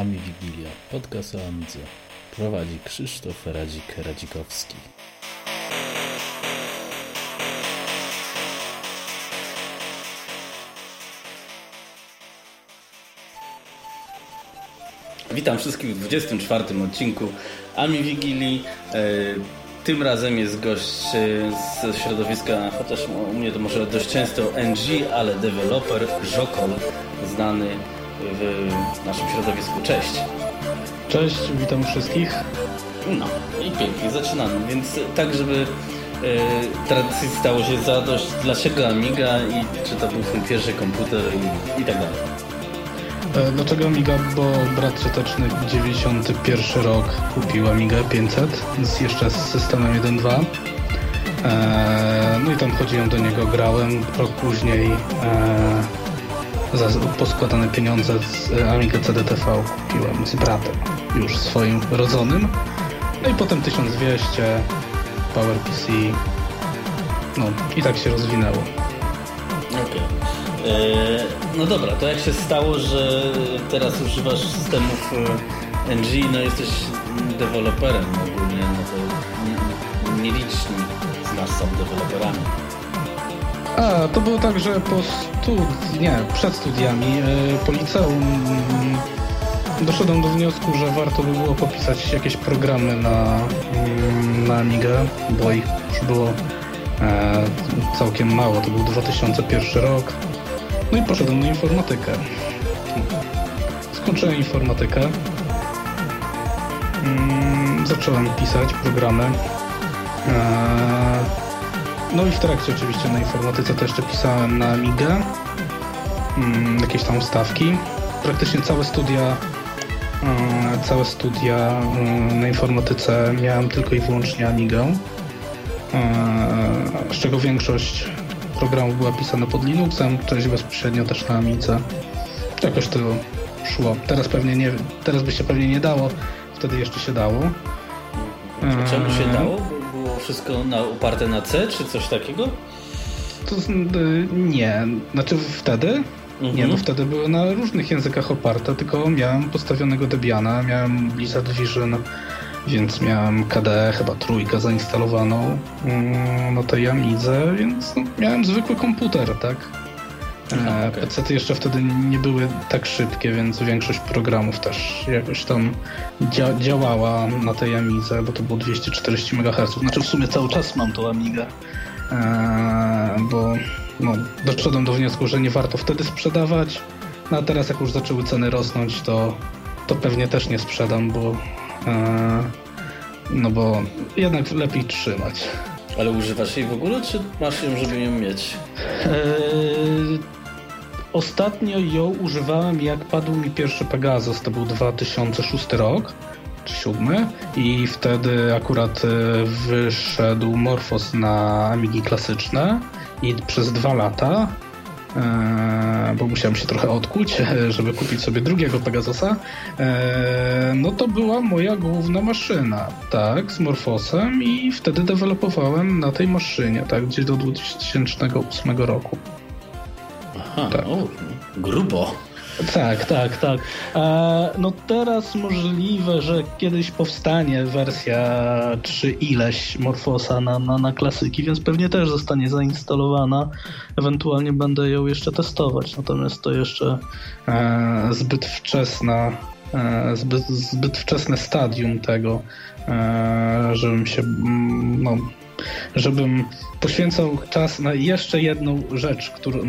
Ami Wigilia, podcast o Amidze. Prowadzi Krzysztof Radzik-Radzikowski. Witam wszystkich w 24 odcinku Ami Wigilii. E, tym razem jest gość e, ze środowiska, chociaż u mnie to może dość często NG, ale deweloper Żokol, znany w naszym środowisku. Cześć. Cześć, witam wszystkich. No i pięknie, zaczynamy. Więc tak, żeby e, tradycji stało się zadość, dlaczego Amiga i czy to był twój pierwszy komputer i, i tak dalej. E, dlaczego Amiga? Bo brat cioteczny 91 rok kupił Amigę 500 z, jeszcze z systemem 1.2. E, no i tam chodziłem do niego, grałem. Rok później e, za poskładane pieniądze z Amiga CDTV kupiłem z bratem, już swoim rodzonym. No i potem 1200, PowerPC. No i tak się rozwinęło. Okej. Okay. No dobra, to jak się stało, że teraz używasz systemów e, NG, no jesteś deweloperem ogólnie, no to nieliczni z nas są deweloperami. A, to było tak, że po nie, przed studiami e, po liceum mm, doszedłem do wniosku, że warto by było popisać jakieś programy na, mm, na Amigę, bo ich już było e, całkiem mało. To był 2001 rok. No i poszedłem na informatykę. Skończyłem informatykę. Mm, zacząłem pisać programy. No i w trakcie oczywiście na informatyce to jeszcze pisałem na Amigę. Mm, jakieś tam stawki. Praktycznie całe studia całe studia na informatyce miałem tylko i wyłącznie Amigę. Z czego większość programów była pisana pod Linuxem, część bezpośrednio też na Amidze. Jakoś to szło. Teraz pewnie nie, teraz by się pewnie nie dało, wtedy jeszcze się dało. Czemu się dało? Wszystko na, oparte na C, czy coś takiego? To nie. Znaczy wtedy? Mhm. Nie, no wtedy były na różnych językach oparte, tylko miałem postawionego Debiana, miałem Blizzard Vision, więc miałem KDE, chyba trójkę zainstalowaną na tej Amidze, więc no, miałem zwykły komputer, tak? Aha, okay. PC-ty jeszcze wtedy nie były tak szybkie, więc większość programów też jakoś tam dzia działała na tej Amidze, bo to było 240 MHz. Znaczy w sumie cały czas mam tą Amigę, eee, bo no, doszedłem do wniosku, że nie warto wtedy sprzedawać, no a teraz jak już zaczęły ceny rosnąć, to, to pewnie też nie sprzedam, bo e, no bo jednak lepiej trzymać. Ale używasz jej w ogóle, czy masz ją, żeby ją mieć? E, ostatnio ją używałem, jak padł mi pierwszy Pegasus, to był 2006 rok czy 7 i wtedy akurat e, wyszedł Morphos na Amigi klasyczne. I przez dwa lata bo musiałem się trochę odkuć, żeby kupić sobie drugiego Pegasusa, e, no to była moja główna maszyna, tak, z Morfosem i wtedy dewelopowałem na tej maszynie, tak, gdzieś do 2008 roku. Aha, tak. o, grubo. Tak, tak, tak. E, no teraz możliwe, że kiedyś powstanie wersja 3 ileś Morfosa na, na, na klasyki, więc pewnie też zostanie zainstalowana. Ewentualnie będę ją jeszcze testować, natomiast to jeszcze e, zbyt wczesna e, zbyt, zbyt wczesne stadium tego, żebym się mm, no, żebym poświęcał czas na jeszcze jedną rzecz, który,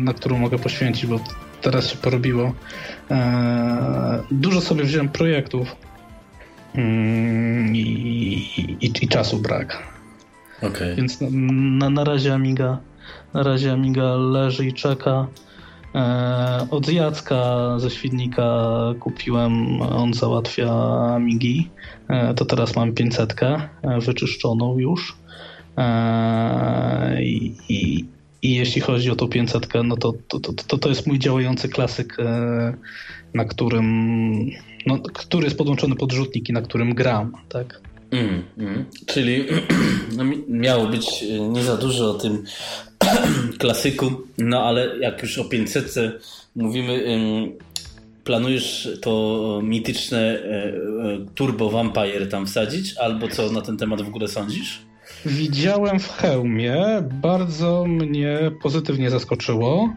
na którą mogę poświęcić, bo teraz się porobiło. E, dużo sobie wziąłem projektów mm, i, i, i czasu brak. Okay. Więc na, na razie Amiga na razie Amiga leży i czeka. E, od Jacka ze Świdnika kupiłem, on załatwia Amigi. E, to teraz mam 500 wyczyszczoną już. I, i, i jeśli chodzi o tą 500, no to, to, to, to jest mój działający klasyk, e, na którym, no, który jest podłączony pod rzutnik i na którym gram, tak? Mm, mm. Czyli no, miało być e, nie za dużo o tym klasyku, no ale jak już o 500 mówimy, planujesz to mityczne Turbo Vampire tam wsadzić? Albo co na ten temat w ogóle sądzisz? Widziałem w hełmie. Bardzo mnie pozytywnie zaskoczyło.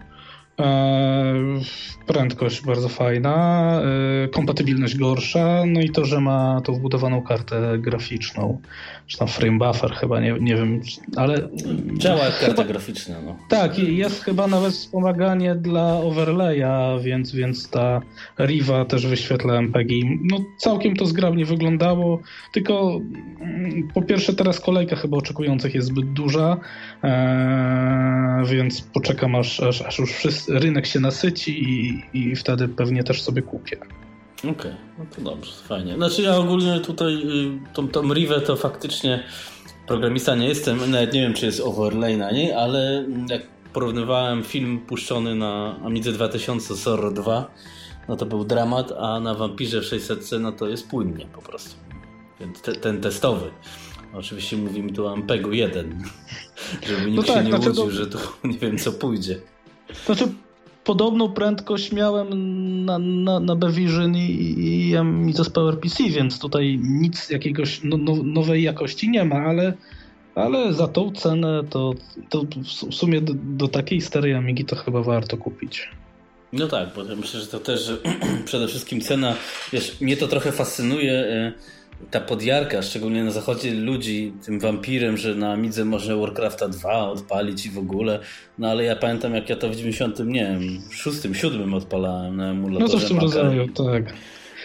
E, prędkość bardzo fajna, e, kompatybilność gorsza, no i to, że ma tą wbudowaną kartę graficzną, czy tam frame buffer chyba, nie, nie wiem, ale... Działa jak karta graficzna, no. Tak, jest chyba nawet wspomaganie dla overlaya, więc, więc ta Riva też wyświetla MPG. No całkiem to zgrabnie wyglądało, tylko mm, po pierwsze teraz kolejka chyba oczekujących jest zbyt duża, e, więc poczekam aż, aż, aż już wszyscy, rynek się nasyci i, i wtedy pewnie też sobie kupię. Okej, okay, no to dobrze, fajnie. Znaczy ja ogólnie tutaj y, tą, tą Rivę to faktycznie programista nie jestem, nawet nie wiem czy jest overlay na niej, ale jak porównywałem film puszczony na Amidze 2000 Sorro 2, no to był dramat, a na Vampirze 600 no to jest płynnie po prostu. Więc te, ten testowy. Oczywiście mówimy tu o Ampegu 1, żeby nikt no tak, się nie znaczy łudził, że tu nie wiem co pójdzie. Znaczy podobną prędkość miałem na, na, na Bevision i, i, i z PowerPC, więc tutaj nic jakiegoś no, no, nowej jakości nie ma, ale, ale za tą cenę to, to w sumie do, do takiej starej Amigi to chyba warto kupić. No tak, bo myślę, że to też przede wszystkim cena, wiesz, mnie to trochę fascynuje e, ta podjarka, szczególnie na zachodzie ludzi, tym wampirem, że na Amidze można Warcrafta 2 odpalić i w ogóle. No ale ja pamiętam, jak ja to w 90, nie wiem, 6, 7 odpalałem na emulatorze. No coś w tym rodzaju, tak.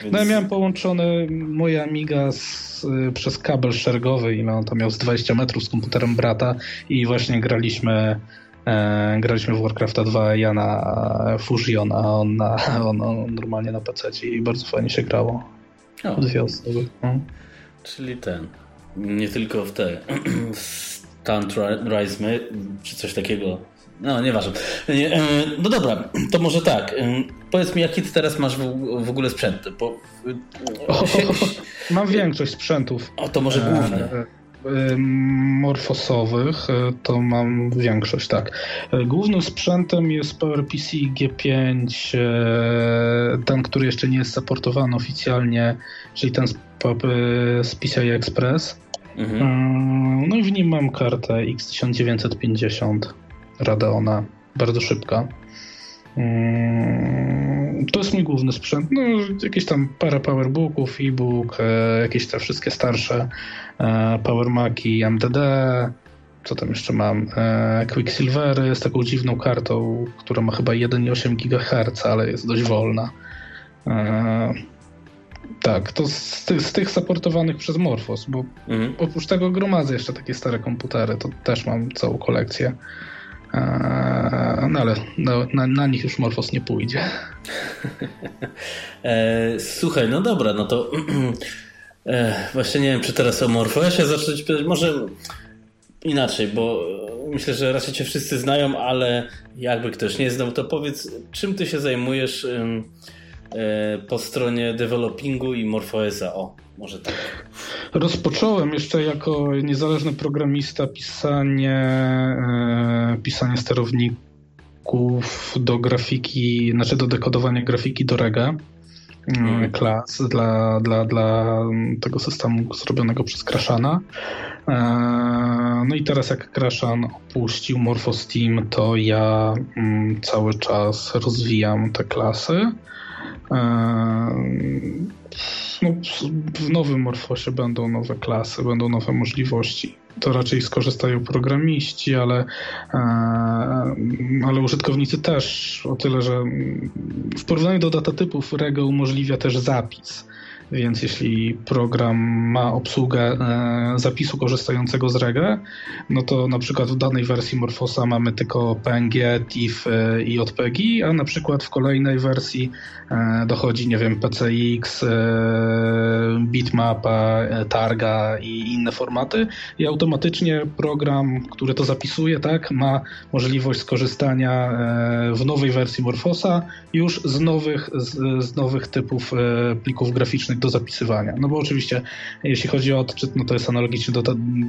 Więc... No ja miałem połączony moja Amiga z, y, przez kabel szergowy i no, to miał z 20 metrów z komputerem brata i właśnie graliśmy e, graliśmy w Warcrafta 2, ja na Fusion, a on, na, on, on normalnie na PC i bardzo fajnie się grało. O. Dwie osoby. No. Czyli ten. Nie tylko w te Stunt Rise czy coś takiego. No, nieważne. Nie, e, no dobra, to może tak. E, powiedz mi, jaki ty teraz masz w, w ogóle sprzęt? Bo, o, mam większość sprzętów. O, to może głównie. Morfosowych, e, to mam większość, tak. E, głównym sprzętem jest PowerPC G5, e, ten, który jeszcze nie jest supportowany oficjalnie, czyli ten z, z PCI Express. Mhm. No i w nim mam kartę X1950 Radeona, bardzo szybka. Mm, to jest mój główny sprzęt. No, jakieś tam parę powerbooków, e-book, e, jakieś te wszystkie starsze e, powermaki, MDD, co tam jeszcze mam? E, Quicksilvery z taką dziwną kartą, która ma chyba 1,8 GHz, ale jest dość wolna. Tak, to z, tych, z tych supportowanych przez Morphos, bo mhm. oprócz tego gromadzę jeszcze takie stare komputery, to też mam całą kolekcję. Eee, no ale na, na, na, nich już Morfos nie pójdzie. E, słuchaj, no dobra, no to e, właśnie nie wiem, czy teraz o Morfosie zacząć pytać. Może inaczej, bo myślę, że raczej cię wszyscy znają, ale jakby ktoś nie znał, to powiedz, czym ty się zajmujesz e, po stronie developingu i MorphOSa? O, może tak. Rozpocząłem jeszcze jako niezależny programista pisanie, e, pisanie sterowników do grafiki, znaczy do dekodowania grafiki do Rega mm. klas dla, dla, dla tego systemu zrobionego przez Kraszana. E, no i teraz jak Kraszan opuścił MorphoSteam, to ja mm, cały czas rozwijam te klasy. E, no, w nowym Morfosie będą nowe klasy, będą nowe możliwości. To raczej skorzystają programiści, ale, e, ale użytkownicy też o tyle, że w porównaniu do datatypów Rego umożliwia też zapis. Więc jeśli program ma obsługę e, zapisu korzystającego z Rega, no to na przykład w danej wersji Morfosa mamy tylko PNG, TIFF e, i JPG, a na przykład w kolejnej wersji e, dochodzi, nie wiem, PCX, bitmapa, targa i inne formaty i automatycznie program, który to zapisuje, tak, ma możliwość skorzystania w nowej wersji Morfosa już z nowych, z, z nowych typów plików graficznych do zapisywania. No bo oczywiście, jeśli chodzi o odczyt, no to jest analogicznie do,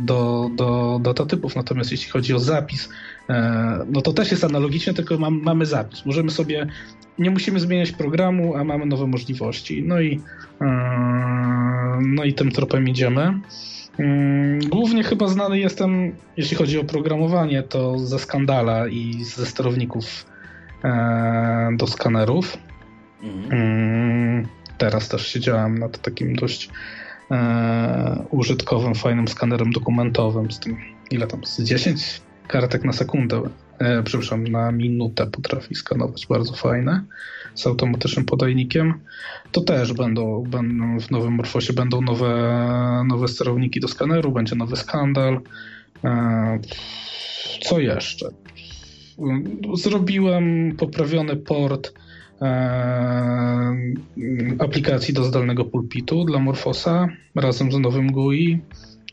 do, do datatypów, natomiast jeśli chodzi o zapis, e, no to też jest analogicznie, tylko mam, mamy zapis. Możemy sobie nie musimy zmieniać programu, a mamy nowe możliwości. No i, yy, no i tym tropem idziemy. Mm, głównie chyba znany jestem, jeśli chodzi o programowanie, to ze skandala i ze sterowników e, do skanerów. Mhm. Mm, teraz też siedziałem nad takim dość e, użytkowym, fajnym skanerem dokumentowym z tym, ile tam, z 10 kartek na sekundę, e, przepraszam, na minutę potrafi skanować, bardzo fajne, z automatycznym podajnikiem. To też będą, będą w nowym Morfosie będą nowe, nowe sterowniki do skaneru, będzie nowy skandal. E, co jeszcze? Zrobiłem poprawiony port aplikacji do zdalnego pulpitu dla Morfosa razem z nowym GUI.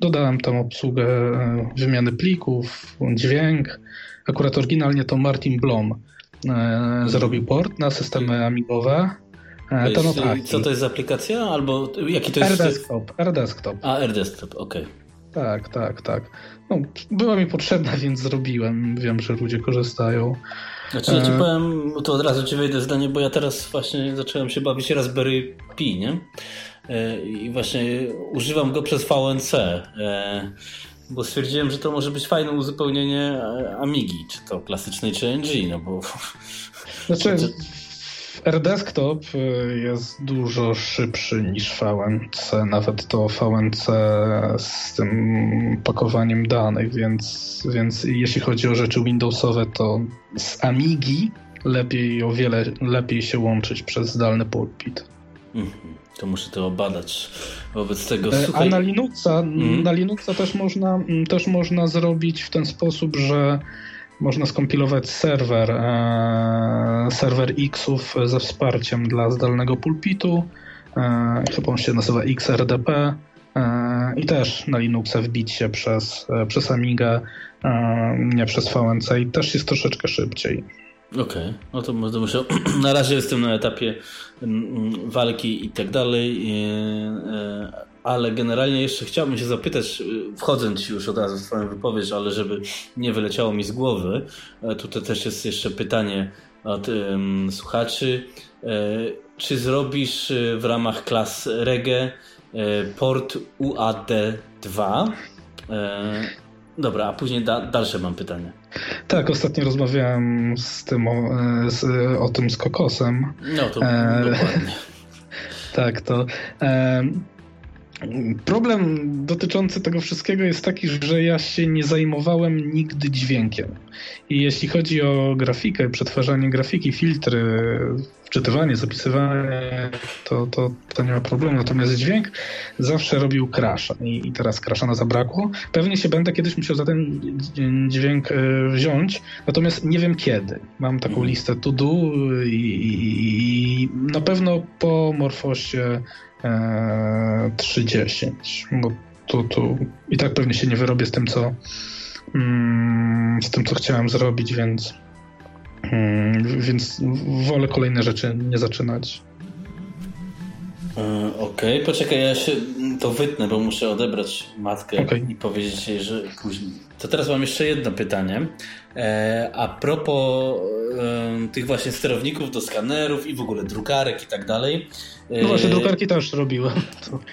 Dodałem tam obsługę e, wymiany plików, dźwięk. Akurat oryginalnie to Martin Blom e, zrobił port na systemy amigowe. E, to jest, co to jest aplikacja? Albo jaki to jest? AirDesktop. AirDesktop. A, AirDesktop, okej. Okay. Tak, tak, tak. No, była mi potrzebna, więc zrobiłem. Wiem, że ludzie korzystają. Znaczy ja ci powiem, to od razu ci wejdę zdanie, bo ja teraz właśnie zacząłem się bawić Raspberry Pi, nie? E, I właśnie używam go przez VNC, e, bo stwierdziłem, że to może być fajne uzupełnienie e, Amigi, czy to klasycznej, czy NG, no bo... Znaczy, AirDesktop jest dużo szybszy niż VNC, nawet to VNC z tym pakowaniem danych, więc, więc jeśli chodzi o rzeczy Windowsowe, to z Amigi lepiej, o wiele lepiej się łączyć przez zdalny pulpit. Mhm. To muszę to obadać wobec tego. E, Słuchaj... A na Linuxa, mm. na Linuxa też, można, mm, też można zrobić w ten sposób, że można skompilować serwer, e, serwer Xów ze wsparciem dla zdalnego pulpitu. E, chyba on się nazywa XRDP. E, I też na Linuxa wbić się przez, e, przez Amigę, e, nie przez VNC i też jest troszeczkę szybciej. Okej, okay. no to muszę. Na razie jestem na etapie mm, mm, walki i tak dalej, e, ale generalnie jeszcze chciałbym się zapytać, e, wchodząc już od razu w Twoją wypowiedź, ale żeby nie wyleciało mi z głowy, e, tutaj też jest jeszcze pytanie od um, słuchaczy. Czy zrobisz w ramach klas reggae port UAD2? Dobra, a później da, dalsze mam pytanie. Tak, ostatnio rozmawiałem z tym o, z, o tym z kokosem. No to e, dokładnie. Tak, to. E, problem dotyczący tego wszystkiego jest taki, że ja się nie zajmowałem nigdy dźwiękiem. I jeśli chodzi o grafikę, przetwarzanie grafiki, filtry, wczytywanie, zapisywanie, to, to, to nie ma problemu. Natomiast dźwięk zawsze robił crasha i, i teraz crasha na zabrakło. Pewnie się będę kiedyś musiał za ten dźwięk e, wziąć, natomiast nie wiem kiedy. Mam taką mhm. listę to do i, i, i na pewno po Morfosie e, 3.10, bo tu, tu i tak pewnie się nie wyrobię z tym, co mm, z tym, co chciałem zrobić, więc Hmm, więc wolę kolejne rzeczy nie zaczynać. E, okej, okay. poczekaj, ja się to wytnę, bo muszę odebrać matkę okay. i powiedzieć jej, że później. To teraz mam jeszcze jedno pytanie. E, a propos e, tych właśnie sterowników do skanerów i w ogóle drukarek i tak dalej. No właśnie, drukarki też robiłem.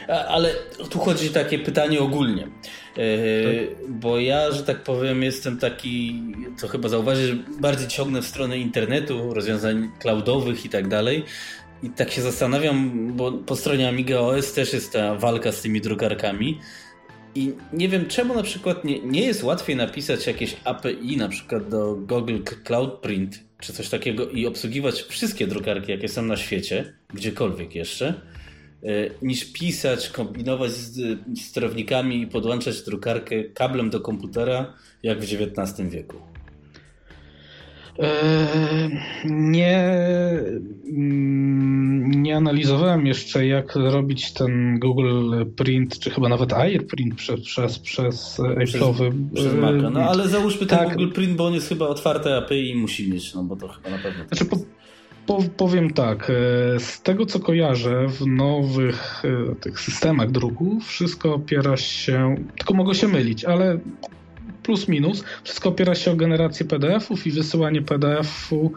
Ale tu chodzi takie pytanie ogólnie. Tak. Bo ja, że tak powiem, jestem taki, co chyba zauważyć, bardziej ciągnę w stronę internetu, rozwiązań cloudowych i tak dalej. I tak się zastanawiam, bo po stronie Amiga OS też jest ta walka z tymi drukarkami. I nie wiem, czemu na przykład nie, nie jest łatwiej napisać jakieś API na przykład do Google Cloud Print czy coś takiego i obsługiwać wszystkie drukarki, jakie są na świecie, gdziekolwiek jeszcze, e, niż pisać, kombinować z sterownikami i podłączać drukarkę kablem do komputera, jak w XIX wieku. Eee, nie, mm, nie analizowałem jeszcze, jak robić ten Google Print, czy chyba nawet AirPrint przez, przez, przez Apple'owy. Przez Maca. No ale załóżmy ten tak. Google Print, bo on jest chyba otwarte API i musi mieć, no bo to chyba na pewno. Znaczy, po, po, powiem tak, e, z tego co kojarzę w nowych e, tych systemach druku wszystko opiera się, tylko mogę się mylić, ale plus minus. Wszystko opiera się o generację PDF-ów i wysyłanie PDF-u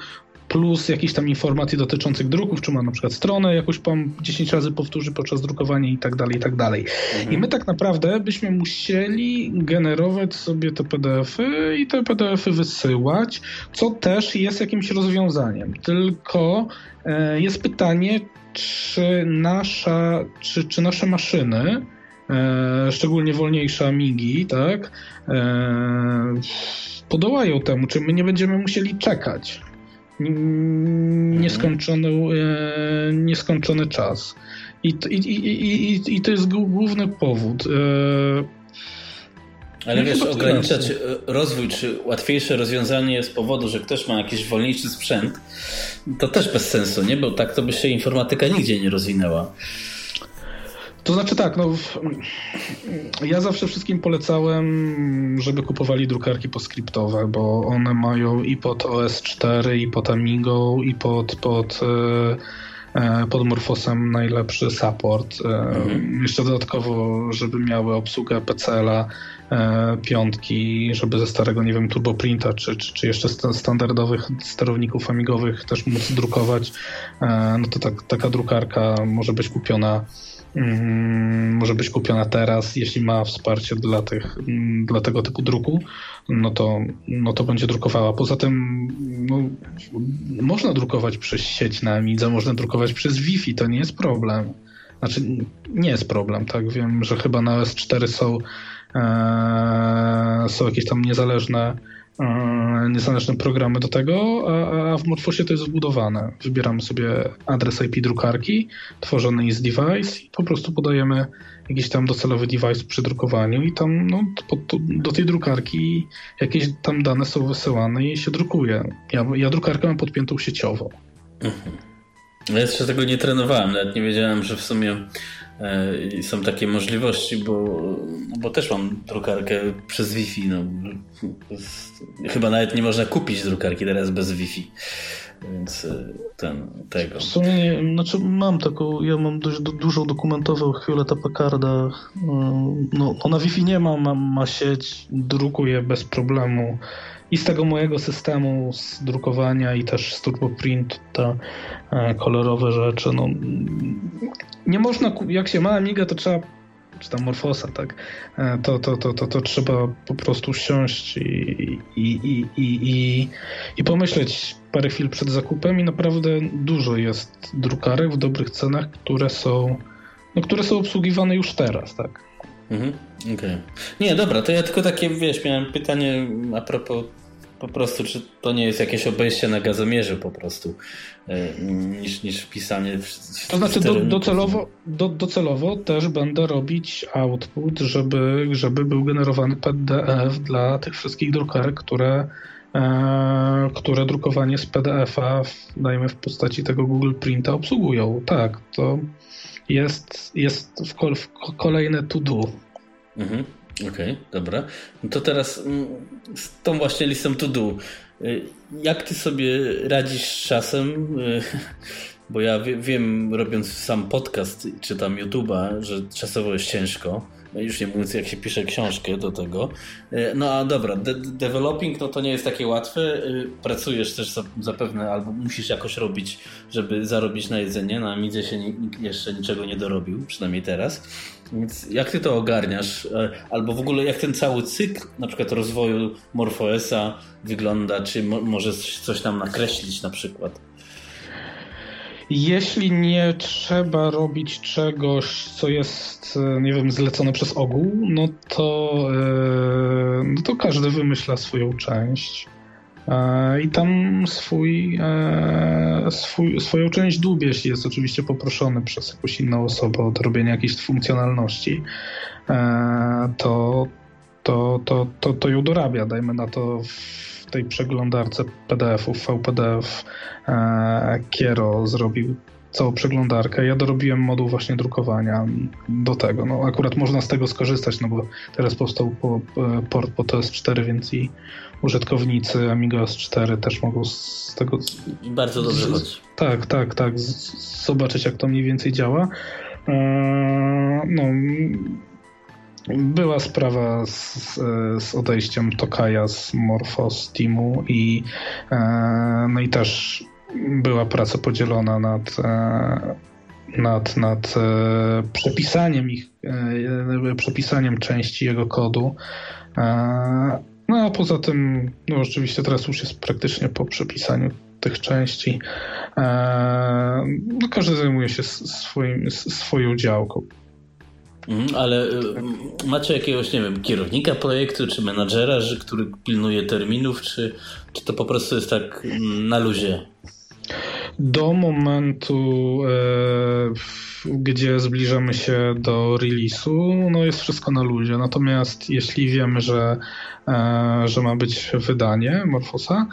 plus jakichś tam informacji dotyczących druków, czy ma na przykład stronę jakąś pan 10 razy powtórzy podczas drukowania i tak dalej, i tak dalej. I my tak naprawdę byśmy musieli generować sobie te PDF-y i te PDF-y wysyłać, co też jest jakimś rozwiązaniem. Tylko e, jest pytanie, czy nasza, czy, czy nasze maszyny szczególnie wolniejsze Amigi, tak, e, podołają temu, czy my nie będziemy musieli czekać nieskończony, e, nieskończony czas. I, i, i, i, to jest główny powód. Ale no wiesz, ograniczać rozwój czy łatwiejsze rozwiązanie z powodu, że ktoś ma jakiś wolniejszy sprzęt, to też bez sensu, nie? Bo tak to by się informatyka nigdzie nie rozwinęła. To znaczy tak, no, ja zawsze wszystkim polecałem, żeby kupowali drukarki poskriptowe, bo one mają i pod OS 4, i pod Amigą, i pod, pod, e, e, pod Morphosem najlepszy support. E, mhm. Jeszcze dodatkowo, żeby miały obsługę PCL-a, piątki, żeby ze starego, nie wiem, turboprinta, czy, czy, czy jeszcze standardowych sterowników amigowych też móc drukować, no to tak, taka drukarka może być kupiona może być kupiona teraz, jeśli ma wsparcie dla, tych, mm, dla tego typu druku, no to, no to będzie drukowała. Poza tym no, można drukować przez sieć na Amidze, można drukować przez Wi-Fi, to nie jest problem. Znaczy, nie jest problem, tak? Wiem, że chyba na S4 są, e, są jakieś tam niezależne niezależne programy do tego, a, w Morfosie to jest wbudowane. Wybieramy sobie adres IP drukarki, tworzony jest device i po prostu podajemy jakiś tam docelowy device przy drukowaniu i tam no, do tej drukarki jakieś tam dane są wysyłane i się drukuje. Ja, ja drukarkę mam podpiętą sieciowo. Mhm. Ja jeszcze tego nie trenowałem, nawet nie wiedziałem, że w sumie E, są takie możliwości, bo, no bo też mam drukarkę przez Wi-Fi. No. Chyba nawet nie można kupić drukarki teraz bez Wi-Fi. Więc e, ten, tego. W sumie, znaczy mam taką, ja mam dość dużą dokumentową Hewletta Packarda. E, no, ona Wi-Fi nie ma, ma, ma sieć, drukuje bez problemu i z tego mojego systemu z drukowania i też z TurboPrint te kolorowe rzeczy, no nie można, jak się ma Amiga, to trzeba czy tam Morfosa, tak, e, to, to, to, to, to trzeba po prostu siąść i, i, i, i, i pomyśleć parę chwil przed zakupem i naprawdę dużo jest drukarek w dobrych cenach, które są, no, które są obsługiwane już teraz, tak. Mhm, okej. Okay. Nie, dobra, to ja tylko takie, wiesz, miałem pytanie a propos po prostu, czy to nie jest jakieś obejście na gazomierze po prostu, e, niż, niż wpisanie w, w To znaczy do, docelowo, do, docelowo też będę robić output, żeby, żeby był generowany PDF dla tych wszystkich drukarek, które e, które drukowanie z PDF-a, dajmy w postaci tego Google Printa obsługują. Tak, to jest, jest w, kol, w kolejne to do. Mhm. Okej, okay, dobra. No to teraz mm, z tą właśnie listą to do. Y, jak ty sobie radzisz z czasem? Y, bo ja wiem, robiąc sam podcast, czy tam YouTube'a, że czasowo jest ciężko. No już nie mówiąc, jak się pisze książkę do tego. Y, no a dobra, de developing no to nie jest takie łatwe. Pracujesz też zapewne, albo musisz jakoś robić, żeby zarobić na jedzenie. Na Amidze się nikt jeszcze niczego nie dorobił, przynajmniej teraz. Więc jak ty to ogarniasz? E, albo w ogóle jak ten cały cykl na przykład rozwoju MorphOSa wygląda? Czy mo możesz coś tam nakreślić na przykład? Jeśli nie trzeba robić czegoś, co jest, e, nie wiem, zlecone przez ogół, no to, yy, no to każdy wymyśla swoją część. I tam swój, e, swój, swoją część dłubie, jeśli jest oczywiście poproszony przez jakąś inną osobę o robienie jakiejś funkcjonalności, e, to, to, to, to, to ją dorabia. Dajmy na to w tej przeglądarce PDF-ów, VPDF e, Kiero zrobił całą przeglądarkę. Ja dorobiłem moduł właśnie drukowania do tego. No, akurat można z tego skorzystać, no bo teraz powstał port po TS4, więc i użytkownicy Amiga S4 też mogą z tego... I bardzo dobrze z, chodzi. Tak, tak, tak. Z, zobaczyć, jak to mniej więcej działa. Eee, no, była sprawa z, z odejściem Tokaja z Morphos Teamu i, e, no i też była praca podzielona nad, nad, nad przepisaniem ich, przepisaniem części jego kodu. No a poza tym, no oczywiście teraz już jest praktycznie po przepisaniu tych części. No każdy zajmuje się swoim, swoją działką. Mhm, ale y, macie jakiegoś, nie wiem, kierownika projektu, czy menadżera, który pilnuje terminów, czy, czy to po prostu jest tak mm, na luzie? Do momentu, e, gdzie zbliżamy się do release'u, no jest wszystko na luzie. Natomiast jeśli wiemy, że, że ma być wydanie Morfosa,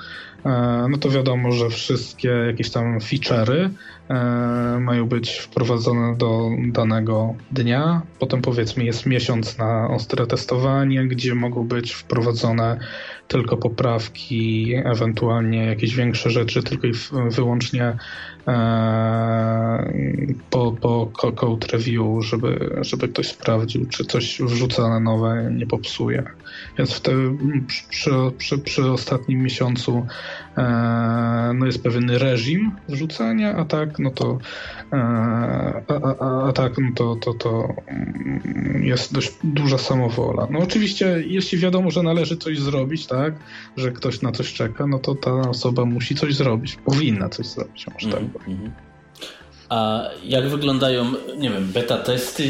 e, no to wiadomo, że wszystkie jakieś tam feature'y E, mają być wprowadzone do danego dnia. Potem powiedzmy jest miesiąc na ostre testowanie, gdzie mogą być wprowadzone tylko poprawki, ewentualnie jakieś większe rzeczy, tylko i wyłącznie e, po, po code review, żeby, żeby ktoś sprawdził, czy coś wrzucane nowe nie popsuje. Więc wtedy przy, przy, przy ostatnim miesiącu e, no jest pewien reżim wrzucania, a tak no to e, a, a, a, tak no to, to, to mm, jest dość duża samowola. No oczywiście jeśli wiadomo, że należy coś zrobić, tak, że ktoś na coś czeka, no to ta osoba musi coś zrobić, powinna coś zrobić, może tak -hmm. A jak wyglądają, nie wiem, beta testy?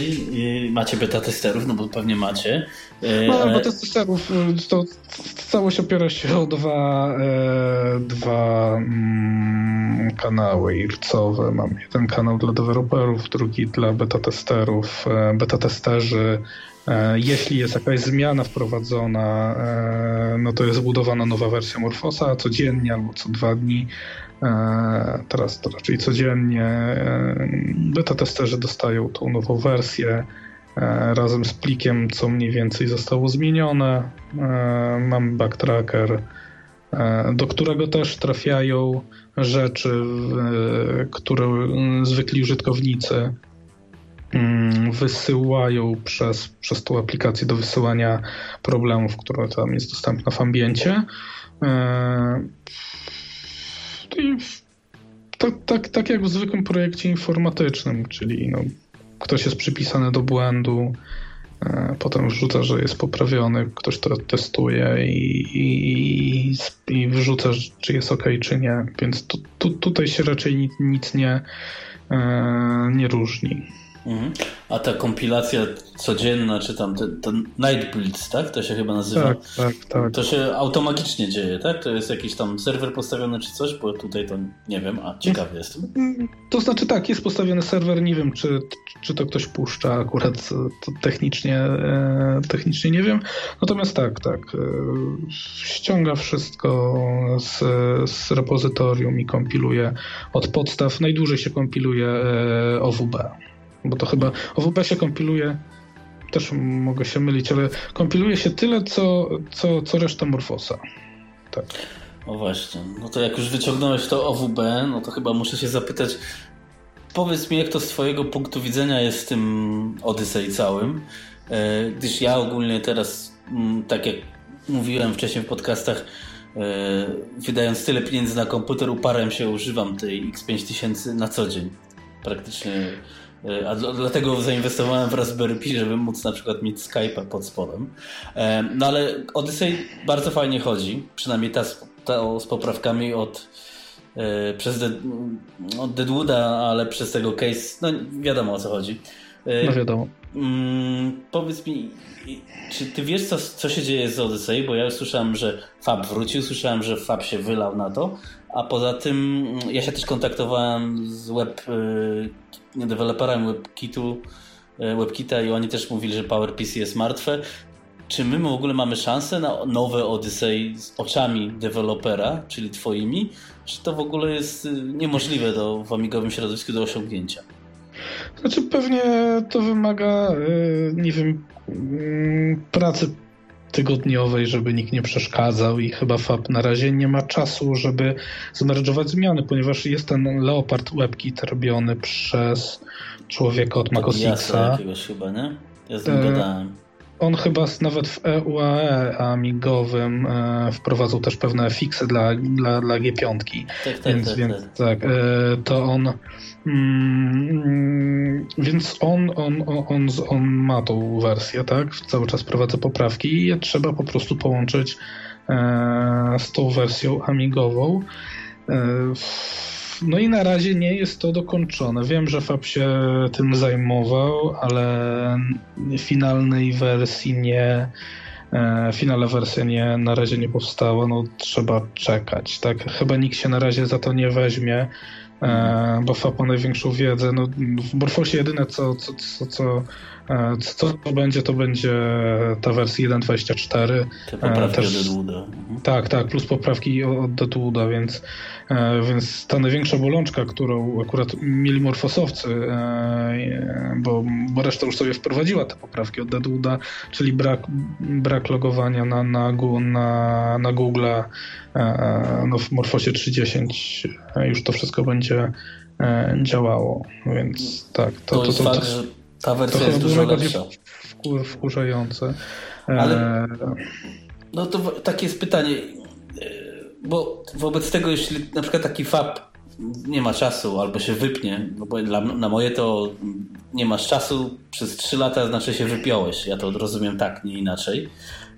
Macie beta testerów, no bo pewnie macie. No, beta testerów to całość opiera się o dwa, e, dwa mm, kanały IRCowe. Mam jeden kanał dla deweloperów, drugi dla beta testerów. E, beta testerzy e, jeśli jest jakaś zmiana wprowadzona, no to jest zbudowana nowa wersja Morfosa codziennie albo co dwa dni. E, teraz to raczej codziennie. E, beta testerzy dostają tą nową wersję e, razem z plikiem, co mniej więcej zostało zmienione. Mam backtracker, do którego też trafiają rzeczy, które zwykli użytkownicy mm, wysyłają przez, przez tą aplikację do wysyłania problemów, które tam jest dostępna w ambiencie. Tak, tak, tak jak w zwykłym projekcie informatycznym, czyli no, ktoś jest przypisany do błędu, e, potem wrzuca, że jest poprawiony, ktoś to testuje i, i, i wrzuca, czy jest ok, czy nie. Więc tu, tu, tutaj się raczej nic, nic nie, e, nie różni. Mhm. A ta kompilacja codzienna, czy tam ten, ten Night Blitz, tak? To się chyba nazywa. Tak, tak, tak. To się automatycznie dzieje, tak? To jest jakiś tam serwer postawiony czy coś, bo tutaj to nie wiem, a ciekawy jestem. To znaczy tak, jest postawiony serwer, nie wiem, czy, czy to ktoś puszcza akurat to technicznie, e, technicznie nie wiem. Natomiast tak, tak. E, ściąga wszystko z, z repozytorium i kompiluje od podstaw. Najdłużej się kompiluje e, OWB bo to chyba OWP się kompiluje, też mogę się mylić, ale kompiluje się tyle, co, co, co reszta Morfosa. Tak. O właśnie, no to jak już wyciągnąłeś to OWB, no to chyba muszę się zapytać, powiedz mi, jak to z twojego punktu widzenia jest z tym Odyssey całym, e, gdyż ja ogólnie teraz, mm, tak jak mówiłem wcześniej w podcastach, e, wydając tyle pieniędzy na komputer, uparłem się, używam tej X5000 na co dzień. Praktycznie a dlatego zainwestowałem w Raspberry Pi, żeby móc na przykład mieć Skype'a pod spodem. E, no ale Odyssey bardzo fajnie chodzi, przynajmniej ta, ta z poprawkami od e, przez Dead, od Deadwooda, ale przez tego case, no wiadomo o co chodzi. No wiadomo. Mm, powiedz mi, czy ty wiesz, co, co się dzieje z Odyssey? Bo ja słyszałem, że Fab wrócił, słyszałem, że Fab się wylał na to, a poza tym mm, ja się też kontaktowałem z web y, deweloperem WebKitu, y, WebKita i oni też mówili, że PowerPC jest martwe. Czy my w ogóle mamy szansę na nowe Odyssey z oczami dewelopera, czyli twoimi? Czy to w ogóle jest y, niemożliwe do, w amigowym środowisku do osiągnięcia? Znaczy pewnie to wymaga, nie wiem, mm, pracy tygodniowej, żeby nikt nie przeszkadzał i chyba FAB na razie nie ma czasu, żeby zmerdżować zmiany, ponieważ jest ten Leopard WebKit robiony przez człowieka od Mac jakiegoś chyba, nie? Ja z nim e, gadałem. on chyba nawet w EUAE amigowym e, wprowadzał też pewne fiksy dla, dla, dla G5. Tak, tak, więc, tak, więc tak. tak e, to on mm, więc on, on, on, on, ma tą wersję, tak? Cały czas prowadza poprawki i je trzeba po prostu połączyć e, z tą wersją amigową. E, no i na razie nie jest to dokończone. Wiem, że Fab się tym zajmował, ale finalnej wersji nie. E, finalna wersja nie, na razie nie powstała, no trzeba czekać. Tak? Chyba nikt się na razie za to nie weźmie, bo FAP ma największą wiedzę. No, w Morfosie jedyne co, co, co, co E, co to będzie, to będzie ta wersja 1.24. Te poprawki Też, od. Mhm. Tak, tak, plus poprawki od Deadwooda, więc, e, więc ta największa bolączka, którą akurat mieli morfosowcy, e, bo, bo reszta już sobie wprowadziła te poprawki od Deadwooda, czyli brak, brak logowania na, na, na, na Google no w Morfosie 3.10 już to wszystko będzie działało, więc tak. To, to, to, to, to ta wersja jest dużo lepsza. wkurzające. Ale e, no to takie jest pytanie, e, bo wobec tego, jeśli na przykład taki FAP nie ma czasu albo się wypnie, no bo dla, na moje to nie masz czasu, przez 3 lata znaczy się wypiąłeś. Ja to rozumiem tak, nie inaczej.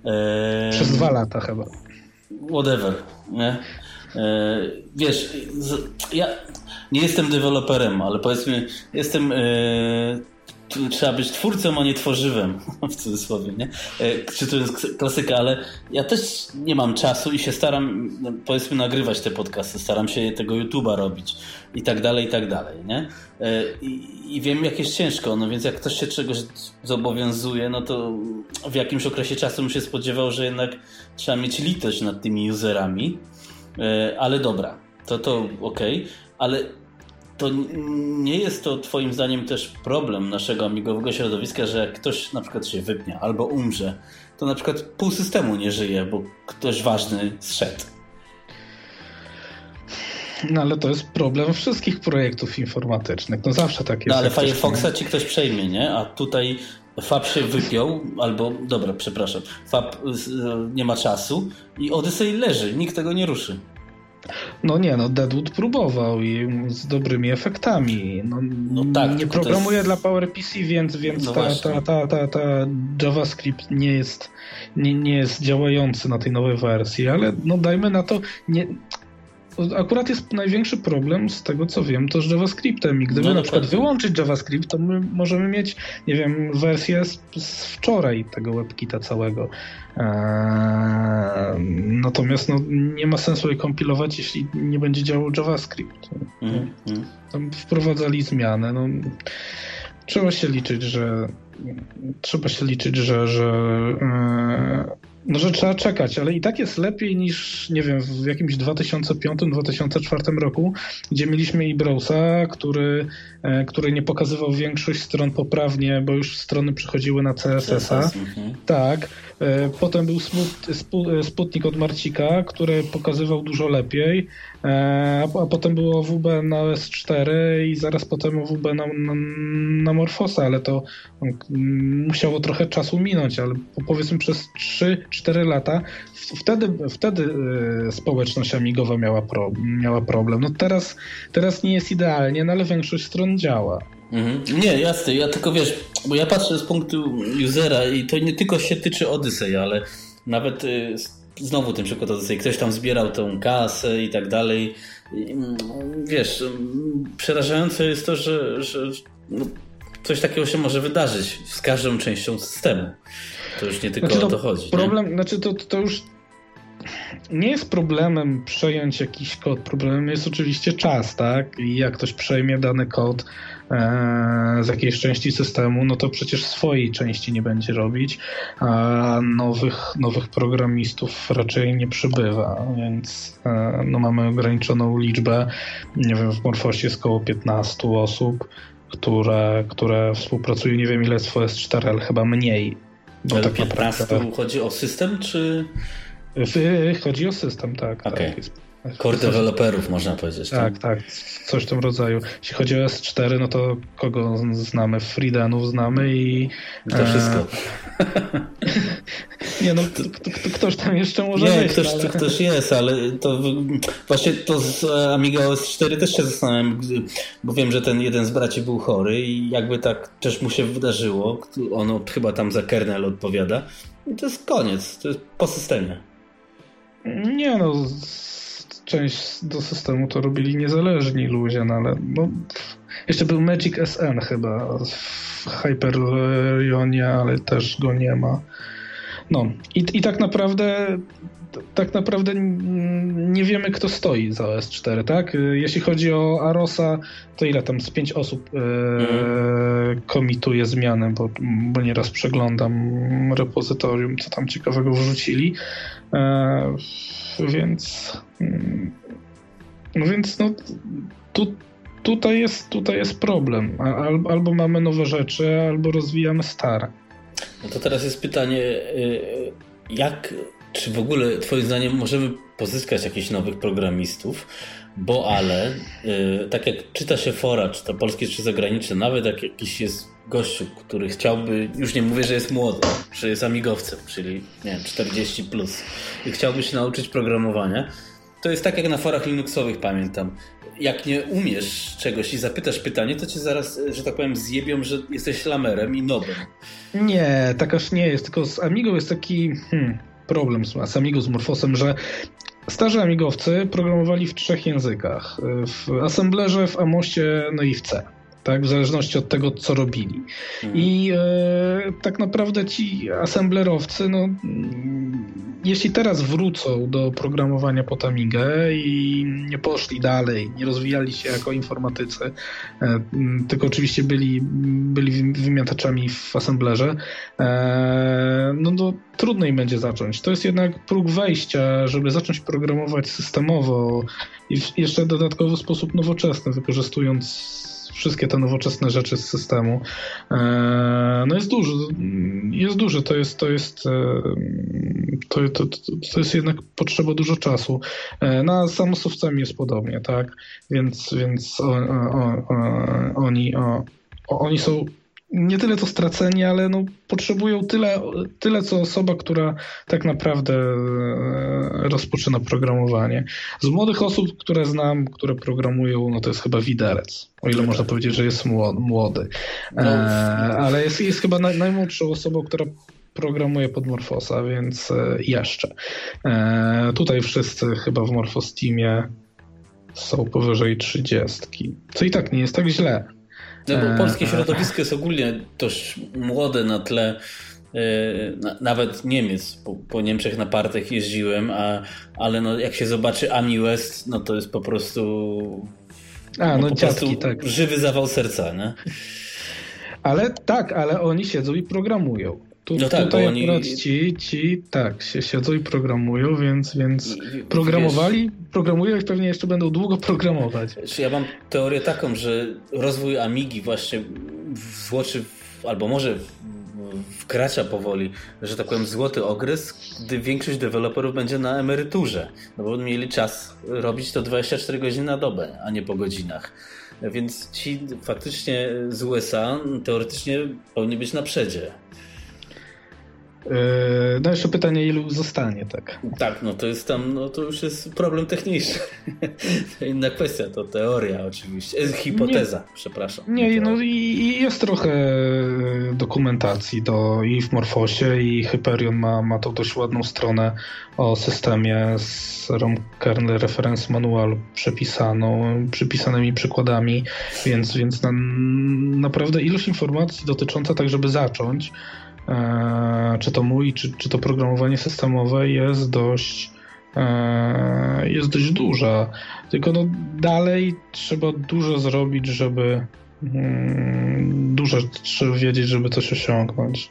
E... Przez dwa lata chyba. Whatever, nie? Wiesz, ja nie jestem deweloperem, ale powiedzmy, jestem trzeba być twórcą, a nie tworzywem, w cudzysłowie, nie? E, czy to jest klasyka, ale ja też nie mam czasu i się staram, no, powiedzmy, nagrywać te podcasty, staram się tego YouTube'a robić i tak dalej, i tak dalej, nie? E, I, I, wiem, jak jest ciężko, no więc jak ktoś się czegoś zobowiązuje, no to w jakimś okresie czasu bym się spodziewał, że jednak trzeba mieć litość nad tymi userami, e, ale dobra, to to okej, okay. ale to nie jest to twoim zdaniem też problem naszego amigowego środowiska, że jak ktoś na przykład się wypnie albo umrze, to na przykład pół systemu nie żyje, bo ktoś ważny zszedł. No ale to jest problem wszystkich projektów informatycznych. No zawsze tak jest. No ale Firefoxa ci ktoś przejmie, nie? A tutaj FAP się wypiął, albo, dobra, przepraszam, FAP nie ma czasu i Odyssey leży, nikt tego nie ruszy. No nie, no Deadwood próbował i z dobrymi efektami. No, no tak, nie programuje jest... dla PowerPC, więc, więc no ta, ta, ta, ta, ta, JavaScript nie jest, nie, nie jest działający na tej nowej wersji, ale no dajmy na to, nie, akurat jest największy problem z tego co wiem, to z JavaScriptem i gdyby no, na przykład wyłączyć JavaScript, to my możemy mieć, nie wiem, wersję z, z wczoraj tego WebKita całego. Eee, natomiast no, nie ma sensu jej kompilować, jeśli nie będzie działał JavaScript. Mm, mm. Tam wprowadzali zmiany. No, trzeba się liczyć, że trzeba się liczyć, że, że e, no, że trzeba czekać, ale i tak jest lepiej niż, nie wiem, w jakimś 2005-2004 roku, gdzie mieliśmy i Browsa, który, e, który nie pokazywał większość stron poprawnie, bo już strony przychodziły na CSS-a. Mhm. Tak. E, potem był Sputnik od Marcika, który pokazywał dużo lepiej. E, a, potem było WB na S4 i zaraz potem WB na, na, na Morfosa, ale to mm, musiało trochę czasu minąć, ale powiedzmy przez 3-4 lata wtedy, wtedy e, społeczność amigowa miała, pro, miała problem. No teraz, teraz nie jest idealnie, no ale większość stron działa. Mhm. Nie, jasne, ja tylko wiesz, bo ja patrzę z punktu usera i to nie tylko się tyczy Odyssey, ale nawet y, znowu ten przykład Odyssey, ktoś tam zbierał tą kasę i tak dalej. Mm, wiesz, mm, przerażające jest to, że, że no, coś takiego się może wydarzyć z każdą częścią systemu. To już nie tylko znaczy, o to chodzi. Problem, nie? znaczy to, to już nie jest problemem przejąć jakiś kod. Problemem jest oczywiście czas, tak? I jak ktoś przejmie dany kod, z jakiejś części systemu, no to przecież swojej części nie będzie robić, a nowych, nowych programistów raczej nie przybywa, więc e, no mamy ograniczoną liczbę, nie wiem, w Morfosie jest około 15 osób, które, które współpracują, nie wiem ile jest w OS4, ale chyba mniej. Bo ale tak 15 naprawdę... chodzi o system, czy... Chodzi o system, tak. Okay. tak Core deweloperów można powiedzieć. Tak, tak, tak, coś w tym rodzaju. Jeśli chodzi o S4, no to kogo znamy? Freedenów znamy i... To wszystko. nie no, ktoś tam jeszcze może Nie, być, ktoś, ale... ktoś jest, ale to właśnie to z Amiga OS 4 też się zastanawiam, bo wiem, że ten jeden z braci był chory i jakby tak też mu się wydarzyło, ono chyba tam za kernel odpowiada, i to jest koniec, to jest po systemie. Nie no, część do systemu to robili niezależni ludzie, no ale no, jeszcze był Magic SN chyba w Hyperionie, ale też go nie ma. No i, i tak naprawdę tak naprawdę nie wiemy, kto stoi za OS4, tak? Jeśli chodzi o Arosa, to ile tam z pięć osób e, komituje zmiany, bo, bo nieraz przeglądam repozytorium, co tam ciekawego wrzucili. E, więc mm, no więc no tu, tutaj, jest, tutaj jest problem. Albo, albo mamy nowe rzeczy, albo rozwijamy stare. No to teraz jest pytanie, y, jak, czy w ogóle twoim zdaniem możemy pozyskać jakichś nowych programistów, bo ale, y, tak jak czyta się fora, czy to polskie, czy zagraniczne, nawet jak jakiś jest gościu, który chciałby, już nie mówię, że jest młody, że jest amigowcem, czyli nie wiem, 40 plus i chciałby się nauczyć programowania, to jest tak jak na forach Linuxowych pamiętam. Jak nie umiesz czegoś i zapytasz pytanie, to cię zaraz, że tak powiem, zjebią, że jesteś lamerem i nobem. Nie, tak aż nie jest. Tylko z Amigą jest taki hmm, problem z Amigo, z Morfosem, że starzy amigowcy programowali w trzech językach. W assemblerze, w Amosie, no i w C tak? w zależności od tego, co robili. Mhm. I e, tak naprawdę ci assemblerowcy, no, jeśli teraz wrócą do programowania pod Amigę i nie poszli dalej, nie rozwijali się jako informatycy, e, tylko oczywiście byli, byli wymiataczami w assemblerze, e, no to trudno im będzie zacząć. To jest jednak próg wejścia, żeby zacząć programować systemowo i jeszcze dodatkowo w sposób nowoczesny, wykorzystując wszystkie te nowoczesne rzeczy z systemu. E, no jest duży, jest duży, to jest, to jest, e, to, to, to jest jednak potrzeba dużo czasu. E, na samosówcami jest podobnie, tak? Więc, więc o, o, o, oni, oni są nie tyle to straceni, ale no, potrzebują tyle, tyle, co osoba, która tak naprawdę e, rozpoczyna programowanie. Z młodych osób, które znam, które programują, no to jest chyba widelec. O ile można powiedzieć, że jest młody. E, ale jest, jest chyba naj, najmłodszą osobą, która programuje pod Morfosa, więc e, jeszcze. E, tutaj wszyscy chyba w Morfos Teamie są powyżej 30. Co i tak nie jest tak źle. No bo polskie środowisko jest ogólnie dość młode na tle e, nawet Niemiec, po, po, Niemczech na partach jeździłem, a, ale no, jak się zobaczy Ami West, no to jest po prostu a, no, no dziadki, tak. żywy zawał serca, nie? Ale tak, ale oni siedzą i programują. Tu, no tak, tutaj oni... akurat ci, ci tak, się siedzą i programują, więc, więc programowali, wiesz, programują i pewnie jeszcze będą długo programować. Ja mam teorię taką, że rozwój Amigi właśnie złoczy, albo może wkracza powoli, że tak powiem, złoty okres, gdy większość deweloperów będzie na emeryturze. No bo mieli czas robić to 24 godziny na dobę, a nie po godzinach. Więc ci faktycznie z USA teoretycznie powinni być na przedzie. Yy, no jeszcze pytanie, ilu zostanie, tak? Tak, no to jest tam, no to już jest problem techniczny. to inna kwestia, to teoria oczywiście, e, hipoteza, nie, przepraszam. Nie, no i, jest trochę dokumentacji do, i w Morfosie i Hyperion ma, ma tą dość ładną stronę o systemie z ROM kernel reference manual przepisaną, przypisanymi przykładami, więc, więc na, naprawdę ilość informacji dotycząca tak, żeby zacząć czy to mój, czy, czy to programowanie systemowe jest dość e, jest dość duża. Tylko no dalej trzeba dużo zrobić, żeby mm, dużo trzeba wiedzieć, żeby coś osiągnąć.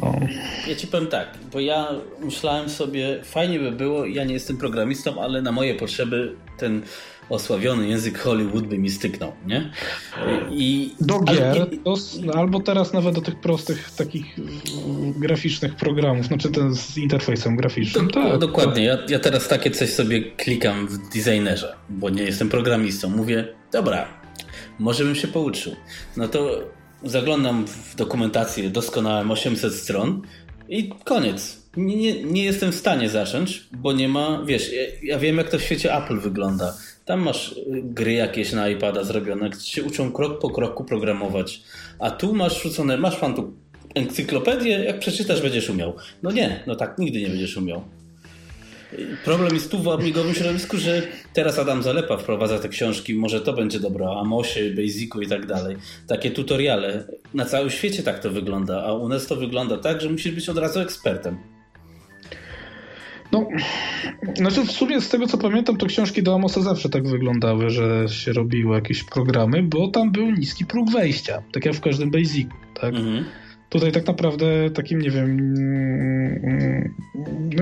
No. Ja ci powiem tak, bo ja myślałem sobie, fajnie by było, ja nie jestem programistą, ale na moje potrzeby ten osławiony język Hollywood by mi styknął, nie? I, do gier, to, albo teraz nawet do tych prostych takich graficznych programów, znaczy ten z interfejsem graficznym. Do, tak, dokładnie, ja, ja teraz takie coś sobie klikam w designerze, bo nie jestem programistą. Mówię, dobra, może bym się pouczył. No to zaglądam w dokumentację, doskonałem 800 stron i koniec. Nie, nie, nie jestem w stanie zacząć, bo nie ma, wiesz, ja, ja wiem jak to w świecie Apple wygląda tam masz y, gry jakieś na iPada zrobione, gdzie się uczą krok po kroku programować. A tu masz wrzucone, masz pan tu encyklopedię, jak przeczytasz będziesz umiał. No nie, no tak, nigdy nie będziesz umiał. Problem jest tu w amigowym środowisku, że teraz Adam Zalepa wprowadza te książki, może to będzie dobre, o Amosie, Basicu i tak dalej. Takie tutoriale. Na całym świecie tak to wygląda, a u nas to wygląda tak, że musisz być od razu ekspertem. No, znaczy w sumie z tego co pamiętam, to książki do Amosa zawsze tak wyglądały, że się robiło jakieś programy, bo tam był niski próg wejścia, tak jak w każdym Basicu, tak? Mhm. Tutaj tak naprawdę takim, nie wiem, mm,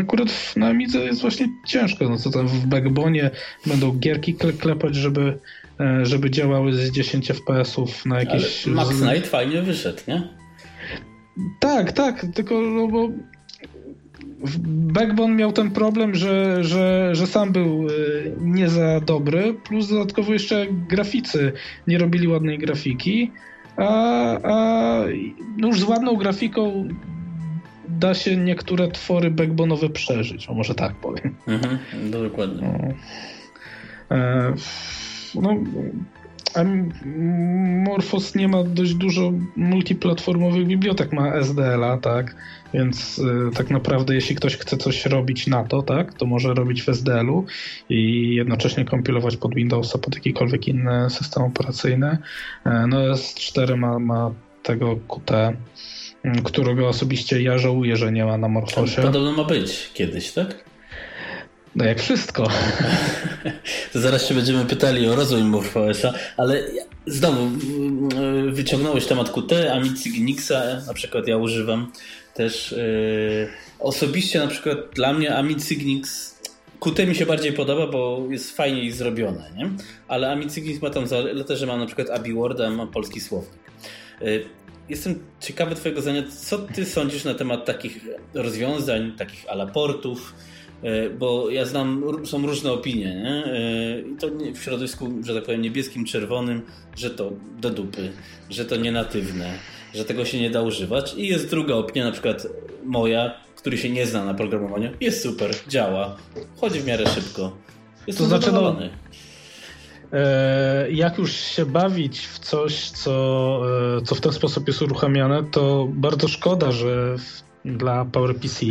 akurat na Amidze jest właśnie ciężko, no co tam w Backbone będą gierki klepać, żeby, e, żeby działały z 10 FPS-ów na jakieś... Ale Max Knight fajnie wyszedł, nie? Tak, tak, tylko no bo Backbone miał ten problem, że, że, że sam był y, nie za dobry, plus dodatkowo jeszcze graficy nie robili ładnej grafiki, a, a no już z ładną grafiką da się niektóre twory backbone'owe przeżyć, o może tak powiem. Mhm, dokładnie. No. E, no, Morphos nie ma dość dużo multiplatformowych bibliotek, ma SDL-a, tak? Więc y, tak naprawdę jeśli ktoś chce coś robić na to, tak, to może robić w SDL-u i jednocześnie kompilować pod Windowsa, pod jakikolwiek inny system operacyjny. E, no S4 ma, ma tego QT, którego osobiście ja żałuję, że nie ma na Morphosie. Podobno ma być kiedyś, tak? No jak wszystko. to zaraz się będziemy pytali o rozwój MorphOSa, ale znowu wyciągnąłeś temat Qt, Amici Gnixa, na przykład ja używam też yy, osobiście na przykład dla mnie Amicygnix Qt mi się bardziej podoba, bo jest fajniej zrobione, nie? Ale Amicygnix ma tam zaletę, że mam na przykład AbiWord, a mam polski słownik. Yy, jestem ciekawy twojego zdania, co ty sądzisz na temat takich rozwiązań, takich alaportów, yy, bo ja znam, są różne opinie, nie? Yy, I to w środowisku, że tak powiem, niebieskim, czerwonym, że to do dupy, że to nienatywne, że tego się nie da używać. I jest druga opinia, na przykład moja, który się nie zna na programowaniu. Jest super, działa, chodzi w miarę szybko. Jest to znaczy, no, e, jak już się bawić w coś, co, e, co w ten sposób jest uruchamiane, to bardzo szkoda, że w, dla PowerPC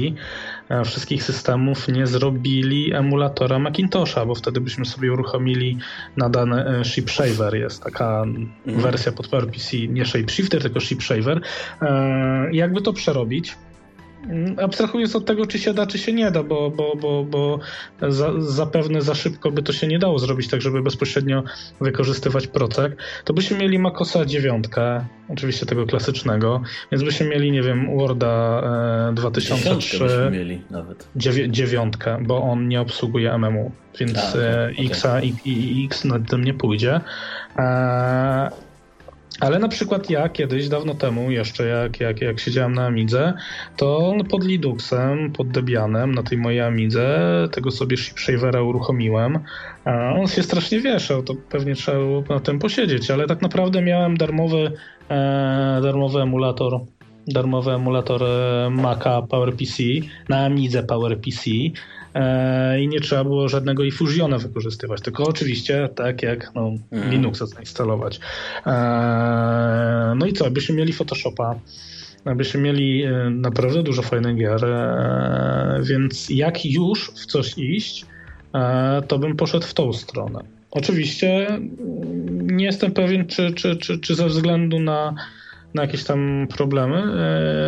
E, wszystkich systemów nie zrobili emulatora Macintosha, bo wtedy byśmy sobie uruchomili nadany e, ShipShaver. Jest taka mhm. wersja pod PowerPC, nie ShapeShifter, tylko ShipShaver. E, jakby to przerobić? Mm, abstrahując od tego, czy się da, czy się nie da, bo, bo, bo, bo za, zapewne za szybko by to się nie dało zrobić tak, żeby bezpośrednio wykorzystywać procek, to byśmy mieli Macosa 9, oczywiście tego klasycznego, więc byśmy mieli, nie wiem, Worda e, 2003. byśmy mieli nawet. Dziewiątkę, bo on nie obsługuje MMU, więc A, e, okay. X i, i X nad tym nie pójdzie. E, ale na przykład ja kiedyś, dawno temu, jeszcze jak, jak, jak siedziałem na Amidze, to pod Linuxem, pod Debianem, na tej mojej Amidze, tego sobie ShipShavera uruchomiłem. A on się strasznie wieszał, to pewnie trzeba było na tym posiedzieć, ale tak naprawdę miałem darmowy, e, darmowy emulator darmowy emulator e, Maca PowerPC na Amidze PowerPC i nie trzeba było żadnego i Fusiona wykorzystywać, tylko oczywiście tak jak no, mhm. Linuxa zainstalować. E, no i co, byśmy mieli Photoshopa, byśmy mieli e, naprawdę dużo fajnych gier, więc jak już w coś iść, to bym poszedł w tą stronę. Oczywiście mm, nie jestem pewien, czy, czy, czy, czy ze względu na na jakieś tam problemy,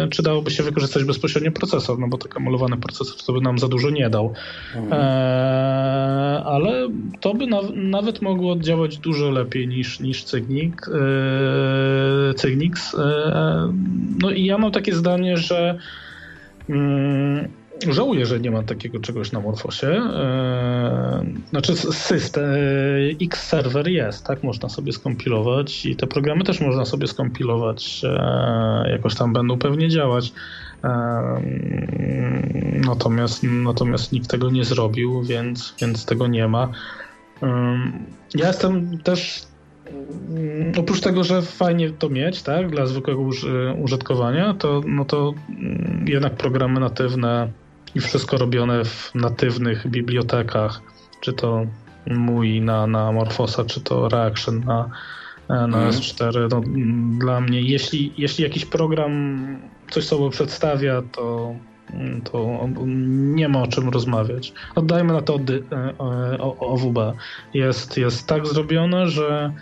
e, czy dałoby się wykorzystać bezpośrednio procesor, no bo taki emulowany procesor to by nam za dużo nie dał. Mhm. E, ale to by na, nawet mogło działać dużo lepiej niż, niż Cygnik, Cygnix. E, no i ja mam takie zdanie, że mm, żałuję, że nie ma takiego czegoś na Morfosie. Znaczy system X-Server jest, tak? Można sobie skompilować i te programy też można sobie skompilować. Jakoś tam będą pewnie działać. Natomiast, natomiast nikt tego nie zrobił, więc, więc tego nie ma. Ja jestem też mm, oprócz tego, że fajnie to mieć, tak, dla zwykłego użytkowania, to, no to mm, jednak programy natywne i wszystko robione w natywnych bibliotekach, czy to mój na, na Morphosa, czy to Reaction na, na mhm. S4. No, dla mnie, jeśli, jeśli jakiś program coś sobą przedstawia, to, to nie ma o czym rozmawiać. Oddajmy na to OWB. Jest, jest tak zrobione, że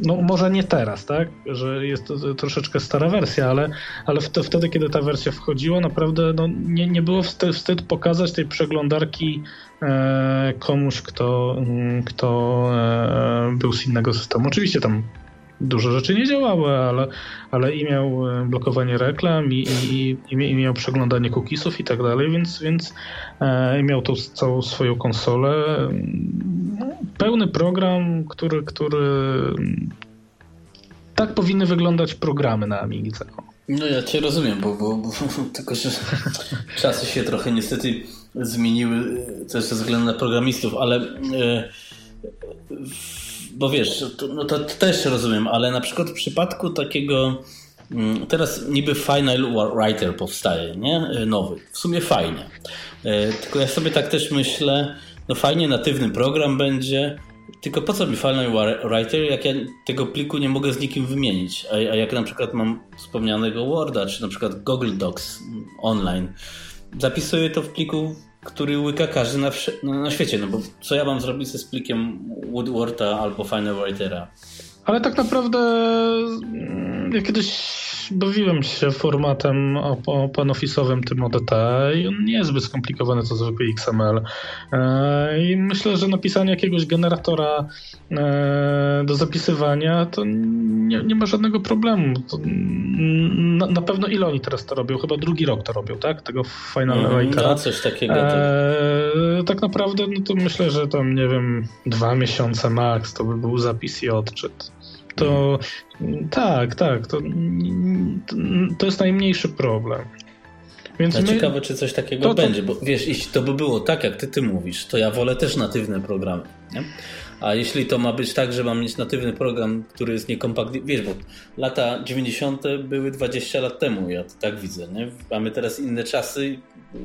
no może nie teraz, tak? Że jest to troszeczkę stara wersja, ale, ale wtedy, kiedy ta wersja wchodziła, naprawdę no, nie, nie było wstyd, wstyd pokazać tej przeglądarki e, komuś, kto, kto e, był z innego systemu. Oczywiście tam dużo rzeczy nie działały, ale, ale i miał e, blokowanie reklam, i, i, i, miał przeglądanie cookiesów i tak dalej, więc, więc e, miał tą całą swoją konsolę. Pełny program, który, który tak powinny wyglądać programy na Amigce. No ja cię rozumiem, bo, bo, bo tylko że czasy się trochę niestety zmieniły też ze względu na programistów, ale e, bo wiesz, to, no to, to też rozumiem, ale na przykład w przypadku takiego mm, Teraz niby Final Writer powstaje, nie? E, nowy. W sumie fajnie. E, tylko ja sobie tak też myślę, no fajnie, natywny program będzie, tylko po co mi Final Writer, jak ja tego pliku nie mogę z nikim wymienić? A, a jak na przykład mam wspomnianego Worda, czy na przykład Google Docs online, zapisuję to w pliku który łyka każdy na, no, na świecie, no bo co ja mam zrobić ze splikiem Woodworta albo Final Writera? Ale tak naprawdę mm, ja kiedyś bawiłem się formatem open-office'owym tym ODT i on nie jest zbyt skomplikowany co zwykły XML. E, I myślę, że napisanie jakiegoś generatora e, do zapisywania to nie, nie ma żadnego problemu. Na, na, pewno ile oni teraz to robią? Chyba drugi rok to robią, tak? Tego Final mm, Writera. No, coś takiego. E, tak naprawdę no to myślę, że tam nie wiem dwa miesiące max to by był zapis i odczyt to tak, tak, to, to jest najmniejszy problem. Więc my... Ciekawe, czy coś takiego to, to... będzie, bo wiesz, jeśli to by było tak, jak ty, ty mówisz, to ja wolę też natywne programy. Nie? A jeśli to ma być tak, że mam mieć natywny program, który jest niekompaktywny, wiesz, bo lata 90. były 20 lat temu, ja to tak widzę, nie? Mamy teraz inne czasy,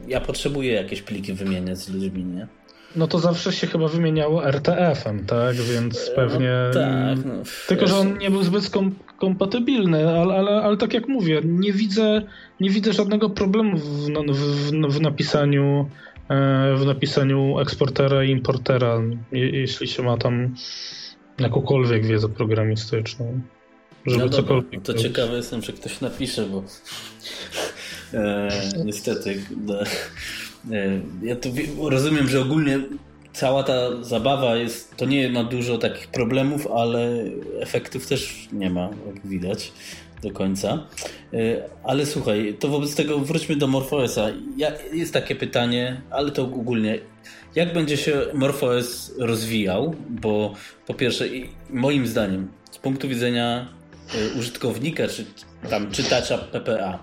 ja potrzebuję jakieś pliki wymieniać z ludźmi, nie? No to zawsze się chyba wymieniało RTF-em, tak? Więc no pewnie. No, tak, no, Tylko, że on nie był zbyt kom kompatybilny, ale, ale, ale tak jak mówię, nie widzę, nie widzę żadnego problemu w, w, w napisaniu e, w napisaniu eksportera i importera, jeśli się ma tam jakąkolwiek wiedzę programistyczną. Żeby no cokolwiek. To ciekawe jestem, że ktoś napisze, bo e, niestety. No, E, ja to rozumiem, że ogólnie cała ta zabawa jest, to nie ma dużo takich problemów, ale efektów też nie ma, jak widać do końca. E, ale słuchaj, to wobec tego wróćmy do MorphOSa. Jest takie pytanie, ale to ogólnie. Jak będzie się MorphOS rozwijał? Bo po pierwsze, moim zdaniem, z punktu widzenia e, użytkownika, czy tam czytacza PPA,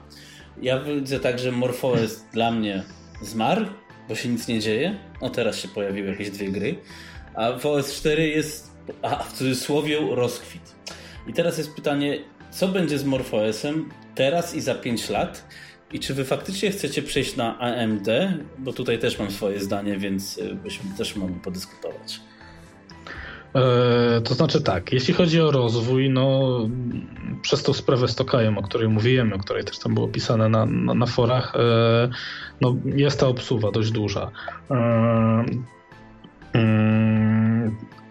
ja widzę tak, że MorphOS dla mnie zmarł, bo się nic nie dzieje. No teraz się pojawiły jakieś dwie gry. A w OS4 jest, a w cudzysłowie, rozkwit. I teraz jest pytanie, co będzie z MorphOSem teraz i za 5 lat? I czy wy faktycznie chcecie przejść na AMD? Bo tutaj też mam swoje zdanie, więc y, byśmy też mogli podyskutować. E, to znaczy tak, jeśli chodzi o rozwój, no przez tą sprawę z Tokajem, o której mówiłem, o której też tam było pisane na, na, na forach, e, no jest ta obsuwa dość duża. E, mm,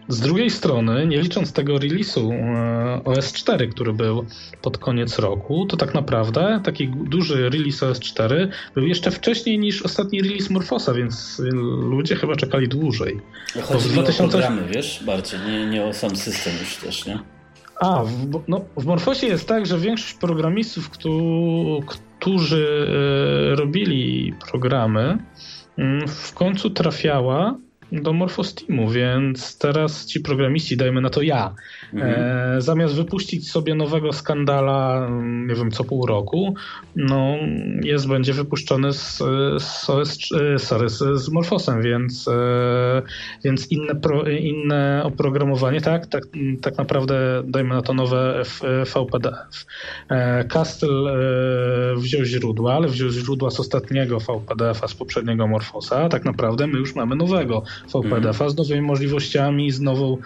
z drugiej strony, nie licząc tego release'u e, OS4, który był pod koniec roku, to tak naprawdę taki duży release OS4 był jeszcze wcześniej niż ostatni release Morfosa, więc ludzie chyba czekali dłużej. Chodzi w 2000... o programy, wiesz, bardziej, nie, nie o sam system już też, nie? A, w, no, w Morfosie jest tak, że większość programistów, którzy e, robili programy, mm, w końcu trafiała do Morfosteamu, więc teraz ci programiści, dajmy na to ja, mhm. e, zamiast wypuścić sobie nowego skandala, mm, nie wiem, co pół roku, no jest, będzie wypuszczony z, z, sorry, z, z Morfosem, więc, e, więc inne, pro, inne oprogramowanie, tak, tak, tak naprawdę dajmy na to nowe VPDF. E, Castle wziął źródła, ale wziął źródła z ostatniego VPDF-a, z poprzedniego Morfosa, tak naprawdę my już mamy nowego VPDF-a z nowymi możliwościami, z nową,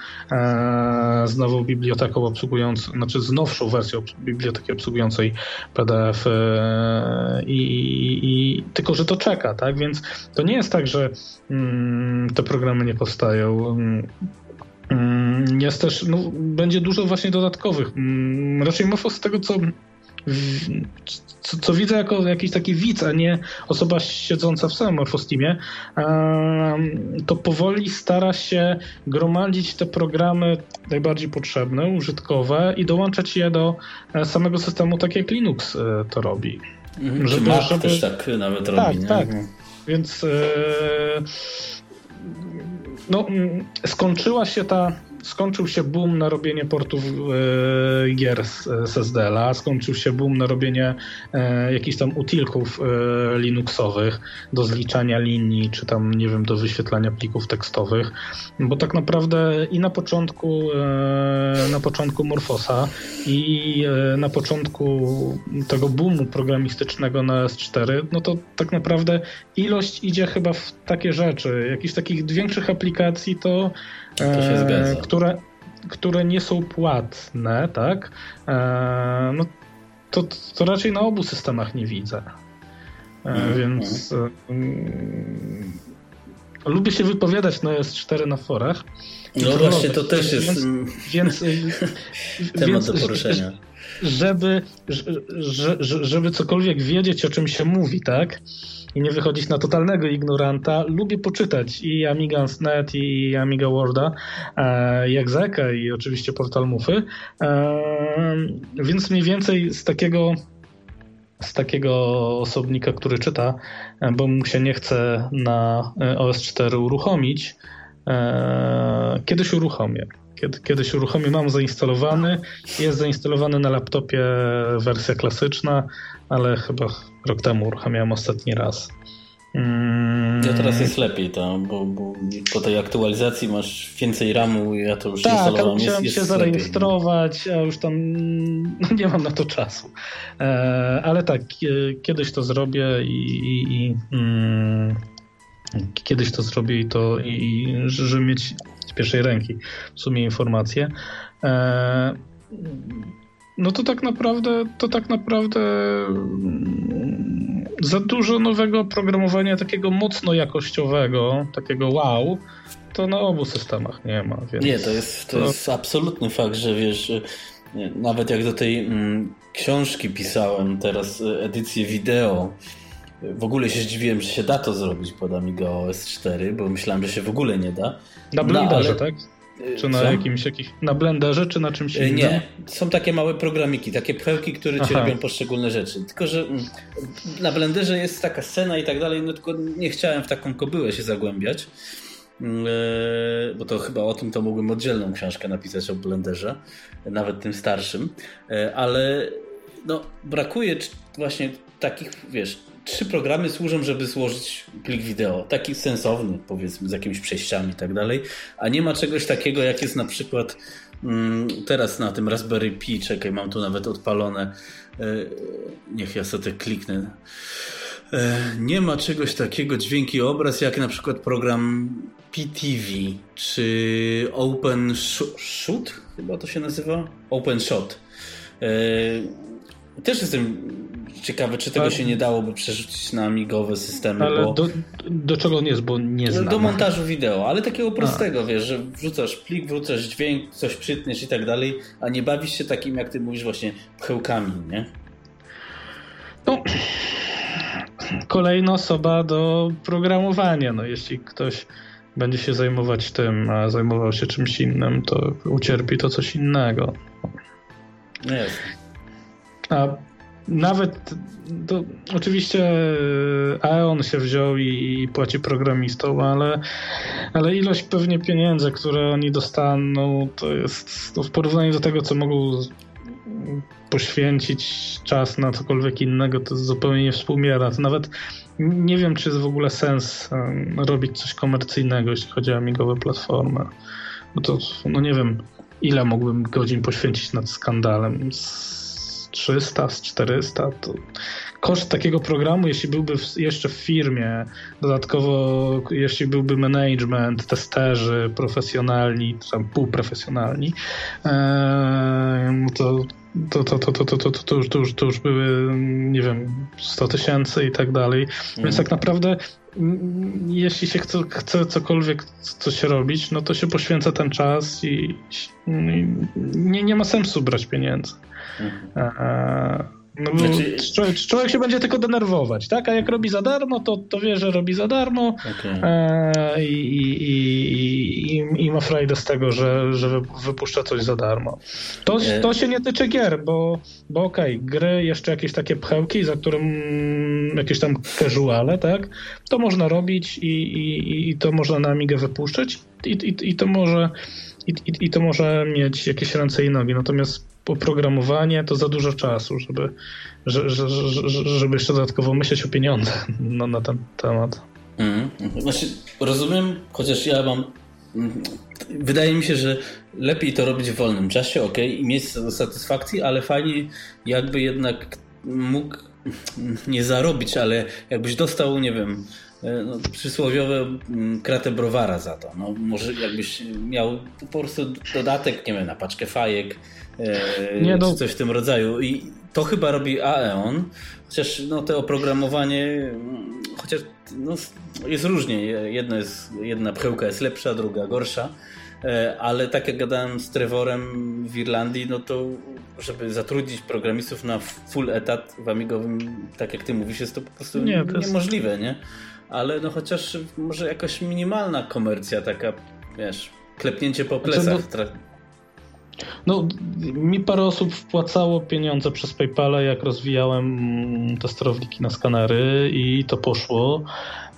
z nową biblioteką obsługującą, znaczy z nowszą wersją biblioteki obsługującej PDF e, i, i, tylko, że to czeka, tak? Więc to nie jest tak, że mm, te programy nie powstają. Mm, mm jest też, no, będzie dużo właśnie dodatkowych. Mm, raczej mowa z tego, co co, co, widzę jako jakiś taki widz, a nie osoba siedząca w samym Morfostimie, to powoli stara się gromadzić te programy najbardziej potrzebne, użytkowe i dołączać je do e, samego systemu, tak jak Linux e, to robi. Mhm, żeby, Mac żeby... też tak nawet tak, robi. Tak, tak. Więc e, no, skończyła się ta skończył się boom na robienie portów e, gier z, z SSD-a, skończył się boom na robienie e, jakichś tam utilków e, Linuxowych do zliczania linii, czy tam, nie wiem, do wyświetlania plików tekstowych, bo tak naprawdę i na początku e, na początku Morfosa i e, na początku tego boomu programistycznego na S4, no to tak naprawdę ilość idzie chyba w takie rzeczy. Jakichś takich większych aplikacji to e, które, które nie są płatne, tak? E, no to, to raczej na obu systemach nie widzę. E, mm, więc mm. E, lubię się wypowiadać na S4 na forach. No właśnie, to też jest więc, mm, więc, temat więc, do poruszenia. Żeby, żeby, żeby cokolwiek wiedzieć, o czym się mówi, tak? I nie wychodzić na totalnego ignoranta, lubię poczytać i Amiga.net i Amiga Worda, e, jak Zeka i oczywiście portal Mufy. E, więc mniej więcej z takiego z takiego osobnika, który czyta, e, bo mu się nie chce na OS4 uruchomić, kiedyś uruchomię. Kiedy, kiedyś uruchomię, mam zainstalowany, jest zainstalowany na laptopie wersja klasyczna, ale chyba rok temu uruchamiałem ostatni raz. Mm. Ja teraz jest lepiej, to, bo, bo, po tej aktualizacji masz więcej RAMu, ja to już tak, instalowałem. Tak, musiałem jest, się zarejestrować, a już tam no nie mam na to czasu. E, ale tak, kiedyś to zrobię i, i, i mm, kiedyś to zrobię i to i, żeby mieć z pierwszej ręki w sumie informacje. No to tak naprawdę, to tak naprawdę mm, za dużo nowego oprogramowania takiego mocno jakościowego, takiego wow, to na obu systemach nie ma. Więc nie, to jest, to, jest absolutny fakt, że wiesz, nawet jak do tej mm, książki pisałem teraz e, edycję wideo, w ogóle się zdziwiłem, że się da to zrobić pod Amiga OS 4, bo myślałem, że się w ogóle nie da. Na Blenderze, no, ale... tak? Czy na Co? jakimś jakich, na Blenderze, czy na czymś innym? Nie, są takie małe programiki, takie pchełki, które ci Aha. robią poszczególne rzeczy. Tylko, że mm, na Blenderze jest taka scena i tak dalej, no tylko nie chciałem w taką kobyłę się zagłębiać. Mm, e, bo to chyba o tym to mógłbym oddzielną książkę napisać o Blenderze, nawet tym starszym, ale no, brakuje właśnie takich, wiesz, trzy programy służą, żeby złożyć plik wideo. Taki sensowny, powiedzmy, z jakimiś przejściami i tak dalej. A nie ma czegoś takiego, jak jest na przykład mm, teraz na tym Raspberry Pi. Czekaj, mam tu nawet odpalone. E, niech ja sobie kliknę. E, nie ma czegoś takiego, dźwięki obraz, jak na przykład program PTV czy Open Shoot, chyba to się nazywa? Open Shot. E, też jestem ciekawe, czy tego się nie dałoby przerzucić na amigowe systemy. Ale bo... do, do czego on jest, bo nie znam. Do montażu wideo, ale takiego prostego, a. wiesz, że wrzucasz plik, wrzucasz dźwięk, coś przytniesz i tak dalej, a nie bawisz się takim, jak ty mówisz, właśnie pchełkami, nie? No, kolejna osoba do programowania. No, jeśli ktoś będzie się zajmować tym, a zajmował się czymś innym, to ucierpi to coś innego. No jest. A nawet to oczywiście Aeon się wziął i, i, płaci programistom, ale, ale ilość pewnie pieniędzy, które oni dostaną, to jest to w porównaniu do tego, co mogą poświęcić czas na cokolwiek innego, to zupełnie nie współmiera. To nawet nie wiem, czy jest w ogóle sens robić coś komercyjnego, jeśli chodzi o amigowe platformy. Bo to, no nie wiem, ile mógłbym godzin poświęcić nad skandalem. Z 300, z 400 to koszt takiego programu, jeśli byłby w, jeszcze w firmie, dodatkowo jeśli byłby management, testerzy profesjonalni, tam półprofesjonalni, to to, to, to, to, to, to, to, już, to, już, to już były, nie wiem, 100 tysięcy i tak dalej. Mm. Więc mhm. tak naprawdę jeśli się chce, chce cokolwiek coś robić, no to się poświęca ten czas i, i nie, nie ma sensu brać pieniędzy. Mhm. E, no znaczy... człowiek, człowiek, się będzie tylko denerwować, tak? A jak robi za darmo, to, to wie, że robi za darmo okay. e, i, i, i, i, ma frajdę z tego, że, że wypuszcza coś za darmo. To, e- to się nie tyczy gier, bo, bo okej, okay, gry, jeszcze jakieś takie pchełki, za którym jakieś tam casuale, tak? To można robić i, i, i to można na Amigę wypuszczać i, i, i to może i, i, i to może mieć jakieś ręce i nogi. Natomiast oprogramowanie to za dużo czasu, żeby, że, że, żeby jeszcze dodatkowo myśleć o pieniądzach no, na ten temat. Mm. Znaczy, rozumiem, chociaż ja mam. Wydaje mi się, że lepiej to robić w wolnym czasie, ok, i mieć satysfakcji, ale fajnie, jakby jednak mógł nie zarobić, ale jakbyś dostał, nie wiem, E, no, przysłowiowe mm, kratę browara za to. No, może jakbyś miał po prostu dodatek, nie wiem, na paczkę fajek, nie, no. czy coś w tym rodzaju. I to chyba robi Aeon, chociaż no, to oprogramowanie, mm, chociaż no, jest różnie. Jedno jest, jedna pchełka jest lepsza, druga gorsza. E, ale tak jak gadałem z Trevorem w Irlandii, no to żeby zatrudnić programistów na full etat w Amigowym, tak jak ty mówisz, jest to po prostu nie, to jest... niemożliwe, nie? ale no chociaż może jakaś minimalna komercja taka, wiesz, klepnięcie po znaczy, plecach. No, mi parę osób wpłacało pieniądze przez PayPala, jak rozwijałem te sterowniki na skanery i to poszło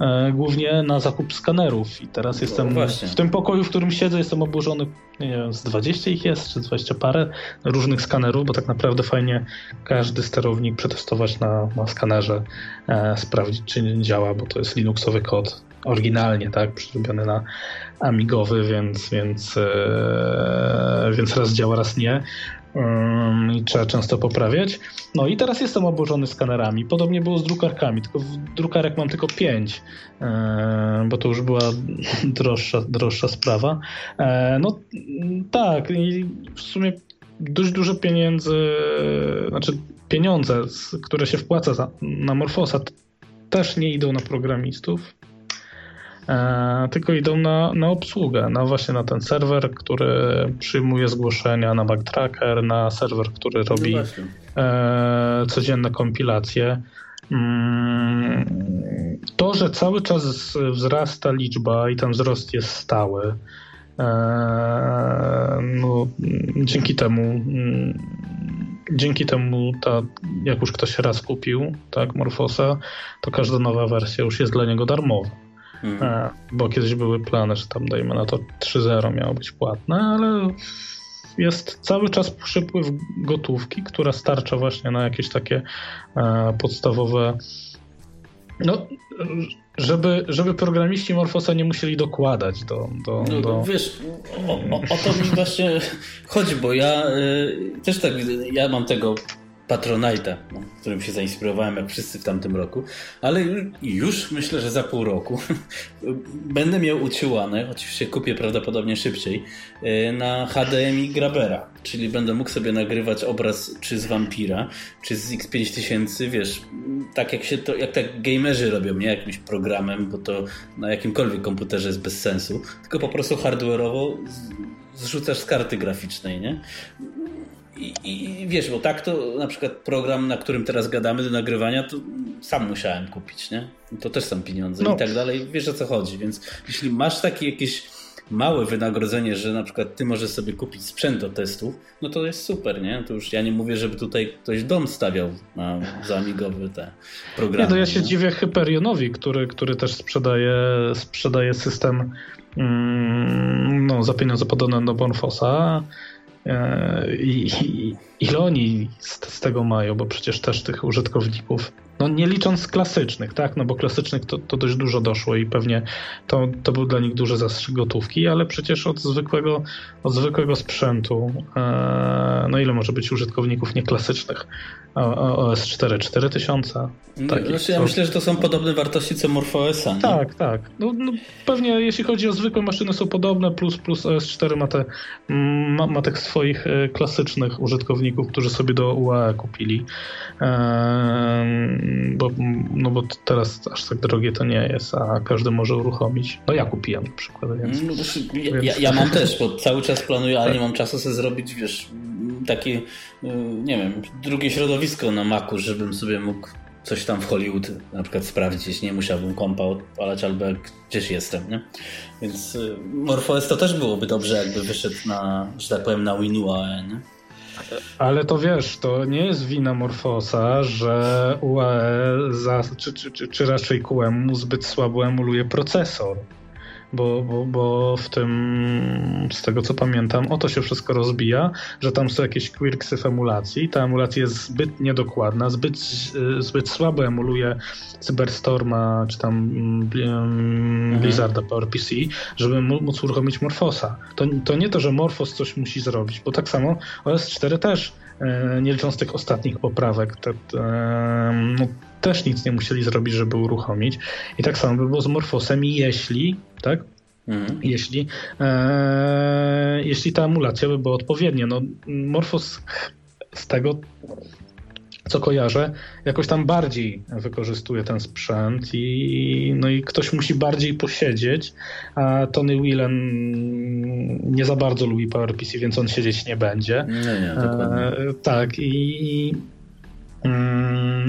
e, głównie na zakup skanerów. I teraz no, jestem właśnie. w tym pokoju, w którym siedzę, jestem oburzony, nie wiem, z 20 ich jest, czy 20 parę różnych skanerów, bo tak naprawdę fajnie każdy sterownik przetestować na, na skanerze, e, sprawdzić, czy nie działa, bo to jest Linuxowy kod oryginalnie, tak, przerobiony na amigowy, więc, więc, e, więc raz działa, raz nie. I trzeba często poprawiać. No i teraz jestem obłożony skanerami. Podobnie było z drukarkami, tylko drukarek mam tylko pięć, e, bo to już była droższa, droższa sprawa. E, no tak, i w sumie dość dużo pieniędzy, znaczy pieniądze, które się wpłaca za, na Morfosa, też nie idą na programistów, tylko idą na, na obsługę, na właśnie na ten serwer, który przyjmuje zgłoszenia, na backtracker, na serwer, który no robi no e, codzienne kompilacje. Mm, to, że cały czas wzrasta liczba i ten wzrost jest stały, e, no, dzięki temu mm, dzięki temu ta, jak już ktoś raz kupił tak, Morfosa, to każda nowa wersja już jest dla niego darmowa. Mhm. E, bo kiedyś były plany, że tam dajmy na to 3.0 miało być płatne, ale jest cały czas przypływ gotówki, która starcza właśnie na jakieś takie e, podstawowe no, żeby, żeby programiści Morfosa nie musieli dokładać do... do, no, do... Wiesz, o, o, o, to mi właśnie chodzi, bo ja y, też tak ja mam tego Patronite'a, no, którym się zainspirowałem jak wszyscy w tamtym roku, ale już myślę, że za pół roku będę miał uciłane, oczywiście kupię prawdopodobnie szybciej, e, na HDMI Grabera, czyli będę mógł sobie nagrywać obraz czy z Vampira, czy z X5000, wiesz, tak jak się to, jak tak gamerzy robią, nie? Jakimś programem, bo to na jakimkolwiek komputerze jest bez sensu, tylko po prostu hardware'owo zrzucasz z karty graficznej, nie? I, I, wiesz, bo tak to na przykład program, na którym teraz gadamy do nagrywania, to sam musiałem kupić, nie? To też są pieniądze no. i tak dalej. Wiesz o co chodzi, więc jeśli masz takie jakieś małe wynagrodzenie, że na przykład ty możesz sobie kupić sprzęt do testów, no to jest super, nie? To już ja nie mówię, żeby tutaj ktoś dom stawiał na zamigowy te programy. Nie, to ja się nie? dziwię Hyperionowi, który, który też sprzedaje, sprzedaje system mm, no, za pieniądze podane do Bonfosa I, i ile oni z, z, tego mają, bo przecież też tych użytkowników, no nie licząc klasycznych, tak, no bo klasycznych to, to dość dużo doszło i pewnie to, to był dla nich duży zastrzyk gotówki, ale przecież od zwykłego, od zwykłego sprzętu, e, no ile może być użytkowników nieklasycznych? OS4 4000. Tak, znaczy, ja myślę, że to są podobne wartości co MorphOS. Tak, tak. No, no, pewnie jeśli chodzi o zwykłe maszyny są podobne, plus, plus OS4 ma, te, ma, ma tych swoich e, klasycznych użytkowników, którzy sobie do UAE kupili. Ehm, bo, no bo teraz aż tak drogie to nie jest, a każdy może uruchomić. No ja kupiłem na przykład. Więc, no, ja, więc... ja, mam też, bo cały czas planuję, ale tak. nie mam czasu sobie zrobić, wiesz, takie, y, nie wiem, drugie środowisko na Macu, żebym sobie mógł coś tam w Hollywood na przykład sprawdzić, nie musiałbym kompa odpalać albo gdzieś jestem, nie? Więc y, MorphOS to też byłoby dobrze, jakby wyszedł na, że tak powiem, na WinUAE, nie? Ale to wiesz, to nie jest wina Morfosa, że UAE za, czy, czy, czy, czy raczej QEMU zbyt słabo emuluje procesor bo, bo, bo w tym, z tego co pamiętam, o to się wszystko rozbija, że tam są jakieś quirksy w emulacji. Ta emulacja jest zbyt niedokładna, zbyt, zbyt słabo emuluje Cyberstorma czy tam mm, mhm. Blizzarda PowerPC, żeby móc uruchomić Morfosa. To, to nie to, że Morfos coś musi zrobić, bo tak samo OS4 też e, nie licząc tych ostatnich poprawek, te, te, no, też nic nie musieli zrobić, żeby uruchomić. I tak samo by było z Morfosem, jeśli, tak? Mhm. Jeśli, e, jeśli ta emulacja by była odpowiednia. No, Morfos z tego co kojarzę, jakoś tam bardziej wykorzystuje ten sprzęt i, no i ktoś musi bardziej posiedzieć, a Tony Whelan nie za bardzo lubi PowerPC, więc on siedzieć nie będzie. Nie, nie, dokładnie. E, tak i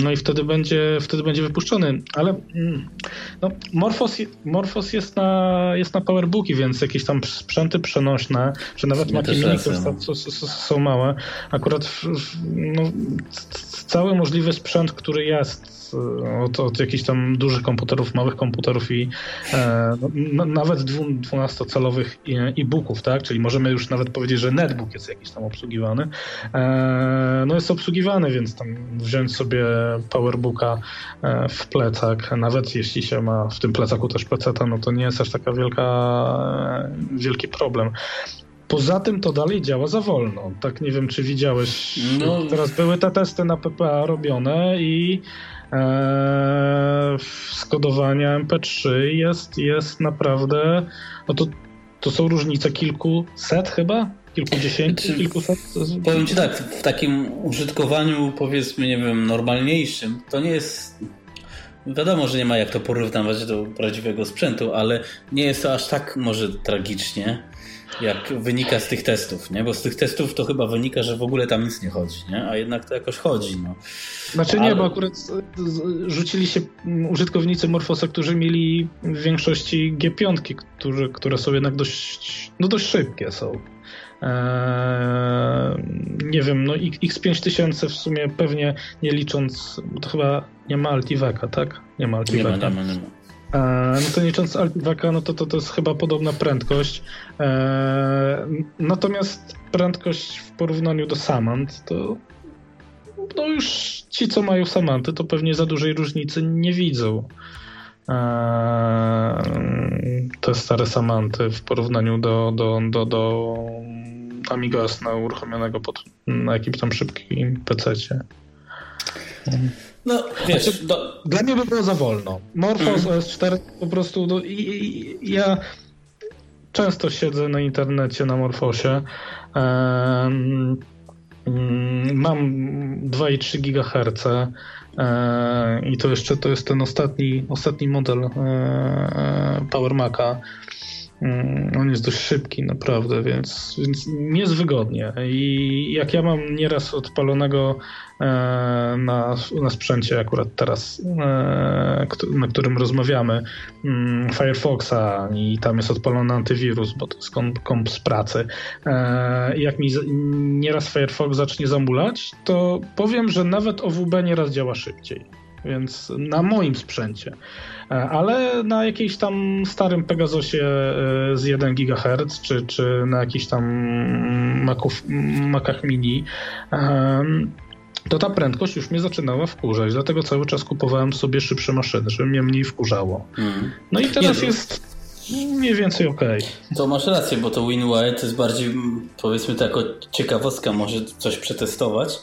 no i wtedy będzie, wtedy będzie wypuszczony, ale mm, no, Morphos, Morphos jest, na, jest na powerbooki, więc jakieś tam sprzęty przenośne, czy nawet Mini, które są, są, małe. Akurat no, cały możliwy sprzęt, który jest od, od jakichś tam dużych komputerów, małych komputerów i e, no, nawet 12-calowych e-booków, tak? Czyli możemy już nawet powiedzieć, że netbook jest jakiś tam obsługiwany. E, no jest obsługiwany, więc tam wziąć sobie powerbooka e, w plecak, nawet jeśli się ma w tym plecaku też peceta, no to nie jest aż taka wielka, e, wielki problem. Poza tym to dalej działa za wolno. Tak nie wiem, czy widziałeś. No. Teraz były te testy na PPA robione i skodowania MP3 jest, jest naprawdę. No to, to są różnice kilkuset chyba? Kilkudziesięciu, znaczy, kilkuset? Powiem ci tak, w takim użytkowaniu powiedzmy, nie wiem, normalniejszym, to nie jest Wiadomo, że nie ma jak to porównywać do prawdziwego sprzętu, ale nie jest to aż tak może tragicznie, jak wynika z tych testów, nie? Bo z tych testów to chyba wynika, że w ogóle tam nic nie chodzi, nie? A jednak to jakoś chodzi, no. Znaczy nie, Ale... bo akurat rzucili się użytkownicy Morfosa, którzy mieli w większości G5, którzy, które są jednak dość, no dość szybkie są. Eee, nie wiem, no X5000 w sumie pewnie nie licząc, to chyba nie ma Altiveka, tak? Nie ma Altiveka. Nie ma, nie ma, nie ma. E, no to licząc Altivaka, no to, to, to jest chyba podobna prędkość. E, natomiast prędkość w porównaniu do Samant to no już ci, co mają Samanty, to pewnie za dużej różnicy nie widzą. E, te stare Samanty w porównaniu do, do, do, do Amiga uruchomionego pod, na jakimś tam szybkim PC-cie. No, wiesz, znaczy, do... Dla mnie by było za wolno. Morphos mm. OS4 po prostu... No, i, i, ja często siedzę na internecie na Morfosie. Um, mam 2,3 GHz e, i to jeszcze to jest ten ostatni, ostatni model e, Power Maca. Mm, on jest dość szybki, naprawdę, więc, więc nie jest wygodnie. I jak ja mam nieraz odpalonego e, na, na sprzęcie, akurat teraz, e, na którym rozmawiamy, mm, Firefoxa i tam jest odpalony antywirus, bo to jest komp, komp z pracy. E, jak mi nieraz Firefox zacznie zamulać, to powiem, że nawet OWB nieraz działa szybciej. Więc na moim sprzęcie. E, ale na jakiejś tam starym Pegasusie e, z 1 GHz, czy, czy na jakichś tam Maców, Macach Mini, to ta prędkość już mnie zaczynała wkurzać, dlatego cały czas kupowałem sobie szybsze maszyny, żeby mnie mniej wkurzało. Mm. No i teraz Nie, jest mniej więcej ok. To masz rację, bo to WinUI to jest bardziej, powiedzmy tak, jako ciekawostka, może coś przetestować.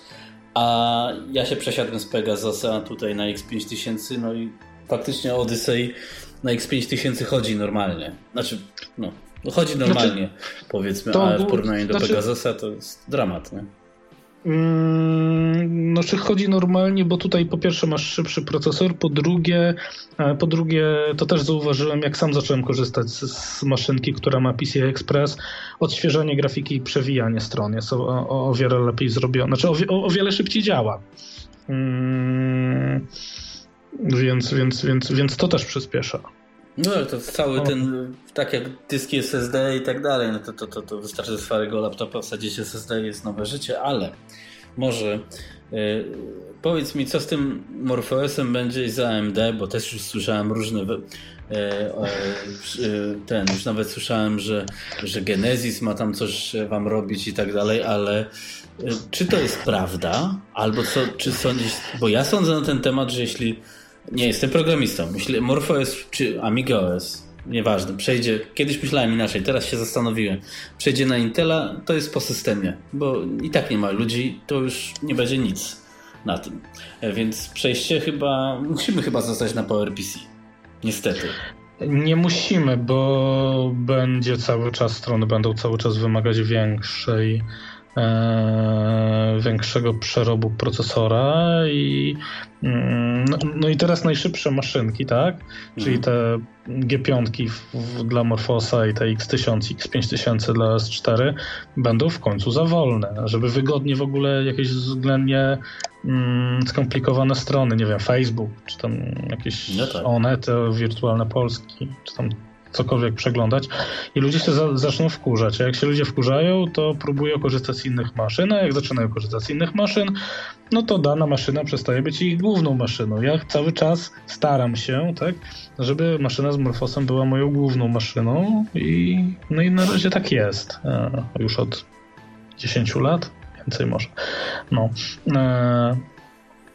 A ja się przesiadłem z Pegasusa tutaj na X5000, no i faktycznie Odyssey na X5000 chodzi normalnie. Znaczy, no, chodzi znaczy, normalnie, znaczy, powiedzmy, ale w porównaniu do znaczy, Pegasusa to jest dramat, nie? Mm, no, czy chodzi normalnie, bo tutaj po pierwsze masz szybszy procesor, po drugie, e, po drugie to też zauważyłem, jak sam zacząłem korzystać z, z maszynki, która ma PCI Express, odświeżanie grafiki i przewijanie stron jest o, o, wiele lepiej zrobione, znaczy o, o wiele szybciej działa. Hmm, więc, więc, więc, więc to też przyspiesza. No to cały ten, tak jak dyski SSD i tak dalej, no to, to, to, to wystarczy z starego laptopa wsadzić SSD i jest nowe życie, ale może yy, powiedz mi, co z tym MorphOSem będzie za AMD, bo też już słyszałem różne yy, yy, ten, już nawet słyszałem, że, że Genesis ma tam coś wam robić i tak dalej, ale czy to jest prawda? Albo co, czy sądzisz, bo ja sądzę na ten temat, że jeśli nie jestem programistą. Myślę, MorphOS czy AmigaOS, nieważne, przejdzie, kiedyś myślałem inaczej, teraz się zastanowiłem, przejdzie na Intela, to jest po systemie, bo i tak nie ma ludzi, to już nie będzie nic na tym. E, więc przejście chyba, musimy chyba zostać na PowerPC. Niestety. Nie musimy, bo będzie cały czas, strony będą cały czas wymagać większej większego przerobu procesora i mm, no, no, i teraz najszybsze maszynki, tak? Czyli mhm. te G5 w, dla Morfosa i te X1000, X5000 dla S4 będą w końcu za wolne, żeby wygodnie w ogóle jakieś względnie mm, skomplikowane strony, nie wiem, Facebook, czy tam jakieś no tak. Onet, wirtualne Polski, czy tam cokolwiek przeglądać i ludzie się za, zaczną wkurzać. A jak się ludzie wkurzają, to próbują korzystać z innych maszyn, a jak zaczynają korzystać z innych maszyn, no to dana maszyna przestaje być ich główną maszyną. Ja cały czas staram się, tak, żeby maszyna z Morfosem była moją główną maszyną i no i na razie tak jest. E, już od 10 lat, więcej może. No. E,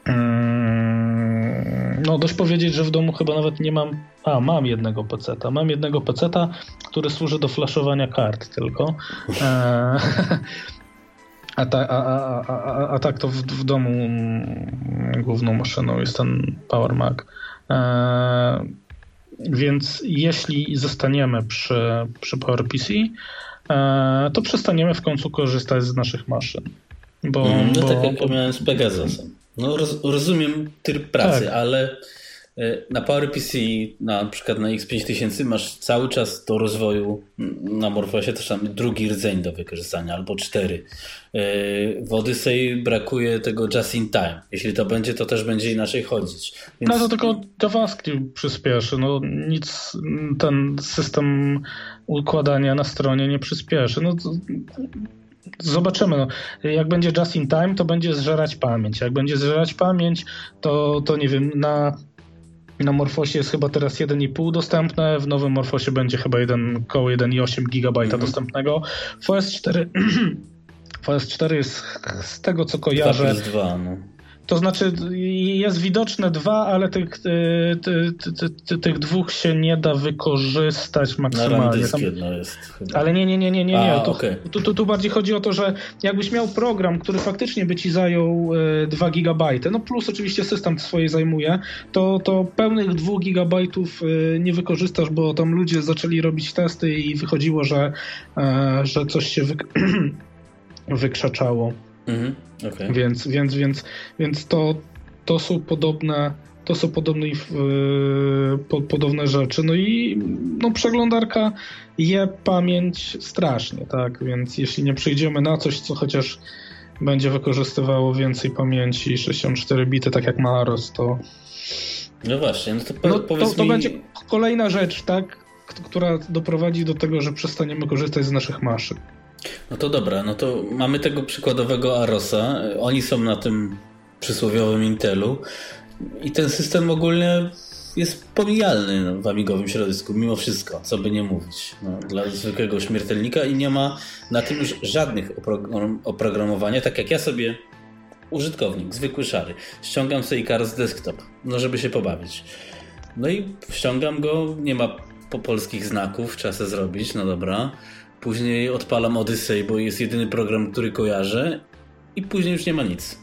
mm, no, dość powiedzieć, że w domu chyba nawet nie mam a, mam jednego peceta. Mam jednego peceta, który służy do flaszowania kart tylko. E, a, ta, a, a, a, tak to w, w, domu główną maszyną jest ten Power Mac. E, więc jeśli zostaniemy przy, przy PowerPC, e, to przestaniemy w końcu korzystać z naszych maszyn. Bo, mm, no bo, tak jak bo... miałem z Pegasusem. No roz, rozumiem tryb pracy, tak. ale na PowerPC, na przykład na X5000 masz cały czas do rozwoju na Morphosie też tam drugi rdzeń do wykorzystania, albo cztery. E, w Odyssey brakuje tego just in time. Jeśli to będzie, to też będzie inaczej chodzić. Więc... No to tylko JavaScript przyspieszy. No nic ten system układania na stronie nie przyspieszy. No to... Zobaczymy. No. Jak będzie just in time, to będzie zżerać pamięć. Jak będzie zżerać pamięć, to, to nie wiem, na na Morfosie jest chyba teraz 1,5 dostępne, w nowym Morfosie będzie chyba 1, około 1,8 GB mm -hmm. dostępnego. 4 FOS 4 jest z tego co kojarzę. 2 2, no. To znaczy jest widoczne dwa, ale tych, ty, ty, ty, tych dwóch się nie da wykorzystać maksymalnie. Na Tam, jedno jest. Chyba. Ale nie, nie, nie, nie, nie. nie. A, tu, okay. tu, tu, tu, bardziej chodzi o to, że jakbyś miał program, który faktycznie by ci zajął 2 e, gigabajty, no plus oczywiście system swoje zajmuje, to, to pełnych 2 gigabajtów e, nie wykorzystasz, bo tam ludzie zaczęli robić testy i wychodziło, że, e, że coś się wy... wykrzaczało. Mhm, okay. Więc, więc, więc, więc to, to są podobne to są podobne, yy, po, podobne rzeczy. No i no, przeglądarka je pamięć strasznie, tak? Więc jeśli nie przejdziemy na coś, co chociaż będzie wykorzystywało więcej pamięci 64 bity, tak jak Maros, to. No właśnie, no to, po, no, to, to mi... będzie kolejna rzecz, tak? Która doprowadzi do tego, że przestaniemy korzystać z naszych maszyn. No to dobra, no to mamy tego przykładowego Arosa. Oni są na tym przysłowiowym Intelu i ten system ogólnie jest pomijalny w amigowym środowisku, mimo wszystko, co by nie mówić. No, dla zwykłego śmiertelnika i nie ma na tym już żadnych oprogramowania, tak jak ja sobie użytkownik, zwykły szary, ściągam sobie Icarus Desktop, no żeby się pobawić. No i ściągam go, nie ma po polskich znaków, trzeba sobie zrobić, no dobra. Później odpalam Odyssey, bo jest jedyny program, który kojarzę i później już nie ma nic.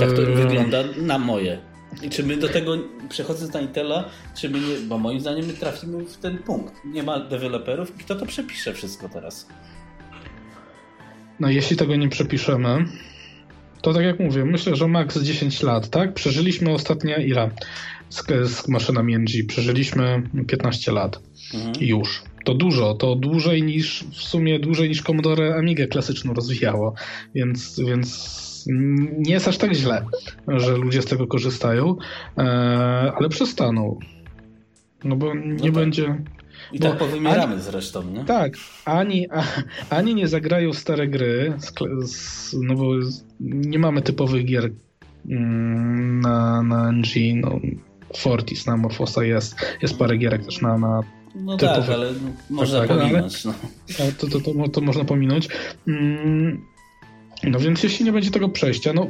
Tak to eee. wygląda na moje. I czy my do tego, przechodząc na Intela, czy my nie, bo moim zdaniem my trafimy w ten punkt. Nie ma deweloperów, kto to przepisze wszystko teraz? No jeśli tego nie przepiszemy, to tak jak mówię, myślę, że maks 10 lat, tak? Przeżyliśmy ostatnie ile z, z maszynami NG? Przeżyliśmy 15 lat. Mhm. Już. To dużo, to dłużej niż, w sumie dłużej niż Commodore Amigę klasyczną rozwijało, więc, więc nie jest aż tak źle, że ludzie z tego korzystają, e, ale przestaną. No bo nie no tak. będzie... I tak powymieramy ani, zresztą, nie? Tak, ani, a, ani nie zagrają stare gry, no bo nie mamy typowych gier mm, na, na NG, no Fortis na Morfosa jest, jest parę gierek też na, na no typowych. tak, ale można tak, pominąć. No. To, to, to, to, można pominąć. Mm, no więc jeśli nie będzie tego przejścia, no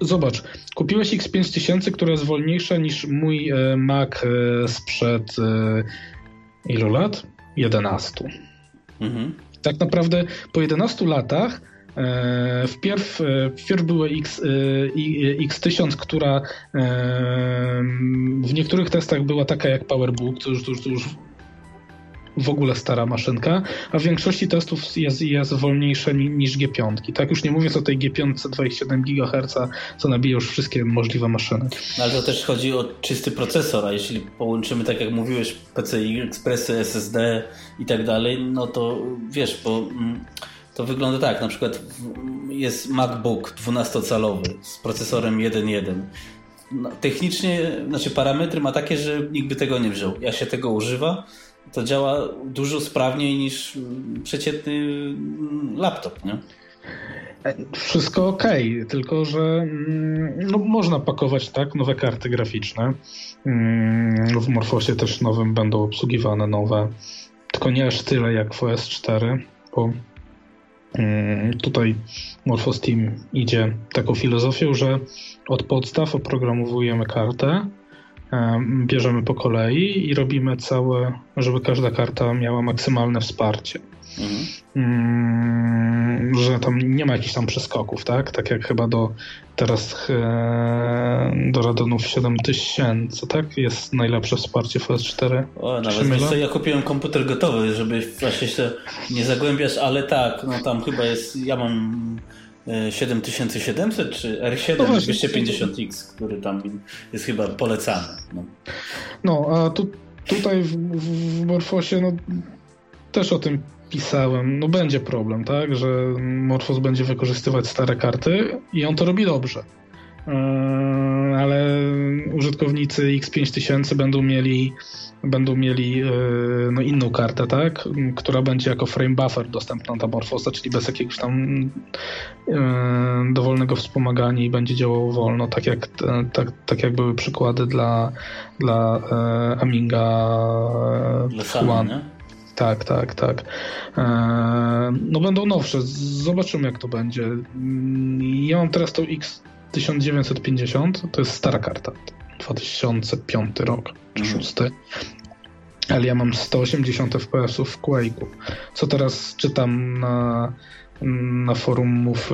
zobacz, kupiłeś X5000, która jest wolniejsza niż mój e, Mac e, sprzed e, ilu lat? 11. Mhm. Tak naprawdę po 11 latach wpierw, e, wpierw była X, e, X1000, która w niektórych testach była taka jak PowerBook, to już, to już, to już w ogóle stara maszynka, a w większości testów jest, jest wolniejsze niż G5. Tak już nie mówiąc o tej G5 27 GHz, co nabija już wszystkie możliwe maszyny. No ale to też chodzi o czysty procesor, a jeśli połączymy, tak jak mówiłeś, PCI, Expressy, SSD i tak dalej, no to wiesz, bo mm, to wygląda tak, na przykład jest MacBook 12-calowy z procesorem 1.1 no, technicznie, znaczy parametry ma takie, że nikt by tego nie wziął. Ja się tego używa, to działa dużo sprawniej niż przeciętny laptop, nie? Wszystko ok, tylko że mm, no, można pakować tak nowe karty graficzne. Mm, w Morfosie też nowym będą obsługiwane nowe, tylko nie aż tyle jak w OS4, bo tutaj Morphos Team idzie taką filozofią, że od podstaw oprogramowujemy kartę, bierzemy po kolei i robimy całe, żeby każda karta miała maksymalne wsparcie. Mhm. Mm, że tam nie ma jakichś tam przeskoków, tak? Tak jak chyba do teraz e, do Radonów 7000, tak? Jest najlepsze wsparcie w S4. O, nawet co, ja kupiłem komputer gotowy, żeby właśnie się nie zagłębiać, ale tak, no tam chyba jest, ja mam 7700 czy R7 no 250X, który tam jest chyba polecany. No, no a tu, tutaj w, w Morfosie no, też o tym pisałem. No będzie problem, tak, że Morfos będzie wykorzystywać stare karty i on to robi dobrze. Yy, ale użytkownicy X5000 będą mieli będą mieli e, no, inną kartę, tak? która będzie jako frame buffer dostępna dla Morfosa, czyli bez jakiegoś tam e, dowolnego wspomagania i będzie działało wolno, tak jak, tak, tak jak były przykłady dla, dla e, dla One. tak, tak, tak. E, no będą nowsze, zobaczymy jak to będzie. Ja mam teraz tą X1950, to jest stara karta, 2005 rok, czy 6. Ale ja mam 180 fps w Quake'u. Co teraz czytam na, na forumów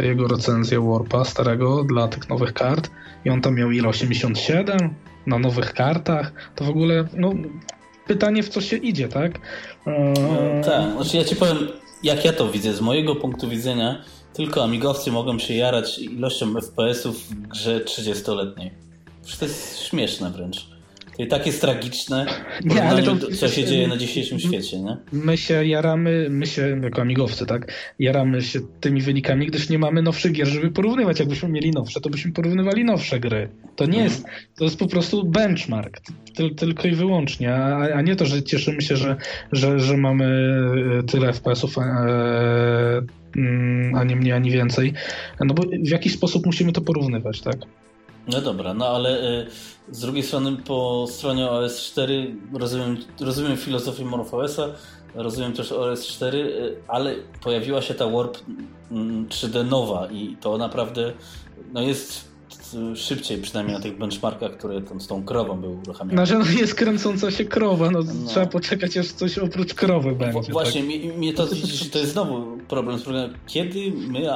e, jego recenzję Warpa starego dla tych nowych kart i on tam miał ile? 87 na nowych kartach. To w ogóle, no pytanie w co się idzie, tak? No, tak, znaczy ja ci powiem, jak ja to widzę, z mojego punktu widzenia, tylko amigowcy mogą się jarać ilością FPS-ów w grze 30-letniej. To jest śmieszne wręcz. Tak jest tragiczne, nie, ale to, co się dzieje na dzisiejszym świecie, nie? My się jaramy, my się jako amigowcy, tak, jaramy się tymi wynikami, gdyż nie mamy nowszych gier, żeby porównywać. Jakbyśmy mieli nowsze, to byśmy porównywali nowsze gry. To nie mhm. jest, to jest po prostu benchmark, tylko i wyłącznie, a, a, nie to, że cieszymy się, że, że, że mamy e, tyle FPS-ów, e, mm, a nie mniej, ani więcej. No bo w jakiś sposób musimy to porównywać, tak? No dobra, no ale y, z drugiej strony po stronie OS4 rozumiem, rozumiem filozofię MorphOSa, rozumiem też OS4, y, ale pojawiła się ta Warp 3D mm, nowa i to naprawdę no jest szybciej, przynajmniej na tych benchmarkach, które tam z tą krową były uruchamiane. Znaczy no jest kręcąca się krowa, no, no. trzeba poczekać aż coś oprócz krowy będzie. Właśnie, tak? mnie, to to jest znowu problem. Kiedy my,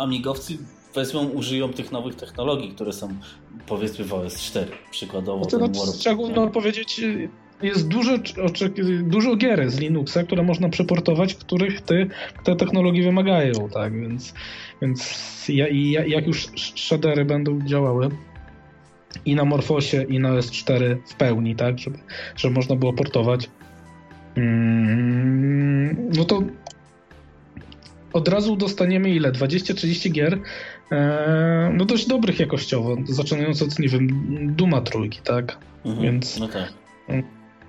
amigowcy wezmą, użyją tych nowych technologii, które są powiedzmy w OS 4, przykładowo. Znaczy, no, trzeba no, powiedzieć, jest dużo, dużo gier z Linuxa, które można przeportować, których te, te technologie wymagają, tak, więc, więc ja, ja, jak już shadery będą działały i na Morfosie, i na S4 w pełni, tak, żeby, żeby można było portować, mm, no to od razu dostaniemy ile? 20-30 gier, no dość dobrych jakościowo, zaczynając od, nie wiem, Duma trójki, tak? Mhm, Więc no tak.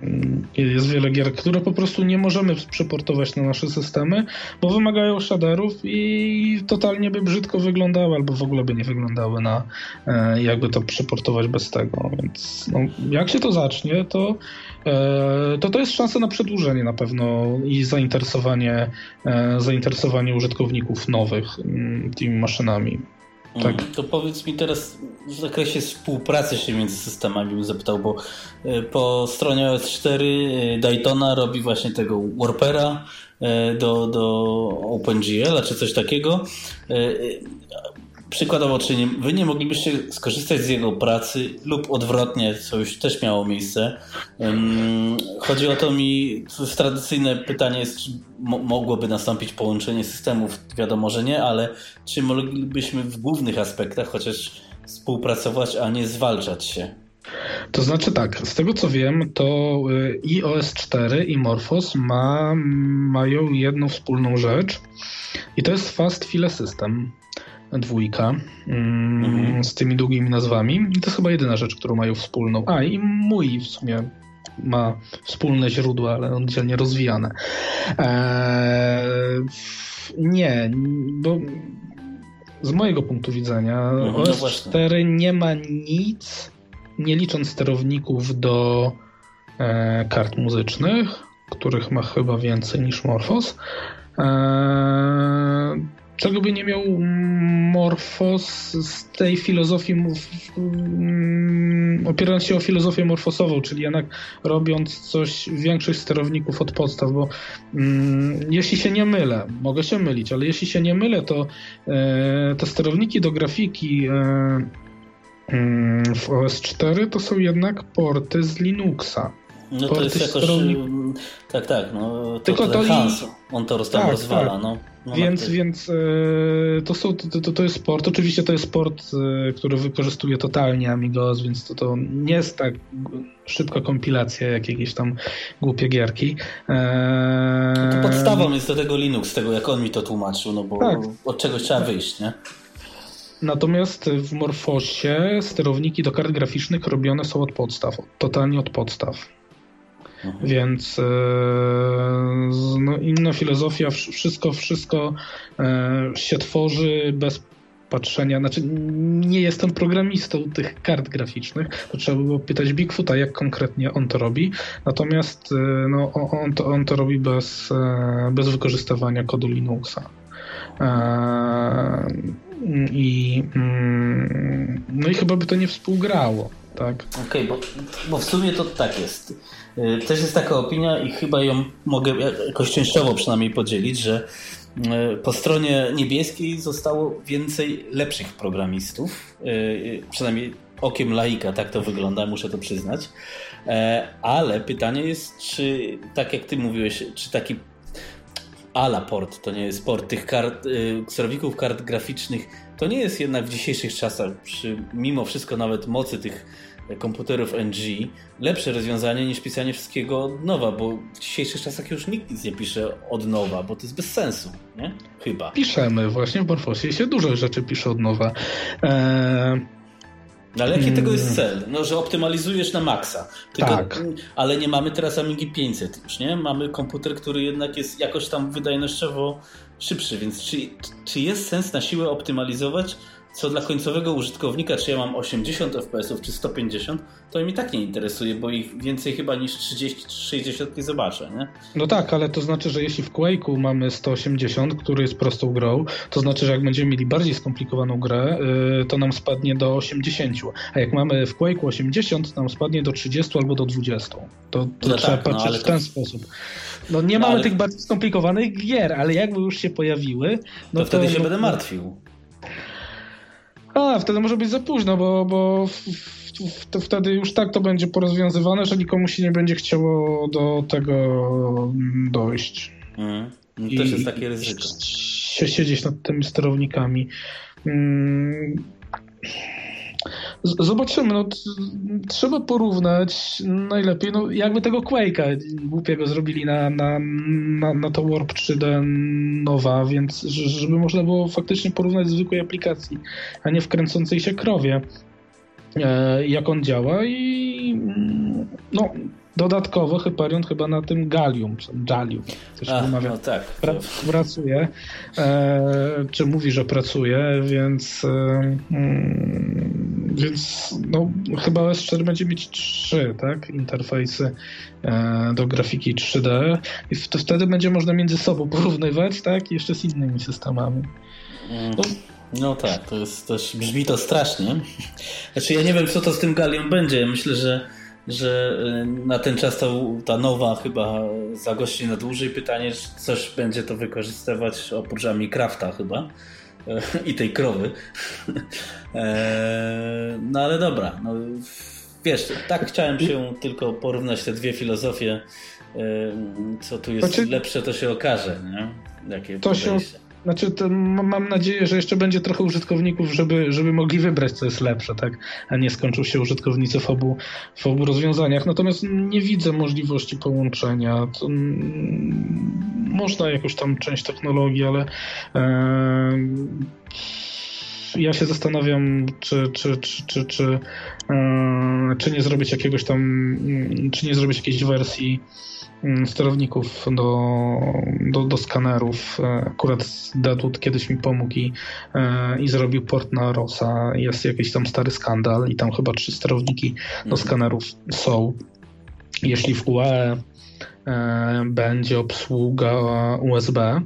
Mm, jest wiele gier, które po prostu nie możemy przeportować na nasze systemy, bo wymagają shaderów i totalnie by brzydko wyglądały, albo w ogóle by nie wyglądały na e, jakby to przeportować bez tego. Więc no, jak się to zacznie, to, e, to to jest szansa na przedłużenie na pewno i zainteresowanie, e, zainteresowanie użytkowników nowych mm, tymi maszynami. Tak. Mm, to powiedz mi teraz w zakresie współpracy się między systemami bym zapytał, bo e, po stronie OS4 e, Daytona robi właśnie tego Warpera e, do, do OpenGL, czy coś takiego. Przykładowo, czy nie, wy nie moglibyście skorzystać z jego pracy lub odwrotnie, co już też miało miejsce. Chodzi o to mi, tradycyjne pytanie jest, czy mogłoby nastąpić połączenie systemów? Wiadomo, że nie, ale czy moglibyśmy w głównych aspektach chociaż współpracować, a nie zwalczać się? To znaczy tak, z tego co wiem, to y, i OS4 i Morphos ma, mają jedną wspólną rzecz i to jest Fast File System dwójka mm, mhm. z tymi długimi nazwami. I to jest chyba jedyna rzecz, którą mają wspólną. A i mój w sumie ma wspólne źródła, ale oddzielnie rozwijane. Eee, nie, bo z mojego punktu widzenia mhm, no OS4 nie ma nic, nie licząc sterowników do e, kart muzycznych, których ma chyba więcej niż Morphos. E, czego by nie miał Morfos z tej filozofii, mm, opierając się o filozofię morfosową, czyli jednak robiąc coś, większość sterowników od podstaw, bo mm, jeśli się nie mylę, mogę się mylić, ale jeśli się nie mylę, to e, te sterowniki do grafiki e, mm, w OS4 to są jednak porty z Linuxa. No to jest jakoś... Sterownik... Tak, tak. No, to, Tylko to Hans, on to tak, rozwala. Tak. No. No więc więc e, to, są, to, to jest sport. Oczywiście to jest sport, e, który wykorzystuje totalnie Amigos, więc to, to nie jest tak szybka kompilacja jak jakieś tam głupie gierki. E, to podstawą jest do tego Linux, tego jak on mi to tłumaczył, no bo tak. od czegoś trzeba wyjść, nie? Natomiast w Morfosie sterowniki do kart graficznych robione są od podstaw, totalnie od podstaw. Mhm. Więc e, no, inna filozofia, wszystko, wszystko e, się tworzy bez patrzenia, znaczy nie jestem programistą tych kart graficznych, to trzeba było pytać Bigfoota, jak konkretnie on to robi, natomiast e, no, on, to, on to robi bez, bez wykorzystywania kodu Linuxa. I, mm, no i chyba by to nie współgrało. Tak. Okej, okay, bo, bo w sumie to tak jest. Też jest taka opinia i chyba ją mogę jakoś częściowo przynajmniej podzielić, że E, po stronie niebieskiej zostało więcej lepszych programistów, e, przynajmniej okiem laika tak to wygląda, muszę to przyznać. E, ale pytanie jest, czy tak jak ty mówiłeś, czy taki ala port, to nie jest port tych kart, sterowników kart graficznych, to nie jest jednak w dzisiejszych czasach, przy mimo wszystko nawet mocy tych komputerów NG lepsze rozwiązanie niż pisanie wszystkiego od nowa, bo w dzisiejszych czasach już nikt nic nie pisze od nowa, bo to jest bez sensu, nie? Chyba. Piszemy, właśnie w Morfosie się dużo rzeczy pisze od nowa. Eee... No ale jaki tego jest cel? No, że optymalizujesz na maksa. Tylko, tak. Ale nie mamy teraz Amigi 500 już, nie? Mamy komputer, który jednak jest jakoś tam wydajnościowo szybszy, więc czy, czy jest sens na siłę optymalizować co dla końcowego użytkownika, czy ja mam 80 fps czy 150, to mi tak nie interesuje, bo ich więcej chyba niż 30 czy 60 nie zobaczę, nie? No tak, ale to znaczy, że jeśli w Quake'u mamy 180, który jest prostą grą, to znaczy, że jak będziemy mieli bardziej skomplikowaną grę, yy, to nam spadnie do 80. A jak mamy w Quake'u 80, to nam spadnie do 30 albo do 20. To, to no trzeba tak, patrzeć no, w ten to... sposób. No nie no, mamy ale... tych bardziej skomplikowanych gier, ale jakby już się pojawiły, no to, to wtedy się no, będę martwił. A, wtedy może być za późno, bo, bo to wtedy już tak to będzie porozwiązywane, że nikomu się nie będzie chciało do tego dojść. Mm. No też jest takie ryzyko. Siedzieć nad tymi sterownikami. Mm. Zobaczymy, no, trzeba porównać najlepiej, no, jakby tego Quake'a głupiego zrobili na, na, na, na to Warp 3D nowa, więc żeby można było faktycznie porównać zwykłej aplikacji, a nie wkręcącej się krowie, e, jak on działa i no, Dodatkowo Hyperion chyba na tym Gallium, coś Ach, wymawia, no tak. pra, pracuje, e, czy mówi, że pracuje, więc e, mm, więc no, chyba S4 będzie mieć trzy tak, interfejsy e, do grafiki 3D i to wtedy będzie można między sobą porównywać, tak, i jeszcze z innymi systemami. No, no tak, to jest też, brzmi to strasznie. Znaczy ja nie wiem, co to z tym Gallium będzie. Myślę, że że y, na ten czas to, ta nowa chyba zagości na dłużej. Pytanie, czy coś będzie to wykorzystywać oprócz Crafta chyba i tej krowy. E, no ale dobra, no, wiesz, tak chciałem się tylko porównać te dwie filozofie. E, co tu jest znaczy, lepsze, to się okaże, nie? Jakie to się, znaczy, mam nadzieję, że jeszcze będzie trochę użytkowników, żeby, żeby mogli wybrać, co jest lepsze, tak? A nie skończą się użytkownicy w obu, w obu rozwiązaniach. Natomiast nie widzę możliwości połączenia. To, można jakąś tam część technologii, ale ja się zastanawiam, czy, czy, czy, czy, czy, e, czy nie zrobić jakiegoś tam, mm, czy nie zrobić jakiejś wersji Mm, sterowników do, do, do skanerów. E, akurat Deadwood kiedyś mi pomógł i, e, i zrobił port na Rosa. Jest jakiś tam stary skandal i tam chyba trzy sterowniki do mhm. skanerów są. Jeśli w UE będzie obsługa USB,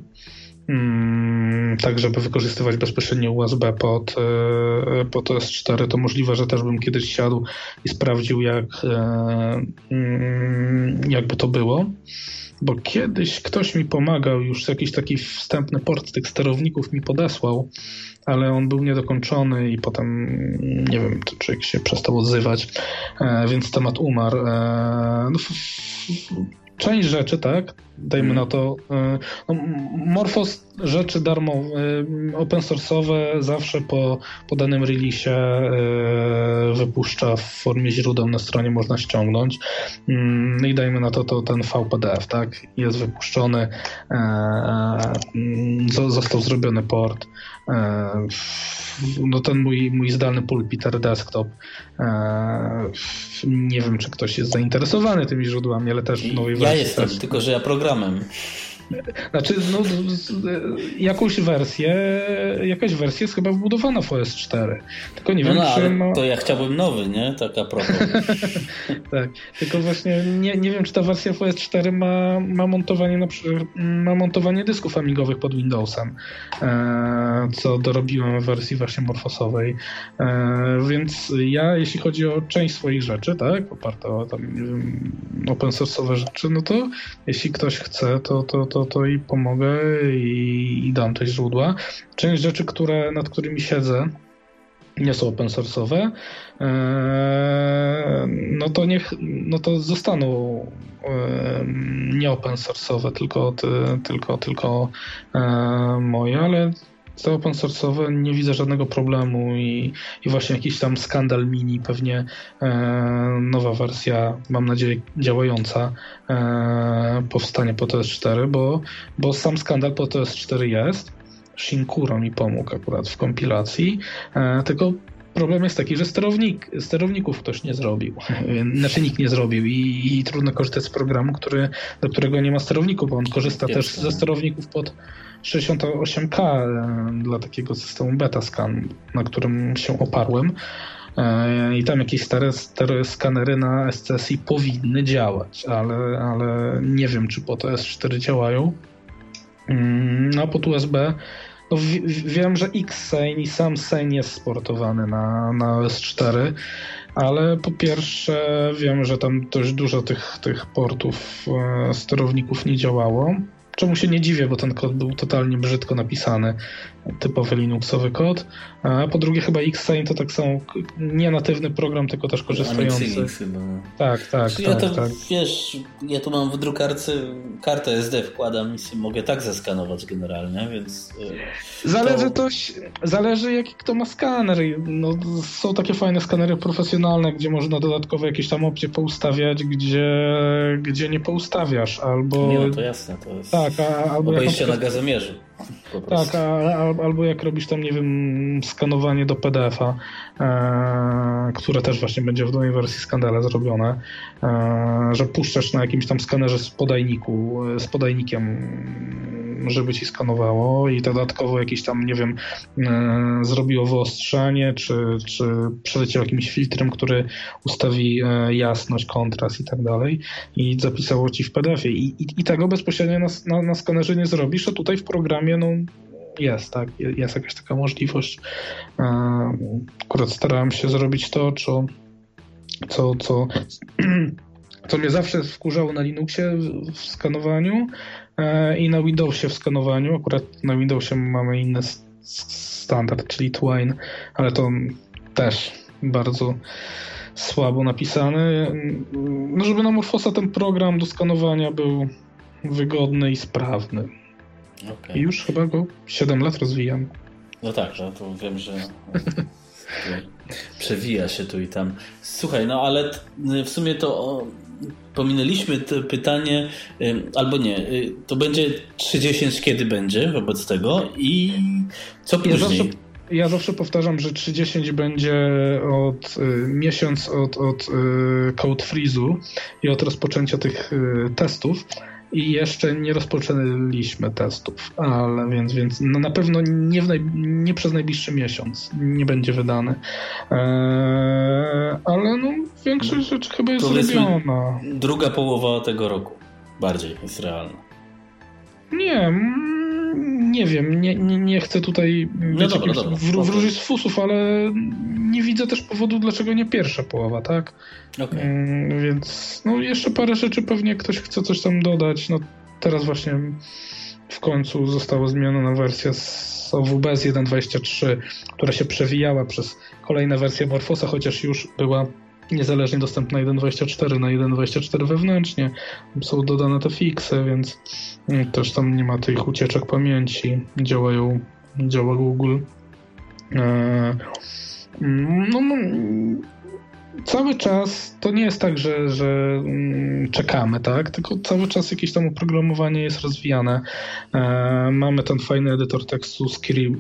Mm, tak żeby wykorzystywać bezpośrednio USB pod, e, pod S4, to możliwe, że też bym kiedyś siadł i sprawdził, jak, e, mm, jakby to było. Bo kiedyś ktoś mi pomagał, już jakiś taki wstępny port tych sterowników mi podesłał, ale on był niedokończony i potem nie wiem, czy człowiek się przestał odzywać, e, więc temat umarł. No, część rzeczy, tak, dajmy mm. na to, e, no, Morphos rzeczy darmowe, e, open source'owe zawsze po, po danym release e, wypuszcza w formie źródeł na stronie można ściągnąć. Mm, no i dajmy na to, to ten VPDF, tak, jest wypuszczony, mm, został zrobiony port, no ten mój, mój zdalny pulpiter desktop nie wiem, czy ktoś jest zainteresowany tymi źródłami, ale też w nowej wersji. Ja jestem, też... tylko że ja programem. Znaczy, no, jakąś wersję, jakaś wersja jest chyba wbudowana w OS 4. Tylko nie no wiem, no, czy ma... To ja chciałbym nowy, nie? Tak a propos. tak, tylko właśnie nie, nie wiem, czy ta wersja w OS 4 ma, ma, montowanie, na, ma montowanie dysków amigowych pod Windowsem, e, co dorobiłem w wersji właśnie morfosowej. E, więc ja, jeśli chodzi o część swoich rzeczy, tak, oparte o tam, open source'owe rzeczy, no to jeśli ktoś chce, to, to, to, to i pomogę i, i dam te źródła. Część rzeczy, które, nad którymi siedzę, nie są open source'owe, e, no to niech, no to zostaną e, nie open source'owe, tylko, tylko, tylko e, moje, ale te open source'owe nie widzę żadnego problemu i, i właśnie jakiś tam skandal mini, pewnie e, nowa wersja, mam nadzieję działająca, e, powstanie po TS4, bo, bo sam skandal po TS4 jest. Shinkuro mi pomógł akurat w kompilacji, e, tylko problem jest taki, że sterownik, sterowników ktoś nie zrobił. Znaczy nikt nie zrobił i, i trudno korzystać z programu, który, do którego nie ma sterowników, bo on korzysta też ze sterowników pod 68K e, dla takiego systemu Betascan, na którym się oparłem. E, I tam jakieś stare, stare skanery na SCSI powinny działać, ale, ale nie wiem, czy po to S4 działają. Mm, no a pod USB no, wiem, że X-Sane i sam Sane jest sportowany na, na S4, ale po pierwsze wiem, że tam dość dużo tych, tych portów e, sterowników nie działało. Czemu się nie dziwię, bo ten kod był totalnie brzydko napisany, typowy Linuxowy kod. A po drugie chyba Xsign to tak samo nie natywny program, tylko też korzystający. chyba. Tak, tak, tak. Ja to, tak. wiesz, ja tu mam w drukarce kartę SD wkładam i sobie mogę tak zeskanować generalnie, więc... E, zależy to... zależy jaki kto ma skaner. No, są takie fajne skanery profesjonalne, gdzie można dodatkowe jakieś tam opcje poustawiać, gdzie, gdzie nie poustawiasz, albo... Nie, no to jasne, to jest... Tak, a, albo Obejście na gazomierzu. Tak, a, albo jak robisz tam, nie wiem, skanowanie do PDF-a, e, które też właśnie będzie w nowej wersji skandala zrobione, e, że puszczasz na jakimś tam skanerze z podajniku, e, z podajnikiem, żeby ci skanowało i dodatkowo jakiś tam, nie wiem, e, zrobiło wyostrzenie, czy, czy przeleciał jakimś filtrem, który ustawi e, jasność, kontrast i tak dalej i zapisało ci w PDF-ie. I, i, i tego bezpośrednio na, na, na skanerze nie zrobisz, a tutaj w programie no jest, tak, jest jakaś taka możliwość. E, akurat starałem się zrobić to, co, co, co, co mnie zawsze wkurzało na Linuxie w skanowaniu i na Windowsie w skanowaniu. Akurat na Windowsie mamy inny standard, czyli Twine, ale to też bardzo słabo napisany. No, żeby na Morfosa ten program do skanowania był wygodny i sprawny. Okay. I już chyba go 7 lat rozwijam. No tak, no to wiem, że przewija się tu i tam. Słuchaj, no ale w sumie to pominęliśmy to pytanie, albo nie, y, to będzie 30 kiedy będzie wobec tego i co później? Ja zawsze, ja zawsze powtarzam, że 30 będzie od y, miesiąc od, od y, code freeze'u i od rozpoczęcia tych y, testów i jeszcze nie rozpoczęliśmy testów, ale więc, więc no na pewno nie, naj, nie przez najbliższy miesiąc nie będzie wydany. Eee, ale no, większość rzeczy chyba jest zrobiona. Druga połowa tego roku bardziej jest realna. Nie, nie wiem, nie, nie, nie chcę tutaj no dobra, dobra, wróżyć z fusów, ale nie widzę też powodu, dlaczego nie pierwsza połowa, tak? Okay. Mm, więc no jeszcze parę rzeczy pewnie ktoś chce coś tam dodać. No teraz właśnie w końcu została zmieniona wersja z OWB z 1.23, która się przewijała przez kolejne wersje Morfosa, chociaż już była niezależnie dostępna 1.24 na 1.24 wewnętrznie. Są dodane te fiksy, więc mm, też tam nie ma tych ucieczek pamięci. Działają, działa Google. E, no, no cały czas to nie jest tak, że, że mm, czekamy, tak? Tylko cały czas jakieś tam oprogramowanie jest rozwijane. E, mamy ten fajny edytor tekstu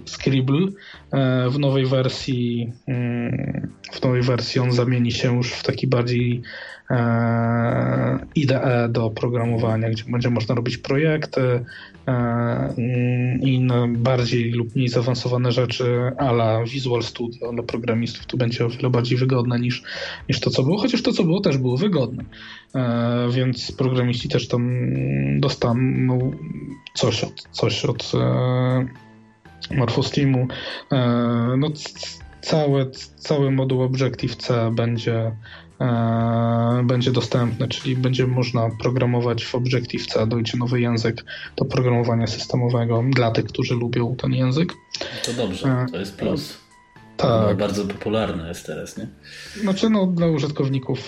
Scribble. E, w nowej wersji mm, w nowej wersji on zamieni się już w taki bardziej IDE do programowania, gdzie będzie można robić projekty e, i inne bardziej lub mniej zaawansowane rzeczy ala Visual Studio dla programistów. To będzie o wiele bardziej wygodne niż, niż to, co było, chociaż to, co było, też było wygodne. E, więc programiści też tam dostaną coś od, coś od e, Morphosteamu. No, cały, cały moduł Objective-C będzie, będzie dostępny, czyli będzie można programować w Objective-C, dojdzie nowy język do programowania systemowego dla tych, którzy lubią ten język. To dobrze, to jest plus. Tak. No, bardzo popularne jest teraz, nie? Znaczy, no, dla użytkowników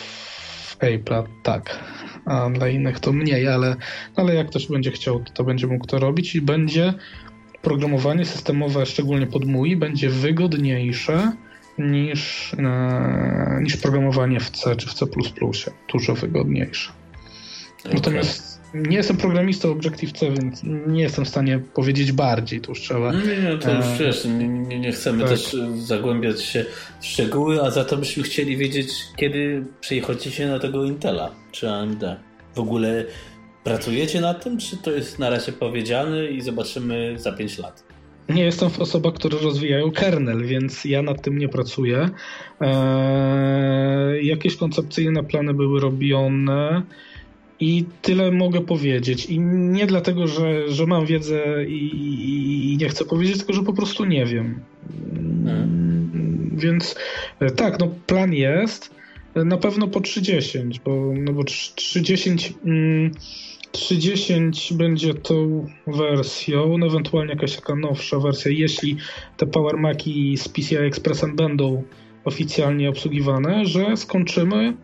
Apple'a tak, a dla innych to mniej, ale, ale jak ktoś będzie chciał, to będzie mógł to robić i będzie programowanie systemowe, szczególnie pod MUI, będzie wygodniejsze niż, e, niż programowanie w C czy w C++. Dużo wygodniejsze. Okay. Natomiast nie jestem programistą Objective-C, więc nie jestem w stanie powiedzieć bardziej. To już trzeba. Nie, nie, to już e, wiesz, nie, nie, nie chcemy tak. też zagłębiać się w szczegóły, a za to byśmy chcieli wiedzieć, kiedy przechodzicie na tego Intela czy AMD. W ogóle Pracujecie nad tym, czy to jest na razie powiedziane i zobaczymy za 5 lat? Nie jestem osoba, które rozwijają kernel, więc ja nad tym nie pracuję. Eee, jakieś koncepcyjne plany były robione i tyle mogę powiedzieć. I nie dlatego, że, że mam wiedzę i, i, i nie chcę powiedzieć, tylko że po prostu nie wiem. Hmm. Więc e, tak, no plan jest. Na pewno po 30, bo, no bo 30. Mm, 3.10 będzie tą wersją, no ewentualnie jakaś taka nowsza wersja, jeśli te Power Maci z PCI Expressem będą oficjalnie obsługiwane, że skończymy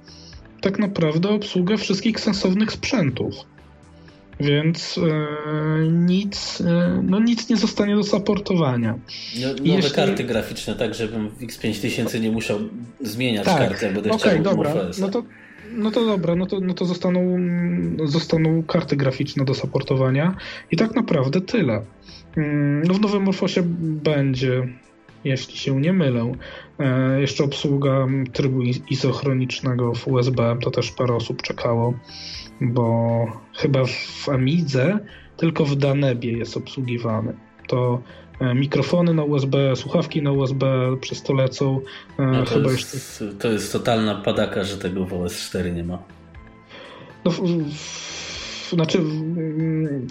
tak naprawdę obsługę wszystkich sensownych sprzętów. Więc e, nic, e, no nic nie zostanie do zaportowania. No, nowe Jeśli... karty graficzne, tak żebym w X5000 nie musiał zmieniać tak. karty, jak będę okay, chciał dobra. No to no to dobra, no to, no to zostaną, zostaną karty graficzne do supportowania i tak naprawdę tyle. Mm, no w nowym Morfosie będzie, jeśli się nie mylę, e, jeszcze obsługa trybu izochronicznego w USB, to też parę osób czekało, bo chyba w Amidze tylko w Danebie jest obsługiwany. To mikrofony na USB, słuchawki na USB przez to lecą. E, no to, Chyba jest, jeszcze... to jest totalna padaka, że tego w OS4 nie ma. No, znaczy,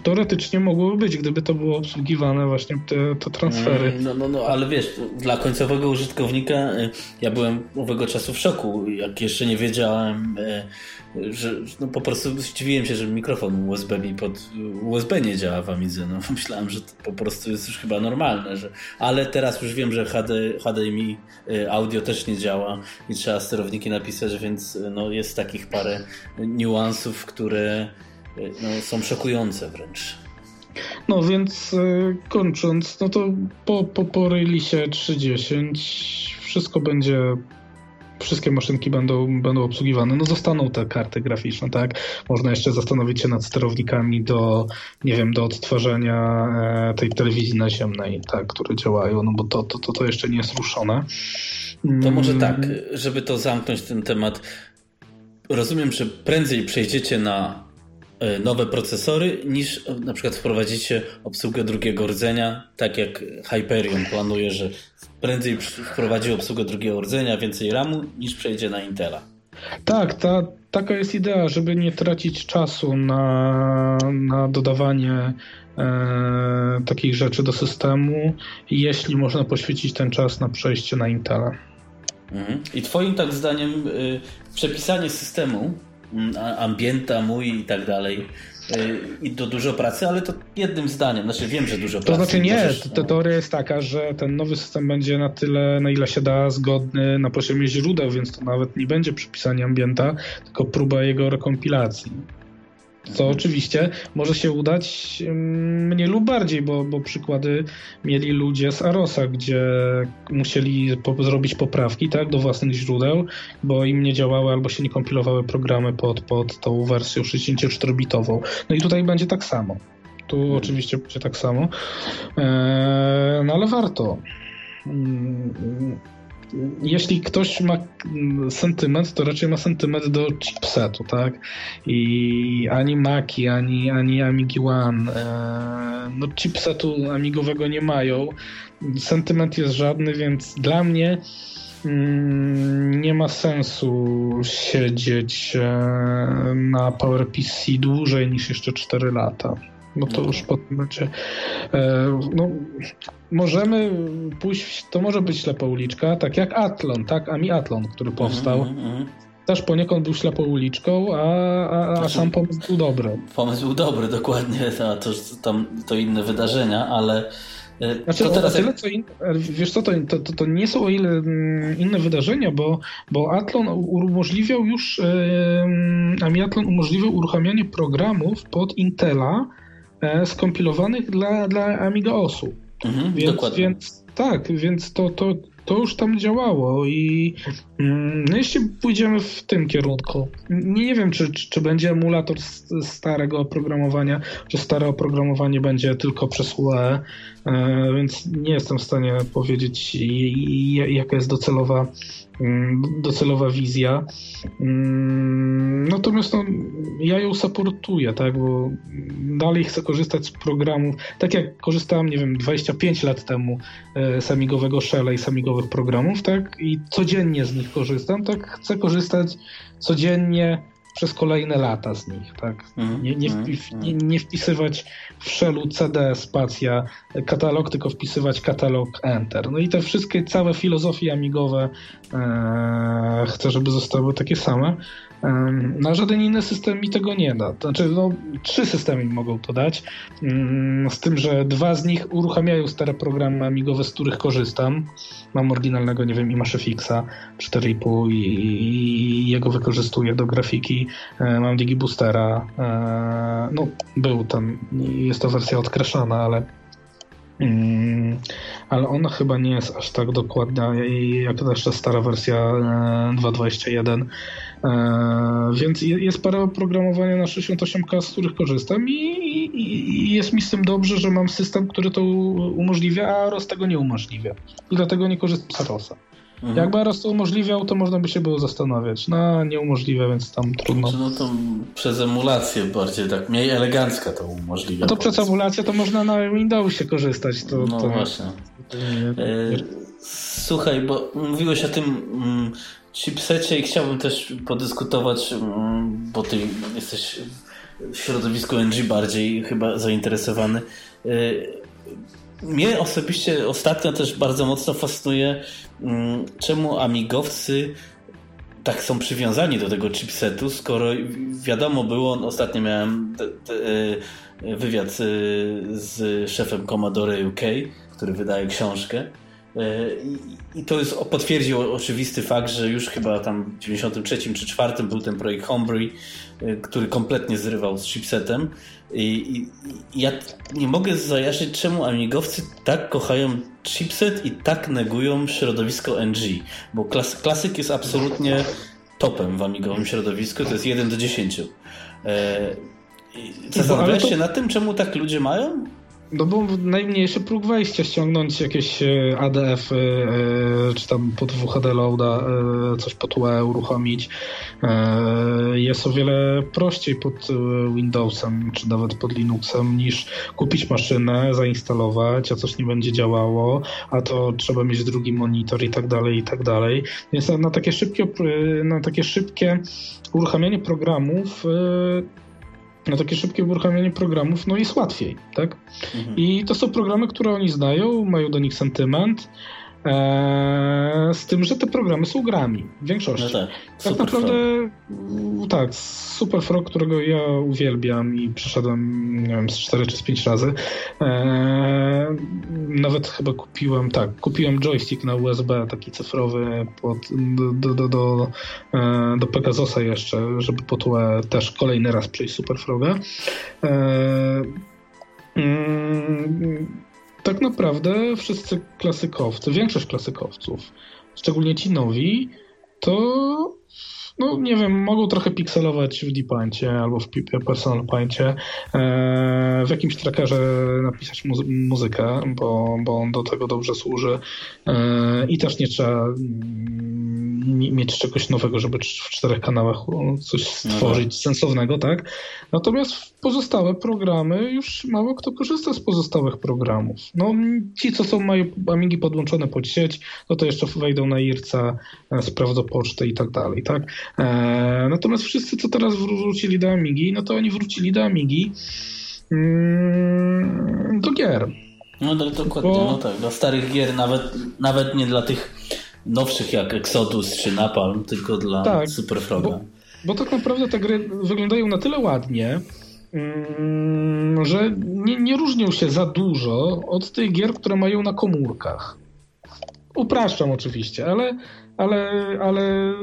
teoretycznie mogłoby być, gdyby to było obsługiwane właśnie te, te transfery. Mm, no, no, no, ale wiesz, dla końcowego użytkownika y, ja byłem owego czasu w szoku, jak jeszcze nie wiedziałem, y, że no, po prostu zdziwiłem się, że mikrofon USB mi pod USB nie działa w Amidze. No, myślałem, że to po prostu jest już chyba normalne, że... ale teraz już wiem, że HD, HDMI y, audio też nie działa i trzeba sterowniki napisać, więc no, jest takich parę niuansów, które no, są szokujące wręcz. No więc e, kończąc, no to po, po, po release 3.10 wszystko będzie wszystkie maszynki będą, będą obsługiwane. No zostaną te karty graficzne, tak? Można jeszcze zastanowić się nad sterownikami do, nie wiem, do odtwarzania e, tej telewizji naziemnej, tak, które działają, no bo to, to, to, to jeszcze nie jest ruszone. To może mm. tak, żeby to zamknąć ten temat. Rozumiem, że prędzej przejdziecie na nowe procesory niż e, na przykład wprowadzicie obsługę drugiego rdzenia, tak jak Hyperion planuje, że prędzej wprowadzi obsługę drugiego rdzenia, więcej RAMu niż przejdzie na Intela. Tak, ta, taka jest idea, żeby nie tracić czasu na, na dodawanie e, takich rzeczy do systemu, jeśli można poświęcić ten czas na przejście na Intela. Mhm. I twoim tak zdaniem y, przepisanie systemu ambienta mój i tak dalej. Y, I to dużo pracy, ale to jednym zdaniem. Znaczy wiem, że dużo to pracy. To znaczy nie, możesz, teoria jest taka, że ten nowy system będzie na tyle, na ile się da, zgodny na poziomie źródeł, więc to nawet nie będzie przypisanie ambienta, tylko próba jego rekompilacji. Co oczywiście może się udać mniej lub bardziej, bo, bo przykłady mieli ludzie z Arosa, gdzie musieli po, zrobić poprawki tak, do własnych źródeł, bo im nie działały albo się nie kompilowały programy pod, pod tą wersją 64-bitową. No i tutaj będzie tak samo. Tu hmm. oczywiście będzie tak samo. Eee, no ale warto. Jeśli ktoś ma sentyment, to raczej ma sentyment do chipsetu, tak? I ani Maki, ani, ani Amigi One, e, no chipsetu amigowego nie mają. Sentyment jest żadny, więc dla mnie mm, nie ma sensu siedzieć e, na PowerPC dłużej niż jeszcze 4 lata. No to już potem będzie. E, no, możemy pójść, to może być ślepa uliczka, tak jak Atlon, tak? Ami Atlon, który mhm, powstał. Mm, mm, Też poniekąd był ślepą uliczką, a, a, a znaczy, sam pomysł był dobry. Pomysł był dobry, dokładnie. A to, tam, to inne wydarzenia, ale. E, znaczy, to teraz... tyle, co in... wiesz co, to, to, to nie są o ile mm, inne wydarzenia, bo, bo Atlon umożliwiał już, Ami Atlon umożliwiał uruchamianie programów pod Intela, E, skompilowanych dla, dla Amiga OSu. Mhm, więc, dokładnie. więc tak, więc to, to, to już tam działało i mm, no jeśli pójdziemy w tym kierunku, nie, nie wiem, czy, czy, czy, będzie emulator starego oprogramowania, czy stare oprogramowanie będzie tylko przez UE, e, więc nie jestem w stanie powiedzieć, jaka jest docelowa docelowa wizja. Mm, natomiast no, ja ją supportuję, tak, bo dalej chcę korzystać z programów, tak jak korzystałem, nie wiem, 25 lat temu e, z amigowego Shell'a i z amigowych programów, tak, i codziennie z nich korzystam, tak chcę korzystać codziennie przez kolejne lata z nich, tak? Mm, nie, nie, mhm, wpis, mm, nie, nie, wpisywać w shellu CD spacja katalog, tylko wpisywać katalog Enter. No i te wszystkie, całe filozofie amigowe e, chcę, żeby zostały takie same. Na żaden inny system mi tego nie da. Znaczy, no, trzy systemy mi mogą to dać. Mm, z tym, że dwa z nich uruchamiają stare programy amigowe, z których korzystam. Mam oryginalnego, nie wiem, Imasza Fixa 4,5 i, i jego wykorzystuję do grafiki. E, mam Digiboostera. E, no, był tam, jest to wersja odkreszana, ale ale ona chyba nie jest aż tak dokładna jak jeszcze stara wersja 2.21. E, więc jest parę oprogramowania na 68K, z których korzystam i, jest mi z tym dobrze, że mam system, który to umożliwia, a ROS tego nie umożliwia. I dlatego nie korzystam z ROSa. Mhm. Jakby ROS to umożliwiał, to można by się było zastanawiać. No, nie umożliwia, więc tam trudno. No to przez emulację bardziej tak, mniej elegancka to umożliwia. No to przez emulację to można na Windowsie korzystać. To, no to, właśnie. E, Słuchaj, bo mówiłeś o tym mm, chipsecie i chciałbym też podyskutować, mm, bo ty jesteś w środowisku NG bardziej chyba zainteresowany. Y, mnie osobiście ostatnio też bardzo mocno fascynuje, czemu amigowcy tak są przywiązani do tego chipsetu, skoro wiadomo było, ostatnio miałem y, wywiad y, z szefem Commodore UK, który wydaje książkę. E, I to jest, potwierdził oczywisty fakt, że już chyba tam w 93 czy 4 był ten projekt Homebrew, e, który kompletnie zrywał z chipsetem. I, i, ja nie mogę zajarzyć, czemu amigowcy tak kochają chipset i tak negują środowisko NG. Bo klas, klasyk jest absolutnie topem w amigowym środowisku, to jest 1 do 10. E, Zastanawiałeś się nad tym, czemu tak ludzie mają? No bo najmniejszy próg wejścia, ściągnąć jakieś e, ADF -y, e, czy tam pod WHD loada e, coś pod UE uruchomić jest o wiele prościej pod Windowsem czy nawet pod Linuxem niż kupić maszynę, zainstalować, a coś nie będzie działało, a to trzeba mieć drugi monitor i tak dalej, i tak dalej. Więc na takie szybkie, na takie szybkie uruchamianie programów na takie szybkie uruchamianie programów, no jest łatwiej, tak? Mhm. I to są programy, które oni znają, mają do nich sentyment, z tym, że te programy są grami w większości. No tak, tak naprawdę Frog. tak, Super Frog, którego ja uwielbiam i przeszedłem, nie wiem, z 4 czy z 5 razy. Eee, nawet chyba kupiłem, tak, kupiłem joystick na USB, taki cyfrowy pod, do, do, do, do Pegasusa jeszcze, żeby po tłe też kolejny raz przejść Super Froga. Tak naprawdę wszyscy klasykowcy, większość klasykowców, szczególnie ci nowi, to no nie wiem, mogą trochę pikselować w D-Paintie albo w Personal Paintie, w jakimś trackerze napisać muzy muzykę, bo, bo on do tego dobrze służy i też nie trzeba mm, mieć czegoś nowego, żeby w czterech kanałach coś stworzyć no sensownego, tak? Natomiast pozostałe programy już mało kto korzysta z pozostałych programów. No ci, co są, mają Amigi podłączone pod sieć, no to jeszcze wejdą na IRCA, e, sprawdzą pocztę i tak dalej, tak? E, natomiast wszyscy, co teraz wrócili do Amigi, no to oni wrócili do Amigi mm, do gier. No dokładnie, Bo... no tak, do starych gier, nawet, nawet nie dla tych nowszych jak Exodus czy Napalm, tylko dla tak, Superfroga. Bo, bo tak naprawdę te gry wyglądają na tyle ładnie, mm, że nie, nie różnią się za dużo od tych gier, które mają na komórkach. Upraszczam oczywiście, ale ale, ale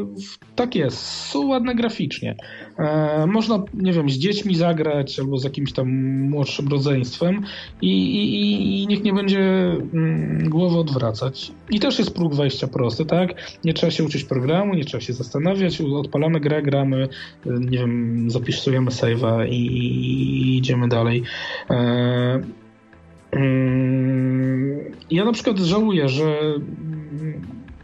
tak jest. Są ładne graficznie. E, można, nie wiem, z dziećmi zagrać albo z jakimś tam młodszym rodzeństwem i, i, i niech nie będzie mm, głowy odwracać. I też jest próg wejścia prosty, tak? Nie trzeba się uczyć programu, nie trzeba się zastanawiać. Odpalamy grę, gramy, nie wiem, zapisujemy save'a i, i, idziemy dalej. E, mm, ja na przykład żałuję, że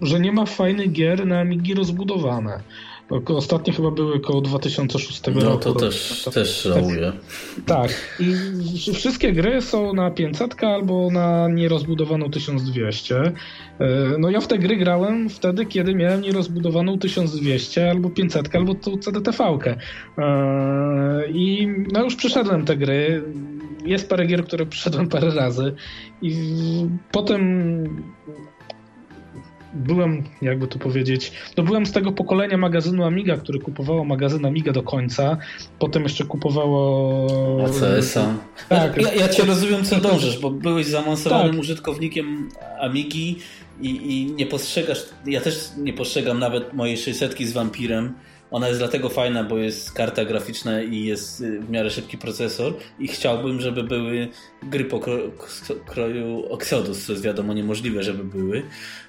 że nie ma fajnych gier na Amigi rozbudowane. Ostatnie chyba były około 2006 no, roku. No to też, to, też żałuję. Tak. I wszystkie gry są na 500 albo na nierozbudowaną 1200. E, no ja w te gry grałem wtedy, kiedy miałem nierozbudowaną 1200 albo 500 albo tą CDTV-kę. E, I no już przeszedłem te gry. Jest parę gier, które przeszedłem parę razy. I potem byłem, jakby to powiedzieć, no byłem z tego pokolenia magazynu Amiga, który kupowało magazyn Amiga do końca, potem jeszcze kupowało... ACS-a. Tak. Ja, ja cię rozumiem, co dążysz, bo byłeś zaawansowanym tak. użytkownikiem Amigi i, i nie postrzegasz, ja też nie postrzegam nawet mojej 600 z Vampirem, ona jest dlatego fajna, bo jest karta graficzna i jest y, w miarę szybki procesor i chciałbym, żeby były gry po kroju Exodus, co jest wiadomo niemożliwe, żeby były.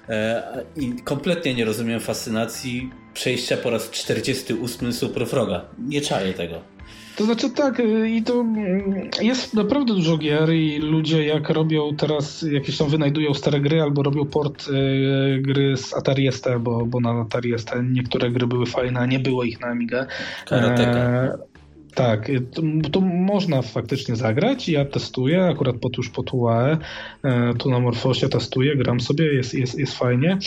E, I kompletnie nie rozumiem fascynacji przejścia po raz 48 Super Froga. Nie czaję tego. To znaczy tak, y, i to mm, jest naprawdę dużo gier i ludzie jak robią teraz, jakieś tam wynajdują stare gry albo robią port y, gry z Atari ST, bo, bo na Atari ST niektóre gry były fajne, a nie było ich na Amigę. Karateka. E, tak, to, to, można faktycznie zagrać. Ja testuję, akurat pod, już po UAE, tu na Morfosie testuję, gram sobie, jest, jest, jest fajnie.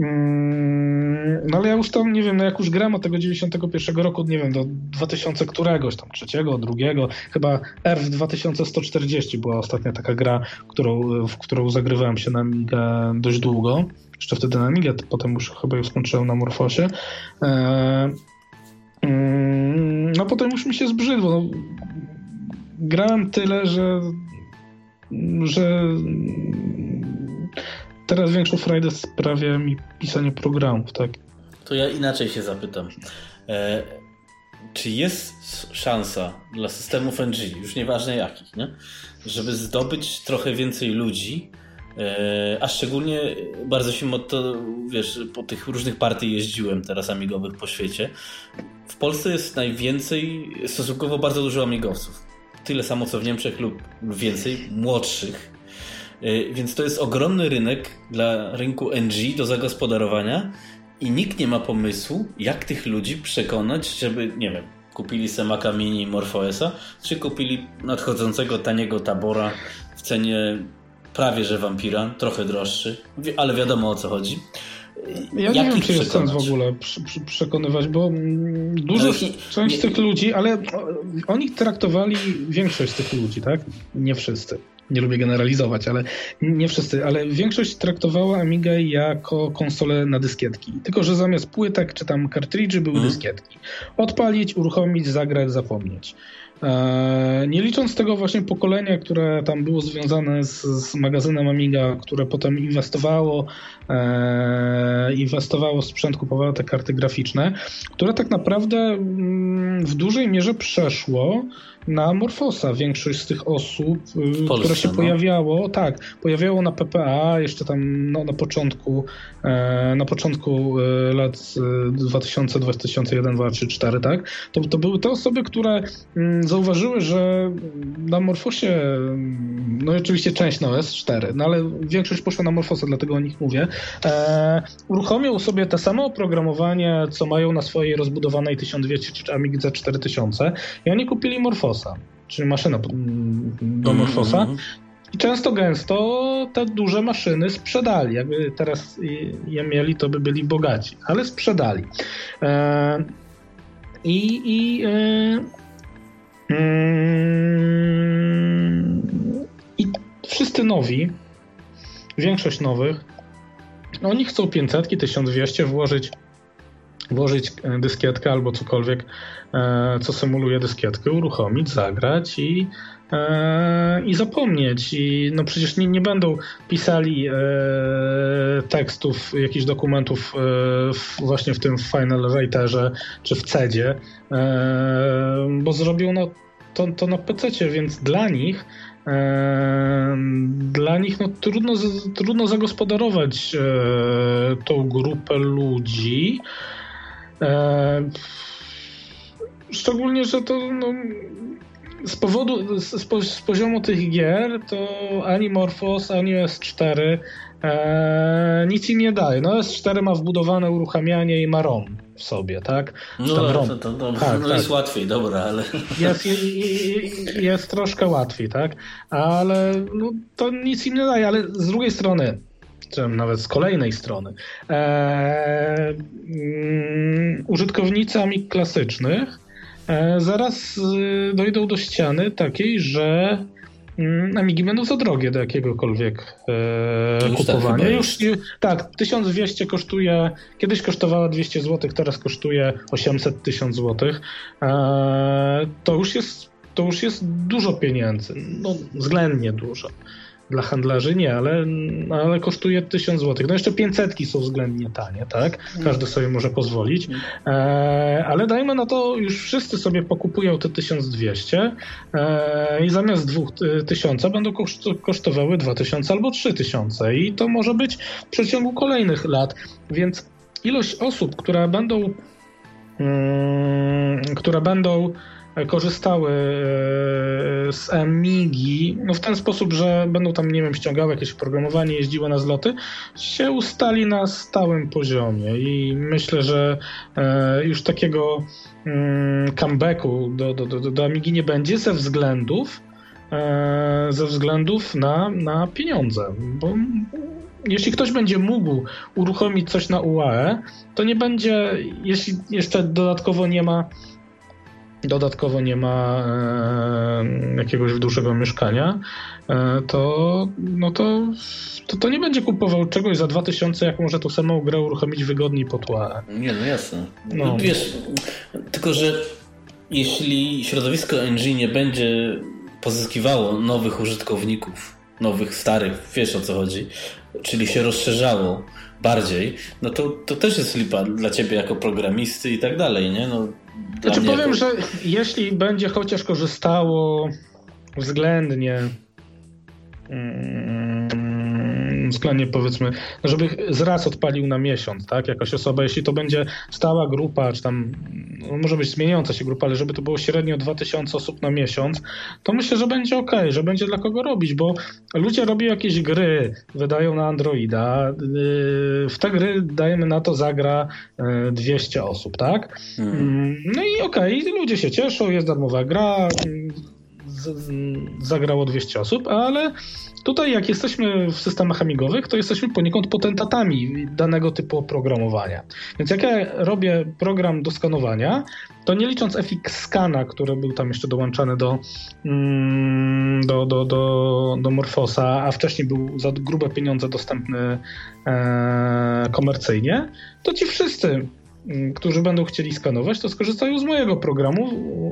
Mm, no ale ja już tam, nie wiem, no jak już gram od tego 91 roku, nie wiem, do 2000 któregoś, tam trzeciego, drugiego, chyba R 2140 była ostatnia taka gra, którą, w którą zagrywałem się na Amiga dość długo. Jeszcze wtedy na Amiga, potem już chyba już skończyłem na Morfosie. E, Mm, no potem już mi się zbrzydło. No, grałem tyle, że że teraz większą frajdę sprawia mi pisanie programów, tak? To ja inaczej się zapytam. E, czy jest szansa dla systemów NG, już nieważne jakich, nie? żeby zdobyć trochę więcej ludzi, a szczególnie bardzo się to, wiesz, po tych różnych partii jeździłem teraz amigowych po świecie. W Polsce jest najwięcej, stosunkowo bardzo dużo amigowców. Tyle samo co w Niemczech lub więcej, młodszych. E, więc to jest ogromny rynek dla rynku NG do zagospodarowania i nikt nie ma pomysłu, jak tych ludzi przekonać, żeby, nie wiem, kupili Semaka Mini Morphoesa, czy kupili nadchodzącego taniego tabora w cenie prawie że wampira, trochę droższy, ale wiadomo o co chodzi. Ja nie wiem, czy jest sens w ogóle przekonywać, bo dużo nie, część nie, tych ludzi, ale oni traktowali większość z tych ludzi, tak? Nie wszyscy. Nie lubię generalizować, ale nie wszyscy, ale większość traktowała Amigę jako konsolę na dyskietki. Tylko, że zamiast płytek czy tam kartridży były mhm. dyskietki. Odpalić, uruchomić, zagrać, zapomnieć. E, nie licząc tego właśnie pokolenia, które tam było związane z, z magazynem Amiga, które potem inwestowało, e, inwestowało w sprzęt, kupowało te karty graficzne, które tak naprawdę mm, w dużej mierze przeszło na Morfosa. Większość z tych osób, y, Polsce, które się no. pojawiało, tak, pojawiało na PPA jeszcze tam no, na początku e, na początku e, lat 2000, 2001, 2003, 2004, tak? To, to były te osoby, które mm, zauważyły, że na Morfosie, no i oczywiście część na OS4, no ale większość poszła na Morfosa, dlatego o nich mówię, e, uruchomią sobie te samo oprogramowanie, co mają na swojej rozbudowanej 1200 czy Amigdze 4000 i oni kupili Morfosa, czyli maszynę do mhm, Morfosa. Mm -hmm. I często gęsto te duże maszyny sprzedali. Jakby teraz je mieli, to by byli bogaci, ale sprzedali. E, I, i, e, mm, i wszyscy nowi, większość nowych, oni chcą 500, 1200 włożyć włożyć e, dyskietkę albo cokolwiek, e, co symuluje dyskietkę, uruchomić, zagrać i, e, i zapomnieć. I no przecież nie, nie będą pisali tekstów, jakichś dokumentów właśnie w tym Final Writerze czy w CEDzie, bo zrobią no, to, to na PC, więc dla nich dla nich no, trudno, trudno zagospodarować tą grupę ludzi. E, szczególnie, że to no, z powodu, z, z, poziomu tych gier, to ani Morphos, ani S4 e, nic im nie daje. No S4 ma wbudowane uruchamianie i ma ROM w sobie, tak? No, ROM. To, to, to, tak, no tak. jest łatwiej, dobra, ale... Jest, jest troszkę łatwiej, tak? Ale no, to nic im nie daje, ale z drugiej strony nawet z kolejnej strony. E, mm, użytkownicy Amig klasycznych e, zaraz y, dojdą do ściany takiej, że mm, Amigi będą za drogie do jakiegokolwiek e, tak kupowania. Tak, już, tak, 1200 kosztuje, kiedyś kosztowała 200 zł, teraz kosztuje 800 1000 zł. E, to już jest to już jest dużo pieniędzy, no względnie dużo. Dla handlarzy nie, ale, ale kosztuje 1000 zł. No jeszcze 500 są względnie tanie, tak? Każdy sobie może pozwolić. E, ale dajmy na to, już wszyscy sobie pokupują te 1200 e, i zamiast 2000 będą kosztowały 2000 albo 3000 i to może być w przeciągu kolejnych lat. Więc ilość osób, które będą, mm, które będą korzystały e, z Amigi no w ten sposób, że będą tam, nie wiem, ściągały jakieś oprogramowanie, jeździły na zloty, się ustali na stałym poziomie. I myślę, że e, już takiego mm, comebacku do, do, do, do Amigi nie będzie ze względów e, ze względów na, na pieniądze, bo jeśli ktoś będzie mógł uruchomić coś na UAE, to nie będzie, jeśli jeszcze dodatkowo nie ma dodatkowo nie ma e, jakiegoś dużego mieszkania, e, to, no to, to, to, nie będzie kupował czegoś za 2000, jak może tą samą grę uruchomić wygodniej po tła. Nie, no jasne. No. no wiesz, tylko że jeśli środowisko NG nie będzie pozyskiwało nowych użytkowników, nowych, starych, wiesz o co chodzi, czyli się rozszerzało bardziej, no to, to też jest lipa dla ciebie jako programisty i tak dalej, nie? No, znaczy powiem, że jeśli będzie chociaż korzystało względnie mm, względnie powiedzmy, żeby z raz odpalił na miesiąc, tak, jakaś osoba, jeśli to będzie stała grupa, czy tam, no może być zmieniająca się grupa, ale żeby to było średnio 2000 osób na miesiąc, to myślę, że będzie ok, że będzie dla kogo robić, bo ludzie robią jakieś gry, wydają na Androida, yy, w te gry dajemy na to zagra 200 yy, osób, tak? Hmm. No i okej, okay, ludzie się cieszą, jest darmowa gra, zagrało 200 osób, ale tutaj jak jesteśmy w systemach amigowych, to jesteśmy poniekąd potentatami danego typu oprogramowania. Więc jak ja robię program do skanowania, to nie licząc FX Scana, który był tam jeszcze dołączany do, mm, do, do, do, do Morfosa, a wcześniej był za grube pieniądze dostępny e, komercyjnie, to ci wszyscy którzy będą chcieli skanować, to skorzystają z mojego programu,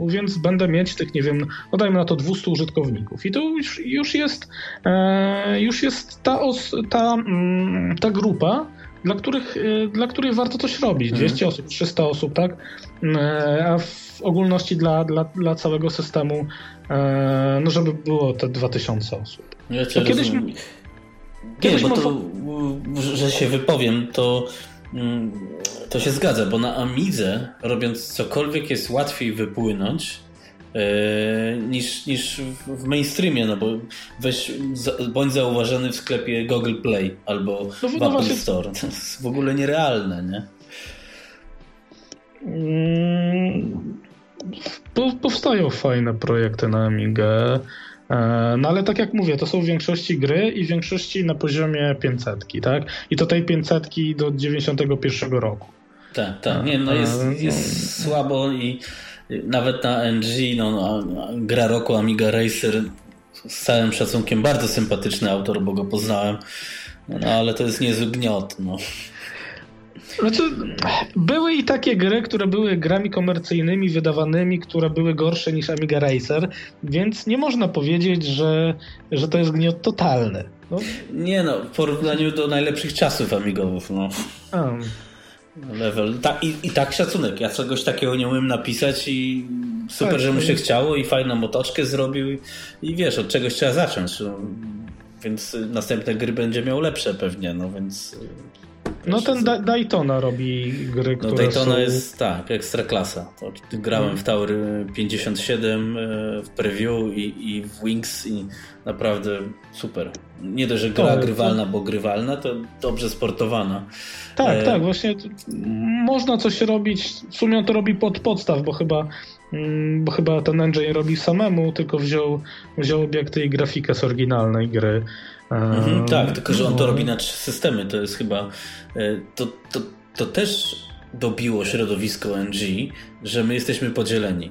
więc będę mieć tych, nie wiem, no dajmy na to 200 użytkowników. I to już, już jest, e, już jest ta, os, ta, mm, ta grupa, dla których, dla których warto coś robić. 200 mhm. osób, 300 osób, tak? A w ogólności dla, dla, dla całego systemu, no żeby było te 2000 osób. Ja cię kiedyś, kiedyś nie, bo to, że się wypowiem, to mm, to się zgadza, bo na Amidze robiąc cokolwiek jest łatwiej wypłynąć yy, niż, niż w mainstreamie, no bo weź, bądź zauważony w sklepie Google Play albo no, w Apple właśnie... Store. To jest w ogóle nierealne, nie? Mm, powstają fajne projekty na Amigę. E, no ale tak jak mówię, to są w większości gry i w większości na poziomie 500, tak? I to tej 500 do 91 roku. Tak, tak. Nie, no jest, e, jest no. słabo i nawet na NG, no, no, gra roku Amiga Racer z całym szacunkiem, bardzo sympatyczny autor, bo go poznałem, no, ale to jest niezły gniot, no. Znaczy, były i takie gry, które były grami komercyjnymi, wydawanymi, które były gorsze niż Amiga Racer, więc nie można powiedzieć, że, że to jest gniot totalny. No. Nie no, w porównaniu do najlepszych czasów amigowych, no. Um. Level. Ta, i, I tak szacunek. Ja czegoś takiego nie umiem napisać i super, tak, że mu się chciało i fajną motoczkę zrobił i, i wiesz, od czegoś trzeba zacząć. No. Więc następne gry będzie miał lepsze pewnie, no więc no ten da Daytona robi gry, no, które Daytona są... jest, tak, ekstra klasa. To, grałem hmm. w Tower 57 e, w preview i, i w Wings i naprawdę super. Nie dość, że gra to, grywalna, to... bo grywalna, to dobrze sportowana. Tak, e... tak, właśnie można coś robić, w sumie on to robi pod podstaw, bo chyba mm, bo chyba ten engine robi samemu, tylko wziął, wziął obiekty i grafikę z oryginalnej gry. Mhm, tak, tylko że on to no. robi na trzy systemy. To jest chyba. E, to, to, to też dobiło środowisko NG, że my jesteśmy podzieleni.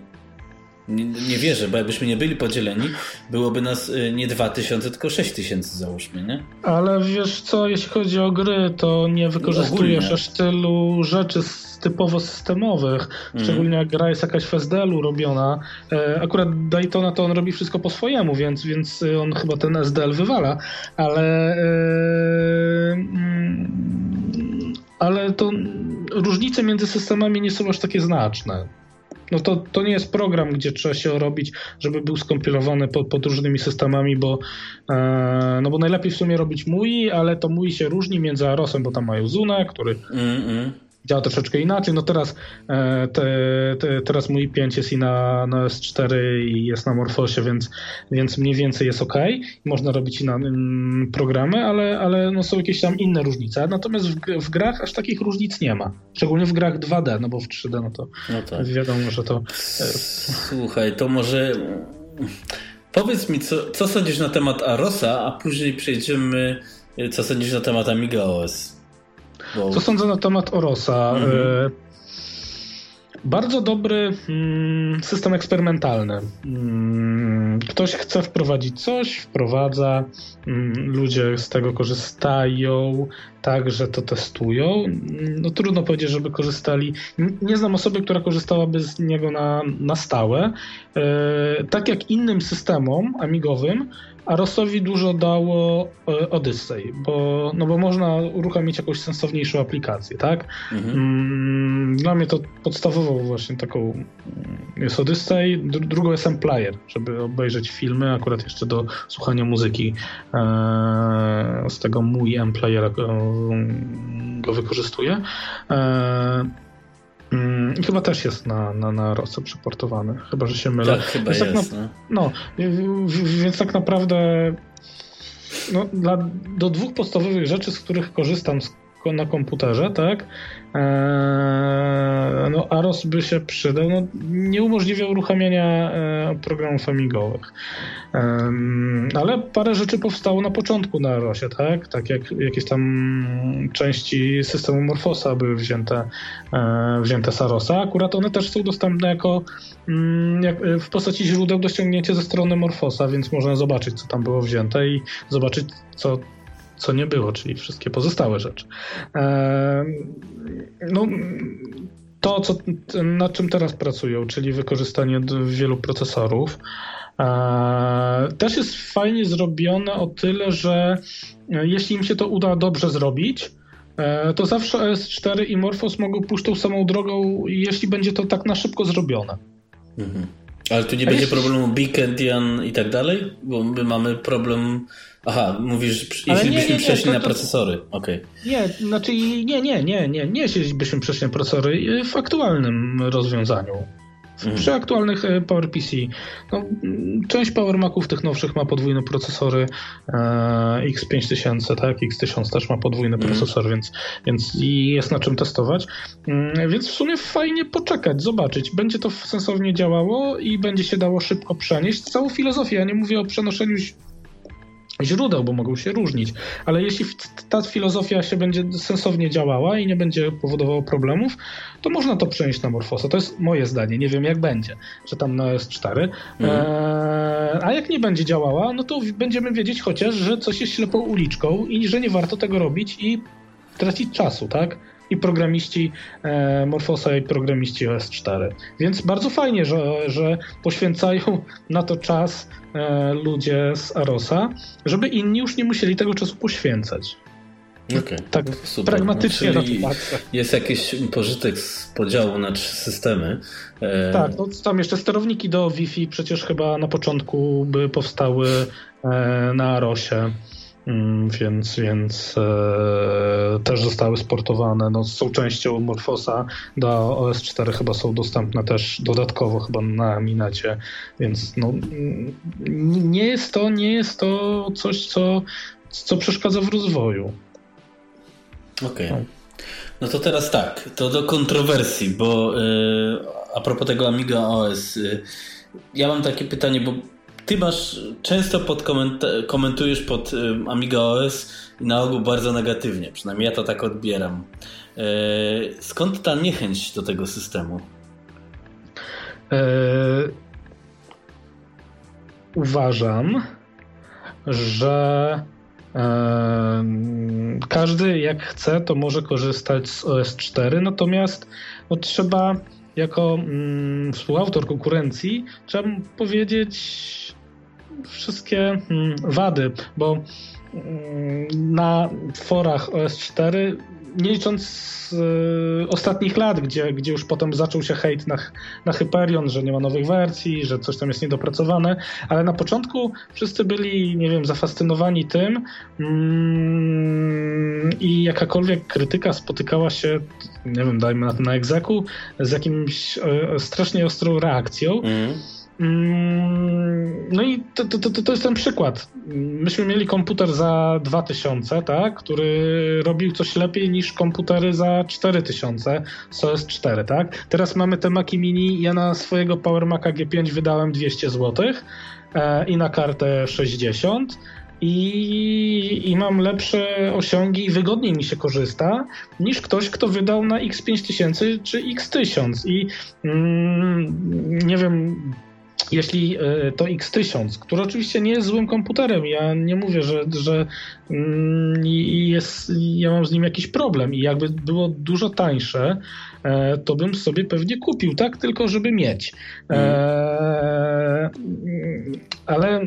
Nie, nie, wierzę, bo jakbyśmy nie byli podzieleni, byłoby nas e, nie 2000, tylko 6000 załóżmy, nie? Ale wiesz co, jeśli chodzi o gry, to nie wykorzystujesz no, aż tylu rzeczy typowo systemowych, mm. szczególnie jak gra jest jakaś w SDL-u robiona. E, akurat Daytona to on robi wszystko po swojemu, więc, więc on chyba ten SDL wywala, ale mm, ale to różnice między systemami nie są aż takie znaczne. No to, to nie jest program, gdzie trzeba się robić, żeby był skompilowany pod, pod różnymi systemami, bo, e, no bo najlepiej w sumie robić MUI, ale to MUI się różni między Arosem, bo tam mają Zunę, który mm -mm działa troszeczkę inaczej. No teraz, e, te, te, teraz mój 5 jest i na, na S4 i jest na Morfosie, więc, więc mniej więcej jest ok. Można robić i na mm, programy, ale, ale no są jakieś tam inne różnice. Natomiast w, w, grach aż takich różnic nie ma. Szczególnie w grach 2D, no bo w 3D no to no tak. wiadomo, że to... E, Słuchaj, to może... Powiedz mi, co, co sądzisz na temat Arosa, a później przejdziemy, co sądzisz na temat Amiga OS. Bo... Co sądzę na temat Orosa? E, bardzo dobry mm, system eksperymentalny. Mm, ktoś chce wprowadzić coś, wprowadza, mm, ludzie z tego korzystają, także to testują. No trudno powiedzieć, żeby korzystali. Nie znam osoby, która korzystałaby z niego na, na stałe. E, tak jak innym systemom amigowym, a Rosowi dużo dało e, Odyssey, bo, no bo można uruchomić jakąś sensowniejszą aplikację, tak? Mhm. Mm, dla mnie to podstawową właśnie taką jest Odyssey, drugą jest Player, żeby obejrzeć filmy, akurat jeszcze do słuchania muzyki e, z tego mój M-Player go wykorzystuję. E, Mm, chyba też jest na, na, na Rosso przyportowany, chyba że się mylę. Tak, chyba więc jest. Tak na, no, więc tak naprawdę no, dla, do dwóch podstawowych rzeczy, z których korzystam z, na komputerze, tak, Eee, no Aros by się przydał. No, nie umożliwia uruchamiania e, programów amigowych. Ale parę rzeczy powstało na początku na Arosie, tak? Tak jak jakieś tam części systemu Morfosa były wzięte, e, wzięte z Arosa. Akurat one też są dostępne jako mm, jak, w postaci źródeł do ściągnięcia ze strony Morfosa, więc można zobaczyć, co tam było wzięte i zobaczyć, co co nie było, czyli wszystkie pozostałe rzeczy. No, to, co, nad czym teraz pracują, czyli wykorzystanie wielu procesorów, też jest fajnie zrobione o tyle, że jeśli im się to uda dobrze zrobić, e, to zawsze OS4 i Morphos mogą pójść tą samą drogą, jeśli będzie to tak na szybko zrobione. Mhm. Ale tu nie A będzie jest... problemu Big Endian i tak dalej? Bo my mamy problem Aha, mówisz, jeśli nie, byśmy nie, przeszli to, na procesory. Okay. Nie, znaczy nie, nie, nie, nie, nie, jeśli byśmy przeszli na procesory w aktualnym rozwiązaniu. Mhm. Przy aktualnych e, PowerPC, no, część Power Maców tych nowszych ma podwójne procesory e, X5000, tak? X1000 też ma podwójny mm. procesor, więc, więc jest na czym testować. Mm, więc w sumie fajnie poczekać, zobaczyć. Będzie to sensownie działało i będzie się dało szybko przenieść. Całą filozofię, ja nie mówię o przenoszeniu źródeł, bo mogą się różnić, ale jeśli ta filozofia się będzie sensownie działała i nie będzie powodowała problemów, to można to przenieść na Morfosa. To jest moje zdanie, nie wiem jak będzie, że tam na S4. Mhm. Eee, a jak nie będzie działała, no to będziemy wiedzieć chociaż, że coś jest ślepą uliczką i że nie warto tego robić i tracić czasu, tak? I programiści e, Morfosa i programiści OS4. Więc bardzo fajnie, że, że poświęcają na to czas e, ludzie z Arosa, żeby inni już nie musieli tego czasu poświęcać. Okay. Tak Super. pragmatycznie no, na to patrzę. Jest jakiś pożytek z podziału na trzy systemy. E... Tak, no, tam jeszcze sterowniki do Wi-Fi przecież chyba na początku by powstały e, na Arosie. Mm, więc, więc e, też zostały sportowane. No, są częścią Morfosa do OS4 chyba są dostępne też dodatkowo chyba na Minacie, więc no, nie jest to nie jest to coś, co, co przeszkadza w rozwoju. Okej. Okay. No. to teraz tak, to do kontrowersji, bo yy, a propos tego Amiga OS, yy, ja mam takie pytanie, bo ty masz, często pod komentujesz pod Amiga OS i na ogół bardzo negatywnie, przynajmniej ja to tak odbieram. E, skąd ta niechęć do tego systemu? E, uważam, że e, każdy jak chce, to może korzystać z OS4, natomiast no, trzeba jako mm, współautor konkurencji trzeba powiedzieć wszystkie mm, wady, bo mm, na forach OS4 nie licząc y, ostatnich lat, gdzie, gdzie już potem zaczął się hejt na, na Hyperion, że nie ma nowych wersji, że coś tam jest niedopracowane, ale na początku wszyscy byli, nie wiem, zafascynowani tym mm, i jakakolwiek krytyka spotykała się, nie wiem, dajmy na na egzeku, z jakimś y, strasznie ostrą reakcją. Mm. Mm, no i to, to, to, to jest ten przykład. Myśmy mieli komputer za 2000, tak, który robił coś lepiej niż komputery za 4000 z OS4, tak. Teraz mamy te Maci Mini, ja na swojego Power Maca G5 wydałem 200 zł e, i na kartę 60 i, i mam lepsze osiągi i wygodniej mi się korzysta niż ktoś, kto wydał na X5000 czy X1000 i mm, nie wiem jeśli e, to X1000, który oczywiście nie jest złym komputerem, ja nie mówię, że, że mm, jest, ja mam z nim jakiś problem i jakby było dużo tańsze, e, to bym sobie pewnie kupił, tak? Tylko żeby mieć. E, ale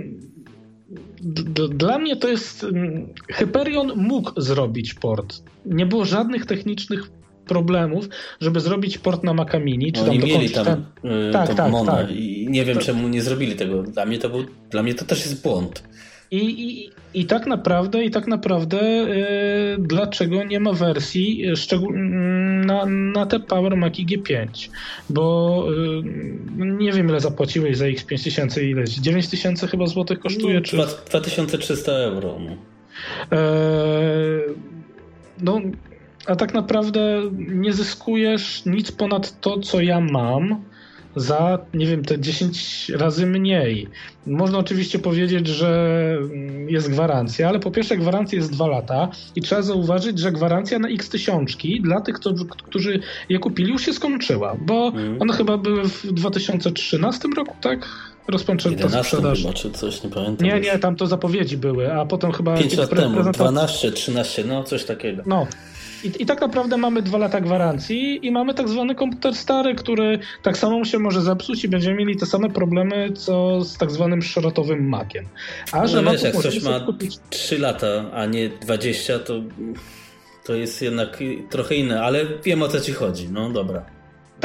dla mnie to jest. Mm, Hyperion mógł zrobić port. Nie było żadnych technicznych problemów, żeby zrobić port na Maca Mini. Czy no, tam mieli tam, ten... yy, tak, tak, tak. i nie wiem czemu nie zrobili tego. Dla mnie to, był, dla mnie to też jest błąd. I, i, i tak naprawdę, i tak naprawdę yy, dlaczego nie ma wersji mm, na, na te Power Maci G5? Bo yy, nie wiem ile zapłaciłeś za X5000 ile? 9000 chyba złotych kosztuje? No, czy... 2300 euro. No. Yy, no a tak naprawdę nie zyskujesz nic ponad to, co ja mam za, nie wiem, te 10 razy mniej. Można oczywiście powiedzieć, że jest gwarancja, ale po pierwsze gwarancja jest 2 lata i trzeba zauważyć, że gwarancja na x tysiączki dla tych, którzy je kupili już się skończyła, bo mm. one chyba były w 2013 roku, tak? rozpoczęta sprzedaż. Chyba, czy coś, nie pamiętam. Nie, nie, tam to zapowiedzi były, a potem chyba... 5 lat temu, 12, 13, no coś takiego. No, i, I tak naprawdę mamy dwa lata gwarancji i mamy tak zwany komputer stary, który tak samo się może zepsuć i będziemy mieli te same problemy, co z tak zwanym szrotowym Maciem. A no że wiesz, jak ktoś ma kupić... 3 lata, a nie 20, to to jest jednak trochę inne, ale wiem o co ci chodzi, no dobra.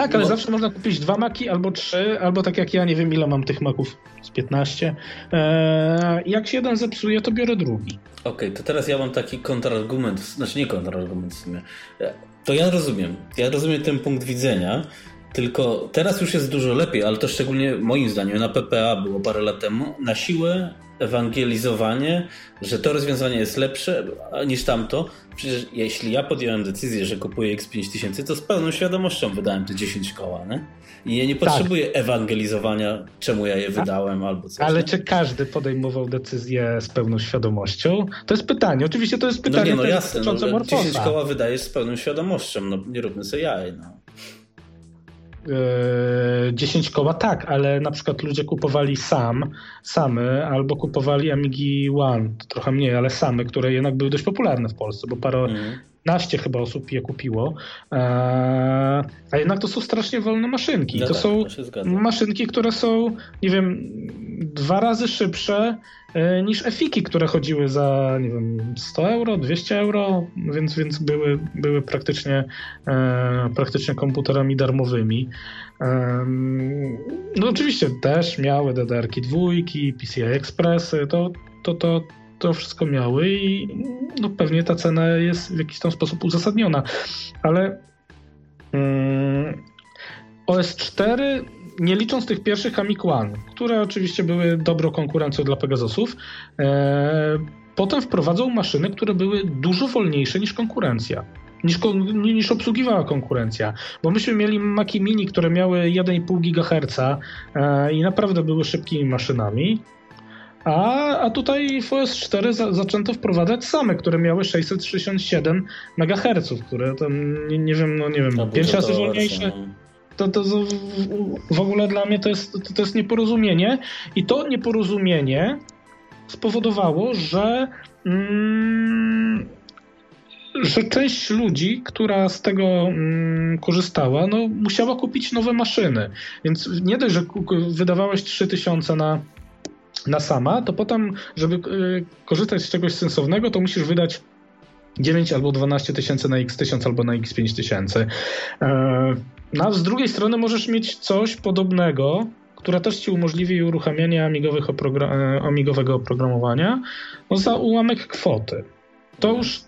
Tak, ale no. zawsze można kupić dwa maki albo trzy, albo tak jak ja, nie wiem ile mam tych maków, z 15. Eee, jak się jeden zepsuje, to biorę drugi. Okej, okay, to teraz ja mam taki kontrargument, znaczy nie kontrargument w sumie. To ja rozumiem, ja rozumiem ten punkt widzenia, tylko teraz już jest dużo lepiej, ale to szczególnie moim zdaniem na PPA było parę lat temu, na siłę ewangelizowanie, że to rozwiązanie jest lepsze niż tamto. Przecież jeśli ja podjąłem decyzję, że kupuję X5000, to z pełną świadomością wydałem te 10 koła, nie? I ja nie tak. potrzebuję tak. ewangelizowania, czemu ja je wydałem albo coś. Ale nie? czy każdy podejmował decyzję z pełną świadomością? To jest pytanie. Oczywiście to jest pytanie no nie, no jasne, no, 10 koła wydajesz z pełną świadomością, no nie róbmy sobie jaj, no. 10 koła tak, ale na przykład ludzie kupowali sam, same, albo kupowali Amigi One, to trochę mniej, ale same, które jednak były dość popularne w Polsce, bo parę, mm. naście chyba osób je kupiło. E, a jednak to są strasznie wolne maszynki. No to tak, są maszynki, które są, nie wiem, dwa razy szybsze niż Efiki, które chodziły za, nie wiem, 100 euro, 200 euro, więc, więc były, były praktycznie, e, praktycznie komputerami darmowymi. E, no oczywiście też miały DDR-ki dwójki, PCI Expressy, to, to, to, to wszystko miały i no, pewnie ta cena jest w jakiś tam sposób uzasadniona, ale mm, OS 4 nie licząc tych pierwszych One, które oczywiście były dobrą konkurencją dla Pegasusów, e, potem wprowadzał maszyny, które były dużo wolniejsze niż konkurencja. Niż, niż obsługiwała konkurencja. Bo myśmy mieli Maki Mini, które miały 1,5 GHz e, i naprawdę były szybkimi maszynami. A, a tutaj w OS 4 za, zaczęto wprowadzać same, które miały 667 MHz, które tam nie, nie wiem, no nie wiem, 5 razy wolniejsze. To, to w ogóle dla mnie to jest, to, to jest nieporozumienie i to nieporozumienie spowodowało, że mm, że część ludzi, która z tego mm, korzystała, no, musiała kupić nowe maszyny. Więc nie dość, że wydawałeś 3000 na, na sama, to potem, żeby y, korzystać z czegoś sensownego, to musisz wydać 9 albo 12 tysięcy na X1000 albo na X5000. E, no a z drugiej strony możesz mieć coś podobnego, które też ci umożliwi uruchamianie amigowych oprogra- amigowego oprogramowania no za ułamek kwoty. To już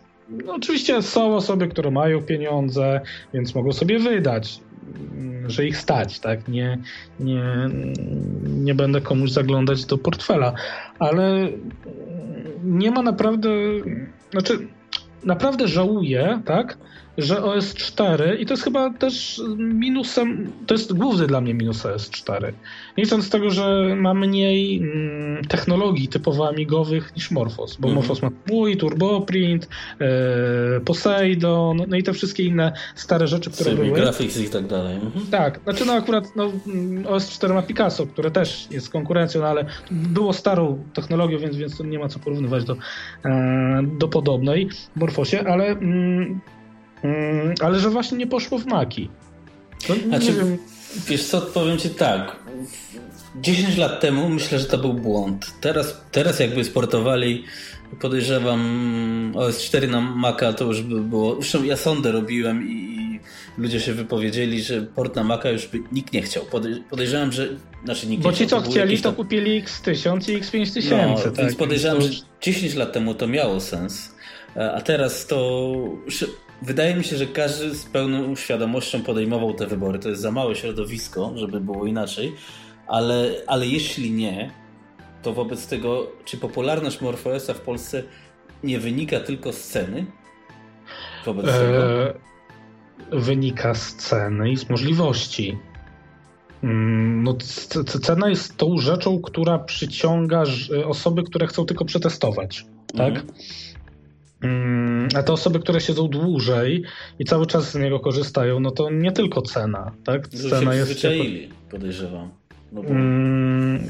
no oczywiście są osoby, które mają pieniądze, więc mogą sobie wydać, że ich stać, tak? Nie, nie, nie będę komuś zaglądać do portfela, ale nie ma naprawdę, znaczy naprawdę żałuję, tak? Że OS 4 i to jest chyba też minusem, to jest główny dla mnie minus OS 4. Nie licząc tego, że ma mniej mm, technologii typowo amigowych niż Morphos, bo mm. Morphos ma mój, Turboprint, e, Poseidon, no i te wszystkie inne stare rzeczy, które Symbi, były. Graphics i tak dalej. Mhm. Tak, znaczy no akurat no, OS 4 ma Picasso, które też jest konkurencją, no, ale było starą technologią, więc, więc nie ma co porównywać do, e, do podobnej Morphosie, ale mm, Mm, ale że właśnie nie poszło w maki. No, znaczy, wiem. Wiesz co, powiem ci tak. 10 lat temu myślę, że to był błąd. Teraz, teraz jakby sportowali, podejrzewam OS4 na Maca to już by było. Zresztą ja sondę robiłem i ludzie się wypowiedzieli, że port na Maca już by nikt nie chciał. Podejrzewam, że. Znaczy nikt Bo ci, co chcieli, to kupili X1000 i X5000. No, tak, więc podejrzewam, że 10 lat temu to miało sens. A teraz to Wydaje mi się, że każdy z pełną świadomością podejmował te wybory. To jest za małe środowisko, żeby było inaczej, ale, ale jeśli nie, to wobec tego, czy popularność MorphOSa w Polsce nie wynika tylko z ceny? Wobec eee, tego? Wynika z ceny i z możliwości. Mm, no, cena jest tą rzeczą, która przyciąga osoby, które chcą tylko przetestować. Tak? Mhm. Mm, a te osoby, które siedzą dłużej i cały czas z niego korzystają, no to nie tylko cena, tak? Cena jest. podejrzewam. No bo... mm,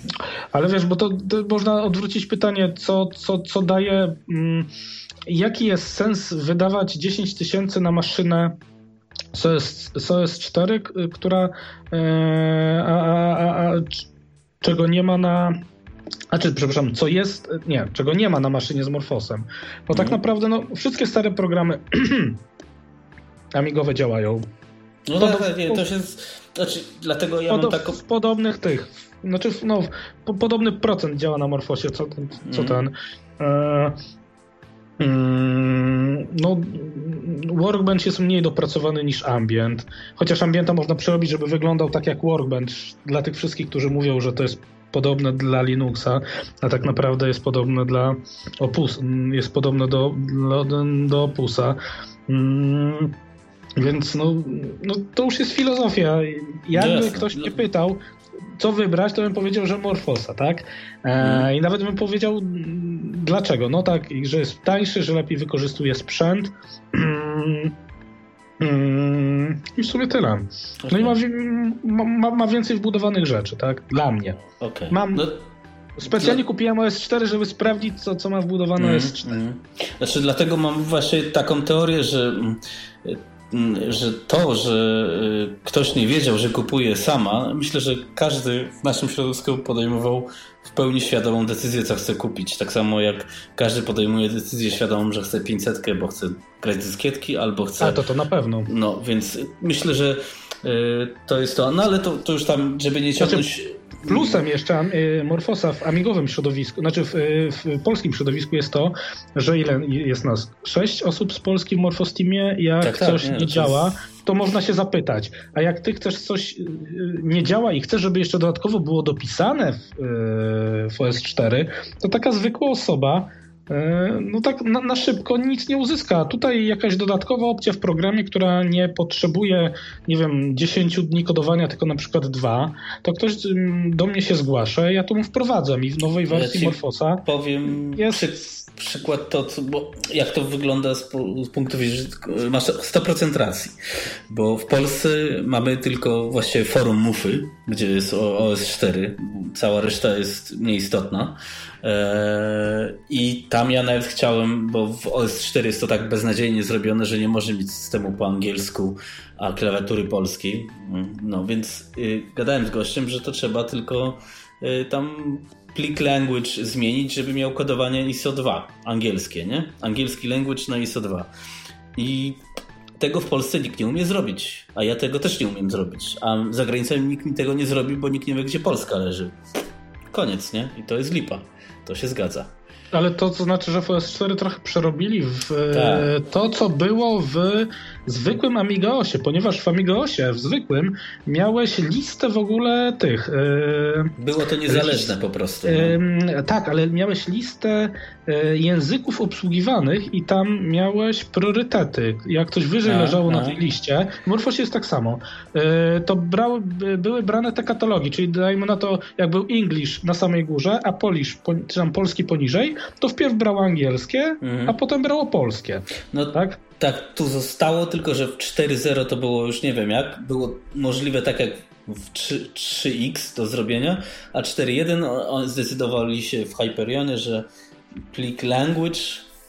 ale wiesz, bo to, to, można odwrócić pytanie, co, co, co daje. Mm, jaki jest sens wydawać 10 tysięcy na maszynę SOS, SOS4, która. E, a, a, a, czego nie ma na Znaczy, przepraszam, co jest, nie, czego nie ma na maszynie z Morfosem. Bo tak mhm. naprawdę, no, wszystkie stare programy amigowe działają. No Podob... tak, nie, to się, znaczy, dlatego ja mam taką... W podobnych tych, znaczy, no, po, podobny procent działa na Morfosie, co, co mm. ten. E, mm, no, Workbench jest mniej dopracowany niż Ambient, chociaż Ambienta można przerobić, żeby wyglądał tak jak Workbench dla tych wszystkich, którzy mówią, że to jest podobne dla Linuxa, a tak naprawdę jest podobne dla Opus, jest podobne do, do, do Opusa. Mm, więc no, no to już jest filozofia. Jakby yes. ktoś mnie pytał, co wybrać, to bym powiedział, że Morfosa, tak? E, mm. I nawet bym powiedział, dlaczego. No tak, że jest tańszy, że lepiej wykorzystuje sprzęt. Mm, I w sumie tyle. No i ma, ma, ma, więcej wbudowanych rzeczy, tak? Dla mnie. Okay. Mam. No, specjalnie no. kupiłem OS4, żeby sprawdzić, co, co ma wbudowane mm, OS4. Mm. Znaczy, dlatego mam właśnie taką teorię, że Mm, że to, że y, ktoś nie wiedział, że kupuje sama, myślę, że każdy w naszym środowisku podejmował w pełni świadomą decyzję, co chce kupić. Tak samo jak każdy podejmuje decyzję świadomą, że chce 500, bo chce grać dyskietki, albo chce... A to to na pewno. No, więc myślę, że y, to jest to. No ale to, to już tam, żeby nie ciągnąć... Znaczy Plusem jeszcze y, Morfosa w amigowym środowisku, znaczy w, y, w, polskim środowisku jest to, że ile jest nas? Sześć osób z Polski w Morfosteamie, jak tak, tak coś tak, nie, nie działa, jest... to można się zapytać. A jak ty chcesz coś y, nie działa i chcesz, żeby jeszcze dodatkowo było dopisane w, w OS4, to taka zwykła osoba no tak na, na, szybko nic nie uzyska. Tutaj jakaś dodatkowa opcja w programie, która nie potrzebuje, nie wiem, 10 dni kodowania, tylko na przykład dwa, to ktoś mm, do mnie się zgłasza, ja to mu wprowadzam i w nowej wersji ja Morfosa. powiem jest... Przy, przykład to, bo jak to wygląda z, z punktu widzenia, masz 100% racji, bo w Polsce mamy tylko właściwie forum MUFY, gdzie jest OS4, cała reszta jest nieistotna, I tam ja nawet chciałem, bo w OS4 jest to tak beznadziejnie zrobione, że nie może mieć systemu po angielsku, a klawiatury polskiej. No więc y, gadałem z gościem, że to trzeba tylko y, tam plik language zmienić, żeby miał kodowanie ISO 2 angielskie, nie? Angielski language na ISO 2. I tego w Polsce nikt nie umie zrobić, a ja tego też nie umiem zrobić. A za granicą nikt mi tego nie zrobi, bo nikt nie wie, gdzie Polska leży. Koniec, nie? I to jest lipa. To się zgadza. Ale to, co znaczy, że w OS4 trochę przerobili w e, tak. to, co było w zwykłym Amiga OSie, ponieważ w Amiga OSie, w zwykłym, miałeś listę w ogóle tych... E, było to niezależne po prostu. No. tak, ale miałeś listę e, języków obsługiwanych i tam miałeś priorytety. Jak coś wyżej a, leżało a. na tej liście, w Morfosie jest tak samo, to brały, były brane te katalogi, czyli dajmy na to, jak był English na samej górze, a Polish, czy tam polski poniżej, to wpierw brało angielskie, mhm. a potem brało polskie. No tak? Tak, tu zostało, tylko że w 4.0 to było już nie wiem jak. Było możliwe tak jak w 3, 3x do zrobienia, a 4.1 zdecydowali się w Hyperionie, że plik language,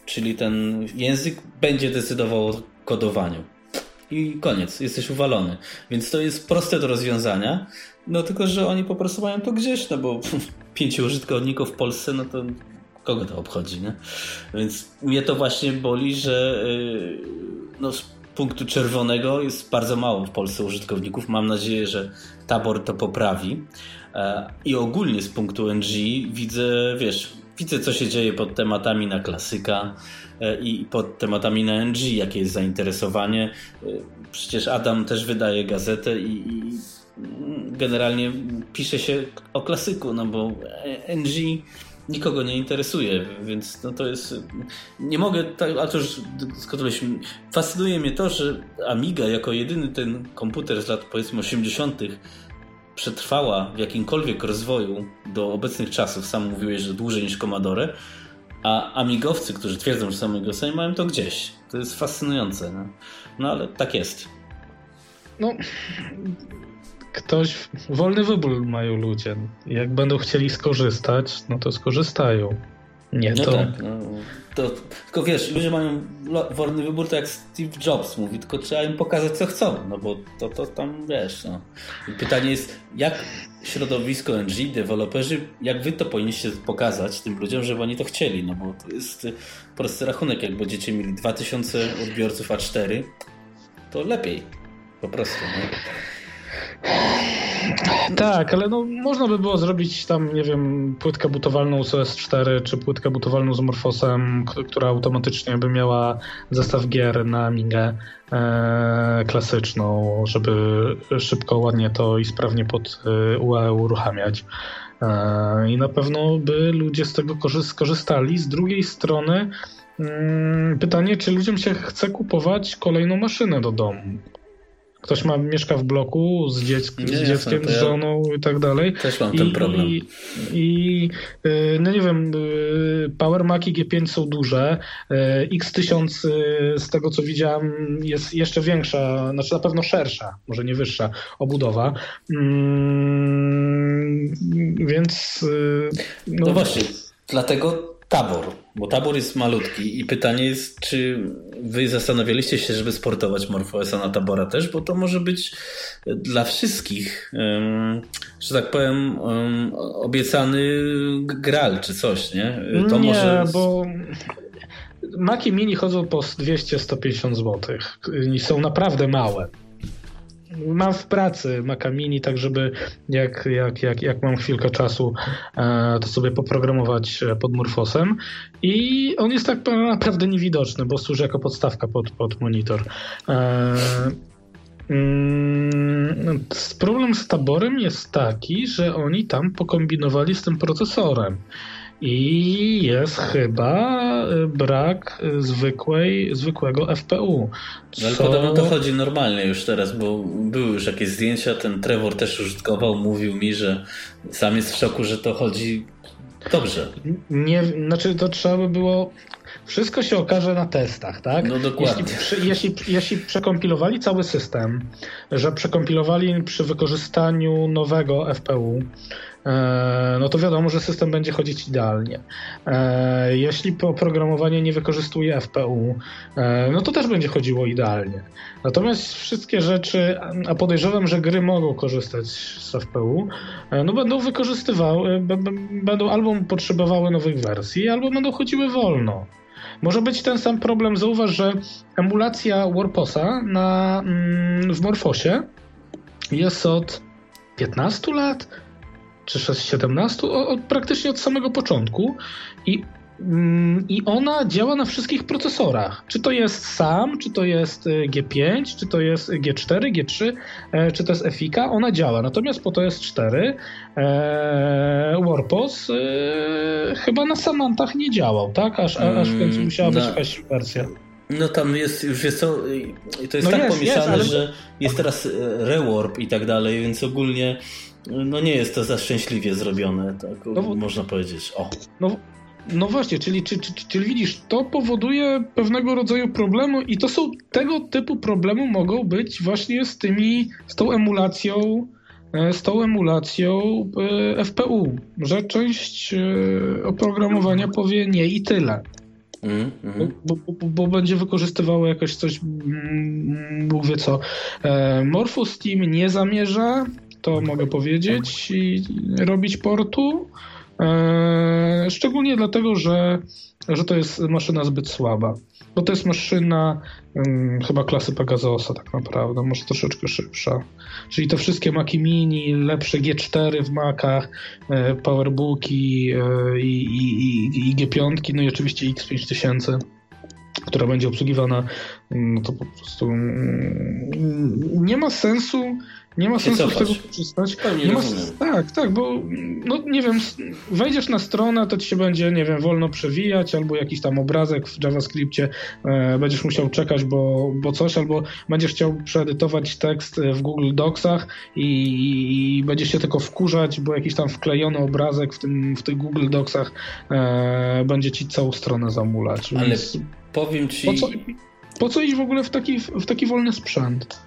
czyli ten język, będzie decydował o kodowaniu. I koniec, jesteś uwalony. Więc to jest proste do rozwiązania. No tylko, że oni po prostu mają to gdzieś, no bo pięciu użytkowników w Polsce, no to kogo to obchodzi, nie? Więc mnie to właśnie boli, że y, no, z punktu czerwonego jest bardzo mało w Polsce użytkowników. Mam nadzieję, że tabor to poprawi. E, I ogólnie z punktu NG widzę, wiesz, widzę co się dzieje pod tematami na klasyka e, i pod tematami na NG, jakie jest zainteresowanie. E, przecież Adam też wydaje gazetę i, i generalnie pisze się o klasyku, no bo NG nikogo nie interesuje, więc no to jest... Nie mogę, a to już dyskutowaliśmy. Fascynuje mnie to, że Amiga jako jedyny ten komputer z lat powiedzmy 80 przetrwała w jakimkolwiek rozwoju do obecnych czasów. Sam mówiłeś, że dłużej niż Commodore, a amigowcy, którzy twierdzą, że są amigowcami, mają to gdzieś. To jest fascynujące. No, no ale tak jest. No, ktoś, wolny wybór mają ludzie. Jak będą chcieli skorzystać, no to skorzystają. Nie, no to... Tak, no, to... Tylko wiesz, ludzie mają wolny wybór, tak jak Steve Jobs mówi, tylko trzeba im pokazać, co chcą, no bo to, to tam, wiesz, no. Pytanie jest, jak środowisko NG, deweloperzy, jak wy to powinniście pokazać tym ludziom, żeby oni to chcieli, no bo to jest prosty rachunek, jak będziecie mieli 2000 odbiorców A4, to lepiej, po prostu, no. Tak, ale no, można by było zrobić tam, nie wiem, płytkę butowalną z OS4, czy płytkę butowalną z Morfosem, która automatycznie by miała zestaw gier na Amigę e, klasyczną, żeby szybko, ładnie to i sprawnie pod e, UE uruchamiać. E, I na pewno by ludzie z tego skorzystali. Z drugiej strony mm, pytanie, czy ludziom się chce kupować kolejną maszynę do domu ktoś ma, mieszka w bloku z, dzieck nie, z dzieckiem, z żoną i tak dalej. Też mam I, ten problem. I, i y, no nie wiem, y, Power Maci G5 są duże. Y, X1000 z tego co widziałem jest jeszcze większa, znaczy na pewno szersza, może nie wyższa obudowa. Mm, więc no, no właśnie, dlatego tabor, bo tabor jest malutki i pytanie jest, czy wy zastanawialiście się, żeby sportować MorphOSa na tabora też, bo to może być dla wszystkich, że tak powiem, obiecany gral czy coś, nie? To nie, może... bo Maki Mini chodzą po 200-150 zł i są naprawdę małe mam w pracy Maca Mini, tak żeby jak, jak, jak, jak mam chwilkę czasu, e, to sobie poprogramować e, pod Morfosem i on jest tak naprawdę niewidoczny, bo służy jako podstawka pod, pod monitor. E, mm, problem z taborem jest taki, że oni tam pokombinowali z tym procesorem. I jest chyba y, brak zwykłej, zwykłego FPU. Co... No ale podobno to chodzi normalnie już teraz, bo były już jakieś zdjęcia, ten Trevor też użytkował, mówił mi, że sam jest w szoku, że to chodzi dobrze. Nie, znaczy to trzeba by było wszystko się okaże na testach, tak? No dokładnie. Jeśli, jeśli, jeśli przekompilowali cały system, że przekompilowali przy wykorzystaniu nowego FPU, no to wiadomo, że system będzie chodzić idealnie. E, jeśli oprogramowanie nie wykorzystuje FPU, e, no to też będzie chodziło idealnie. Natomiast wszystkie rzeczy, a podejrzewam, że gry mogą korzystać z FPU, no będą wykorzystywały, będą albo potrzebowały nowych wersji, albo będą chodziły wolno. Może być ten sam problem. Zauważ, że emulacja Warposa na, mm, w Morfosie jest od 15 lat, czy 17, od, praktycznie od samego początku i mm, i ona działa na wszystkich procesorach. Czy to jest SAM, czy to jest y, G5, czy to jest G4, G3, e, czy to jest FIK, ona działa. Natomiast po to jest 4 e, Warpos e, chyba na Samantach nie działał, tak? Aż, aż w końcu mm, musiała być jakaś wersja. No tam jest, już jest to, to jest no tak jest, pomieszane, jest, ale... że jest teraz rewarp i tak dalej, więc ogólnie no nie jest to za szczęśliwie zrobione, tak no, można powiedzieć. O. No, no właśnie, czyli, czyli, czyli, czyli widzisz, to powoduje pewnego rodzaju problemu i to są tego typu problemy mogą być właśnie z tymi, z tą emulacją e, z tą emulacją e, FPU, że część e, oprogramowania powie nie i tyle. Mm, mm. Bo, bo, bo, będzie wykorzystywało jakoś coś, mm, Bóg wie co. Morphos Team nie zamierza to mogę powiedzieć, i robić portu. E, szczególnie dlatego, że, że to jest maszyna zbyt słaba. Bo to jest maszyna um, chyba klasy Pegasusa tak naprawdę, może troszeczkę szybsza. Czyli te wszystkie Maci Mini, lepsze G4 w Macach, e, Powerbooki e, i, i, i, G5, no i oczywiście X5000 która będzie obsługiwana, no to po prostu mm, nie ma sensu nie ma sensu z tego korzystać. Nie ma, tak, tak, bo no nie wiem, wejdziesz na stronę, to ci się będzie, nie wiem, wolno przewijać, albo jakiś tam obrazek w JavaScriptie e, będziesz musiał czekać, bo, bo coś, albo będziesz chciał przeedytować tekst w Google Docsach i, i będziesz się tylko wkurzać, bo jakiś tam wklejony obrazek w, tym, w tych Google Docsach e, będzie ci całą stronę zamulać. Ale Więc powiem ci... Po co, po co iść w ogóle w taki, w taki wolny sprzęt?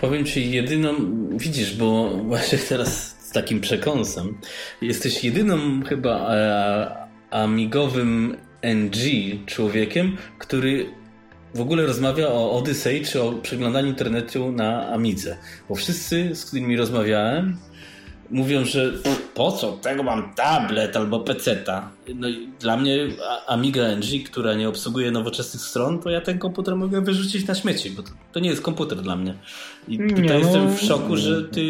Powiem ci jedyną, widzisz, bo właśnie teraz z takim przekąsem, jesteś jedyną chyba e, amigowym NG człowiekiem, który w ogóle rozmawia o Odyssey czy o przeglądaniu internetu na Amidze. Bo wszyscy, z którymi rozmawiałem, mówią, że po co, tego mam tablet albo peceta. No dla mnie Amiga NG, która nie obsługuje nowoczesnych stron, to ja ten komputer mogę wyrzucić na śmieci, bo to, to nie jest komputer dla mnie. I tutaj nie, jestem no... w szoku, że ty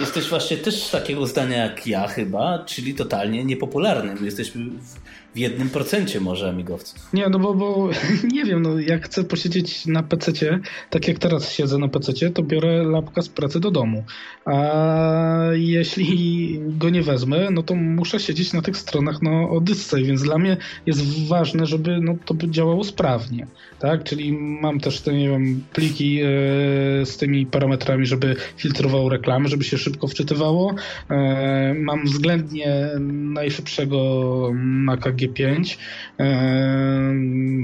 jesteś właśnie też takiego zdania jak ja chyba, czyli totalnie niepopularnym. Jesteśmy w jednym procencie może amigowców. Nie, no bo, bo nie wiem, no jak chcę posiedzieć na PC, tak jak teraz siedzę na PC, to biorę lapka z pracy do domu. A jeśli go nie wezmę, no to muszę siedzieć na tych stronach no, Odyssey, więc dla mnie jest ważne, żeby no, to działało sprawnie. Tak? Czyli mam też te, nie wiem, pliki e, z tymi parametrami, żeby filtrowało reklamy, żeby się szybko wczytywało. E, mam względnie najszybszego Maca G5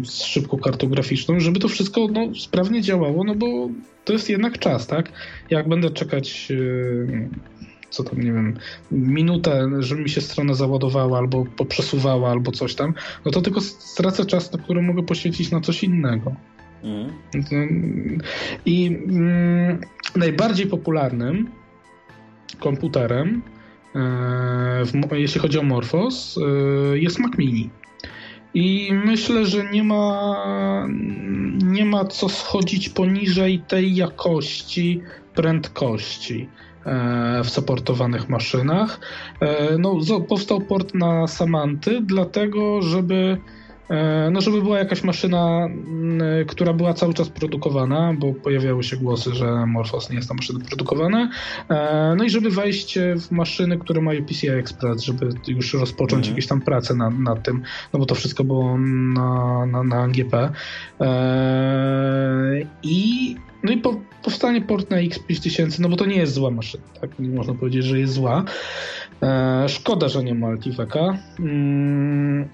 z szybką kartą graficzną, żeby to wszystko no, sprawnie działało, no bo to jest jednak czas, tak? Jak będę czekać e, co tam, nie wiem, minutę, żeby mi się strona załadowała albo poprzesuwała albo coś tam, no to tylko stracę czas, na który mogę poświęcić na coś innego. Mm. I mm, najbardziej popularnym komputerem, jeśli chodzi o Morphos, e, jest Mac Mini. I myślę, że nie ma, nie ma co schodzić poniżej tej jakości, prędkości e, w supportowanych maszynach. No, powstał port na Samanty, dlatego żeby E, no żeby była jakaś maszyna, mm, która była cały czas produkowana, bo pojawiały się głosy, że Morphos nie jest ta maszyna produkowana. E, no i żeby wejść w maszyny, które mają PCI Express, żeby już rozpocząć mhm. jakieś tam pracę nad, nad tym, no bo to wszystko było na, na, na GP. E, I no i po, powstanie port na X5000, no bo to nie jest zła maszyna, tak? Nie można powiedzieć, że jest zła. szkoda, że nie ma Altiveka. Mm,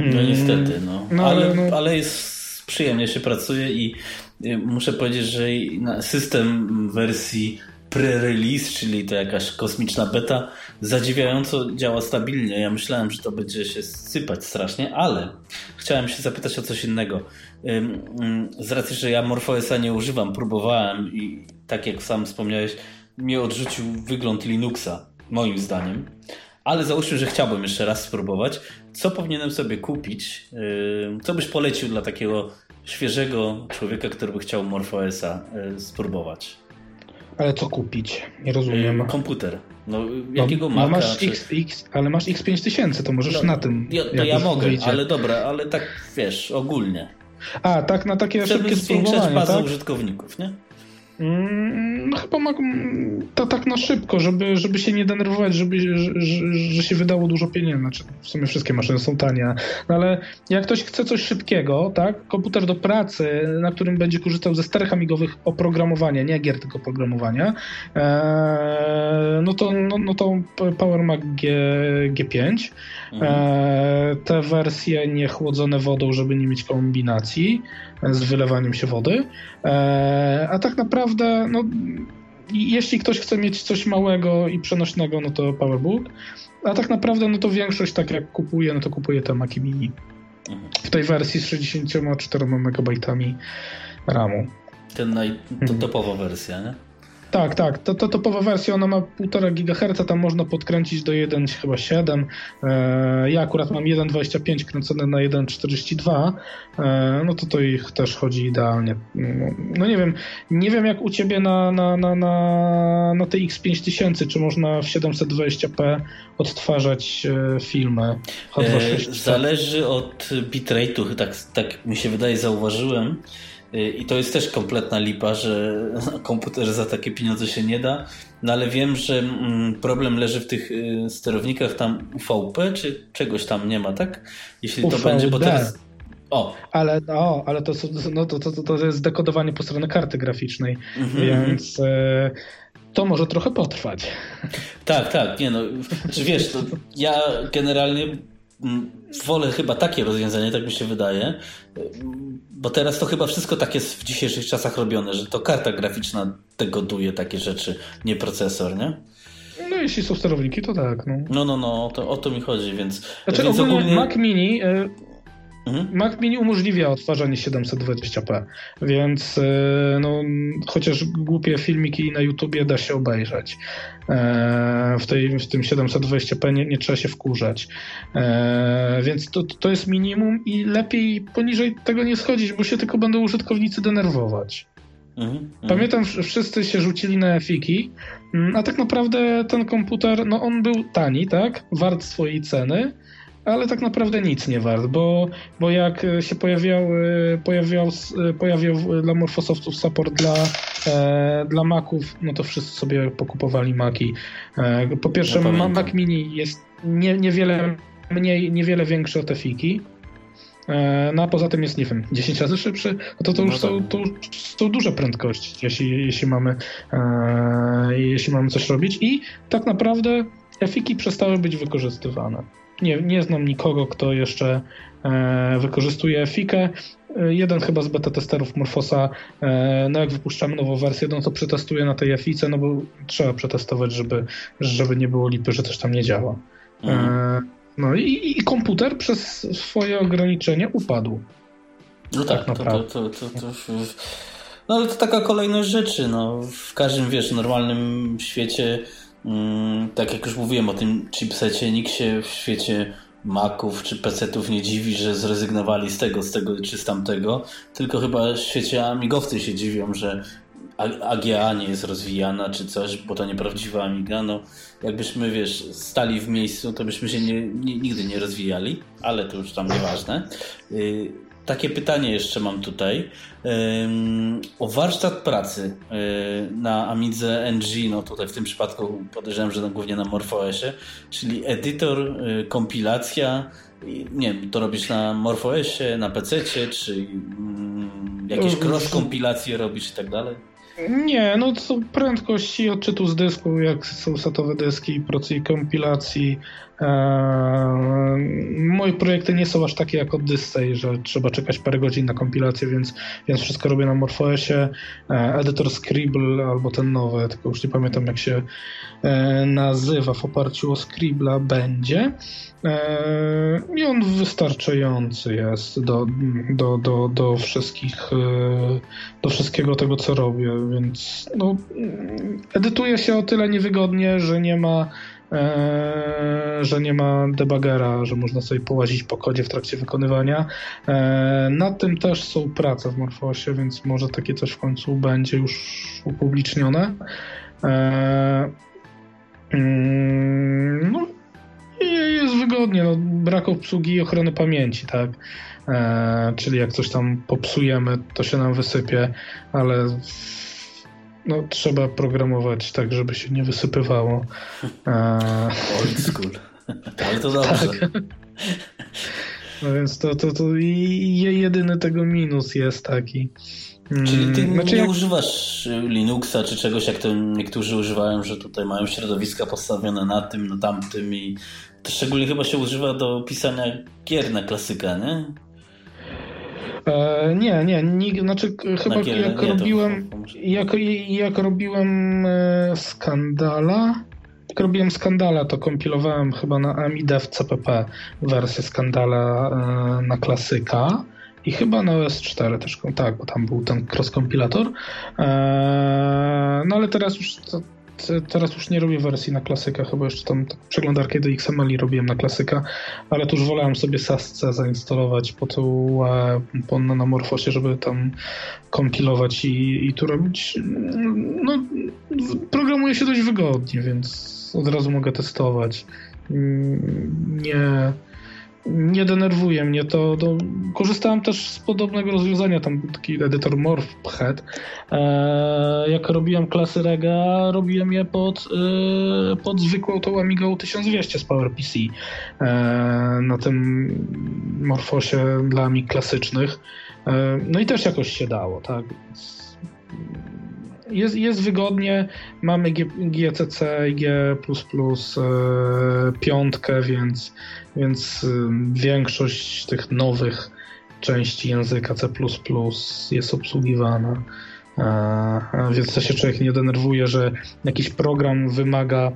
no niestety, no. no ale, no. ale jest przyjemnie się pracuje i y, muszę powiedzieć, że system wersji pre-release, czyli to jakaś kosmiczna beta, zadziwiająco działa stabilnie. Ja myślałem, że to będzie się sypać strasznie, ale chciałem się zapytać o coś innego. Z racji, że ja MorphOSa nie używam, próbowałem i tak jak sam wspomniałeś, mnie odrzucił wygląd Linuxa, moim zdaniem. Ale załóżmy, że chciałbym jeszcze raz spróbować. Co powinienem sobie kupić? Co byś polecił dla takiego świeżego człowieka, który by chciał MorphOSa yy, spróbować? Ale co kupić? Nie rozumiem. Komputer. No, jakiego no, Maca? Masz czy... X, X, ale masz X5000, to możesz no, na tym. Ja, to ja mogę, wyjdzie. ale dobra, ale tak wiesz, ogólnie. A, tak na takie Żeby szybkie spróbowanie, bazę tak? użytkowników, nie? Mm, no chyba mag, to tak na szybko, żeby, żeby się nie denerwować, żeby, że, że się wydało dużo pieniędzy. Znaczy, w sumie wszystkie maszyny są tanie, no ale jak ktoś chce coś szybkiego, tak, komputer do pracy, na którym będzie korzystał ze starych amigowych oprogramowania, nie gier, tylko oprogramowania, e, no, to, no, no to Power Mac G, G5. E, te wersje niechłodzone wodą, żeby nie mieć kombinacji z wylewaniem się wody. E, a tak naprawdę, no, jeśli ktoś chce mieć coś małego i przenośnego, no to PowerBook. A tak naprawdę, no to większość, tak jak kupuje, no to kupuje te Maci Mini. W tej wersji z 64 MB RAMu. Ten naj, to topowa wersja, nie? Tak, tak. To, to topowa wersja, ona ma 1,5 GHz, tam można podkręcić do 1, chyba 7. E, ja akurat mam 1,25 kręcone na 1,42. E, no to to ich też chodzi idealnie. No, no, nie wiem, nie wiem jak u ciebie na, na, na, na, na tej X5000, czy można w 720p odtwarzać e, filmy? Zależy od bitrate'u, tak, tak mi się wydaje, zauważyłem. I to jest też kompletna lipa, że komputer za takie pieniądze się nie da. No ale wiem, że mm, problem leży w tych y, sterownikach tam UVP, czy czegoś tam nie ma, tak? Jeśli UVD. to będzie, bo teraz. O. Ale, o, ale to, no, to, to, to jest dekodowanie po stronie karty graficznej, mhm, więc y, to może trochę potrwać. Tak, tak, nie no, czy wiesz, to ja generalnie wolę chyba takie rozwiązanie, tak mi się wydaje, bo teraz to chyba wszystko tak jest w dzisiejszych czasach robione, że to karta graficzna degoduje takie rzeczy, nie procesor, nie? No jeśli są sterowniki, to tak. No, no, no, no o, to, o to mi chodzi, więc... Znaczy więc ogólnie, ogólnie... Mac Mini... Y Mhm. Mac Mini umożliwia odtwarzanie 720p, więc e, no, chociaż głupie filmiki na YouTubie da się obejrzeć. E, w, tej, w tym 720p nie, nie trzeba się wkurzać. E, więc to, to jest minimum i lepiej poniżej tego nie schodzić, bo się tylko będą użytkownicy denerwować. Mhm. Pamiętam, wszyscy się rzucili na efiki, mm, a tak naprawdę ten komputer, no on był tani, tak? Wart swojej ceny, ale tak naprawdę nic nie wart, bo, bo jak się pojawiał, pojawiał, pojawiał dla Morfosowców support dla, e, dla Maców, no to wszyscy sobie pokupowali Maki. E, po pierwsze, ja Mac Mini jest nie, niewiele mniej, niewiele większy od Efiki. E, no a poza tym jest, nie wiem, 10 razy szybszy, no to to już no są, to, są duże prędkości, jeśli, jeśli, mamy, e, jeśli mamy coś robić. I tak naprawdę efiki przestały być wykorzystywane. Nie, nie znam nikogo, kto jeszcze e, wykorzystuje Fikę. E, jeden chyba z beta testerów Morfosa, e, no jak wypuszczamy nową wersję, no to przetestuje na tej Fice, no bo trzeba przetestować, żeby, żeby nie było lipy, że coś tam nie działa. Mhm. No i, i, komputer przez swoje ograniczenie upadł. No tak, tak naprawdę. To, to, to, no ale to taka kolejność rzeczy. No. W każdym, wiesz, normalnym świecie tak jak już mówiłem o tym chipsecie, nikt się w świecie Maców czy PC-ów nie dziwi, że zrezygnowali z tego, z tego czy z tamtego, tylko chyba w świecie Amigowcy się dziwią, że AGA nie jest rozwijana czy coś, bo to nieprawdziwa Amiga. No, jakbyśmy, wiesz, stali w miejscu, to byśmy się nie, nie, nigdy nie rozwijali, ale to już tam nieważne. Y, takie pytanie jeszcze mam tutaj. O warsztat pracy e, na Amidze NG, no tutaj w tym przypadku podejrzewam, że głównie na MorphOSie, czyli edytor, e, kompilacja. Nie wiem, to robisz na MorphOSie, na PC, czy mm, jakieś cross-kompilacje robisz i tak dalej? Nie, no to są prędkości odczytu z dysku, jak są setowe dyski, proces kompilacji, moje projekty nie są aż takie jak Odyssey, że trzeba czekać parę godzin na kompilację, więc, więc wszystko robię na MorphOSie. Eee, editor Scribble albo ten nowy, tylko już nie pamiętam jak się e, nazywa w oparciu o Scribbla będzie. Eee, I on wystarczający jest do, do, do, do wszystkich, e, do wszystkiego tego, co robię, więc no, edytuje się o tyle niewygodnie, że nie ma że nie ma debugera, że można sobie połazić po kodzie w trakcie wykonywania. Eee, nad tym też są prace w Morfosie, więc może takie coś w końcu będzie już upublicznione. Eee, mm, no, jest wygodnie, no, brak obsługi i ochrony pamięci, tak. czyli jak coś tam popsujemy, to się nam wysypie, ale no, trzeba programować tak, żeby się nie wysypywało. Old school. Ale to dobrze. Tak. No więc to, to, to jedyny tego minus jest taki. Czyli ty mm, znaczy, nie jak... używasz Linuxa czy czegoś, jak to niektórzy używają, że tutaj mają środowiska postawione na tym, na tamtym i to szczególnie chyba się używa do pisania gier na klasyka, nie? E, nie, nie, nie, znaczy chyba jak, robiłem, jak, jak robiłem e, skandala, jak robiłem skandala, to kompilowałem chyba na AmiDev CPP wersję skandala e, na klasyka. I chyba na OS4 też, tak, bo tam był ten cross-kompilator. no ale teraz już to, teraz już nie robię wersji na klasyka, chyba jeszcze tam przeglądarkę do XML robiłem na klasyka, ale tu już wolałem sobie Sasce zainstalować po to po, na Morfosie, żeby tam kompilować i, i tu robić. No, programuje się dość wygodnie, więc od razu mogę testować. Nie nie mnie to. to korzystałem też z podobnego rozwiązania, tam taki edytor Morphhead. E, jak robiłem klasy Rega, robiłem je pod, e, pod zwykłą tą Amigą 1200 z PowerPC e, na tym Morfosie dla Amig klasycznych. E, no i też jakoś się dało, tak? Jest, jest wygodnie, mamy G, GCC, G++, e, piątkę, więc więc większość tych nowych części języka C++ jest obsługiwana. Więc to się człowiek nie denerwuje, że jakiś program wymaga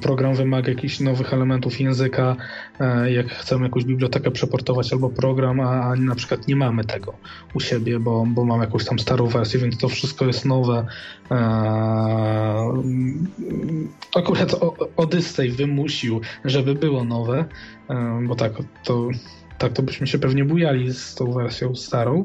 program wymaga jakichś nowych elementów języka, e, jak chcemy jakąś bibliotekę przeportować albo program, a na przykład nie mamy tego u siebie, bo, bo mamy jakąś tam starą wersję, więc to wszystko jest nowe. E, akurat Odyssey wymusił, żeby było nowe, e, bo tak, to tak to byśmy się pewnie bujali z tą wersją starą.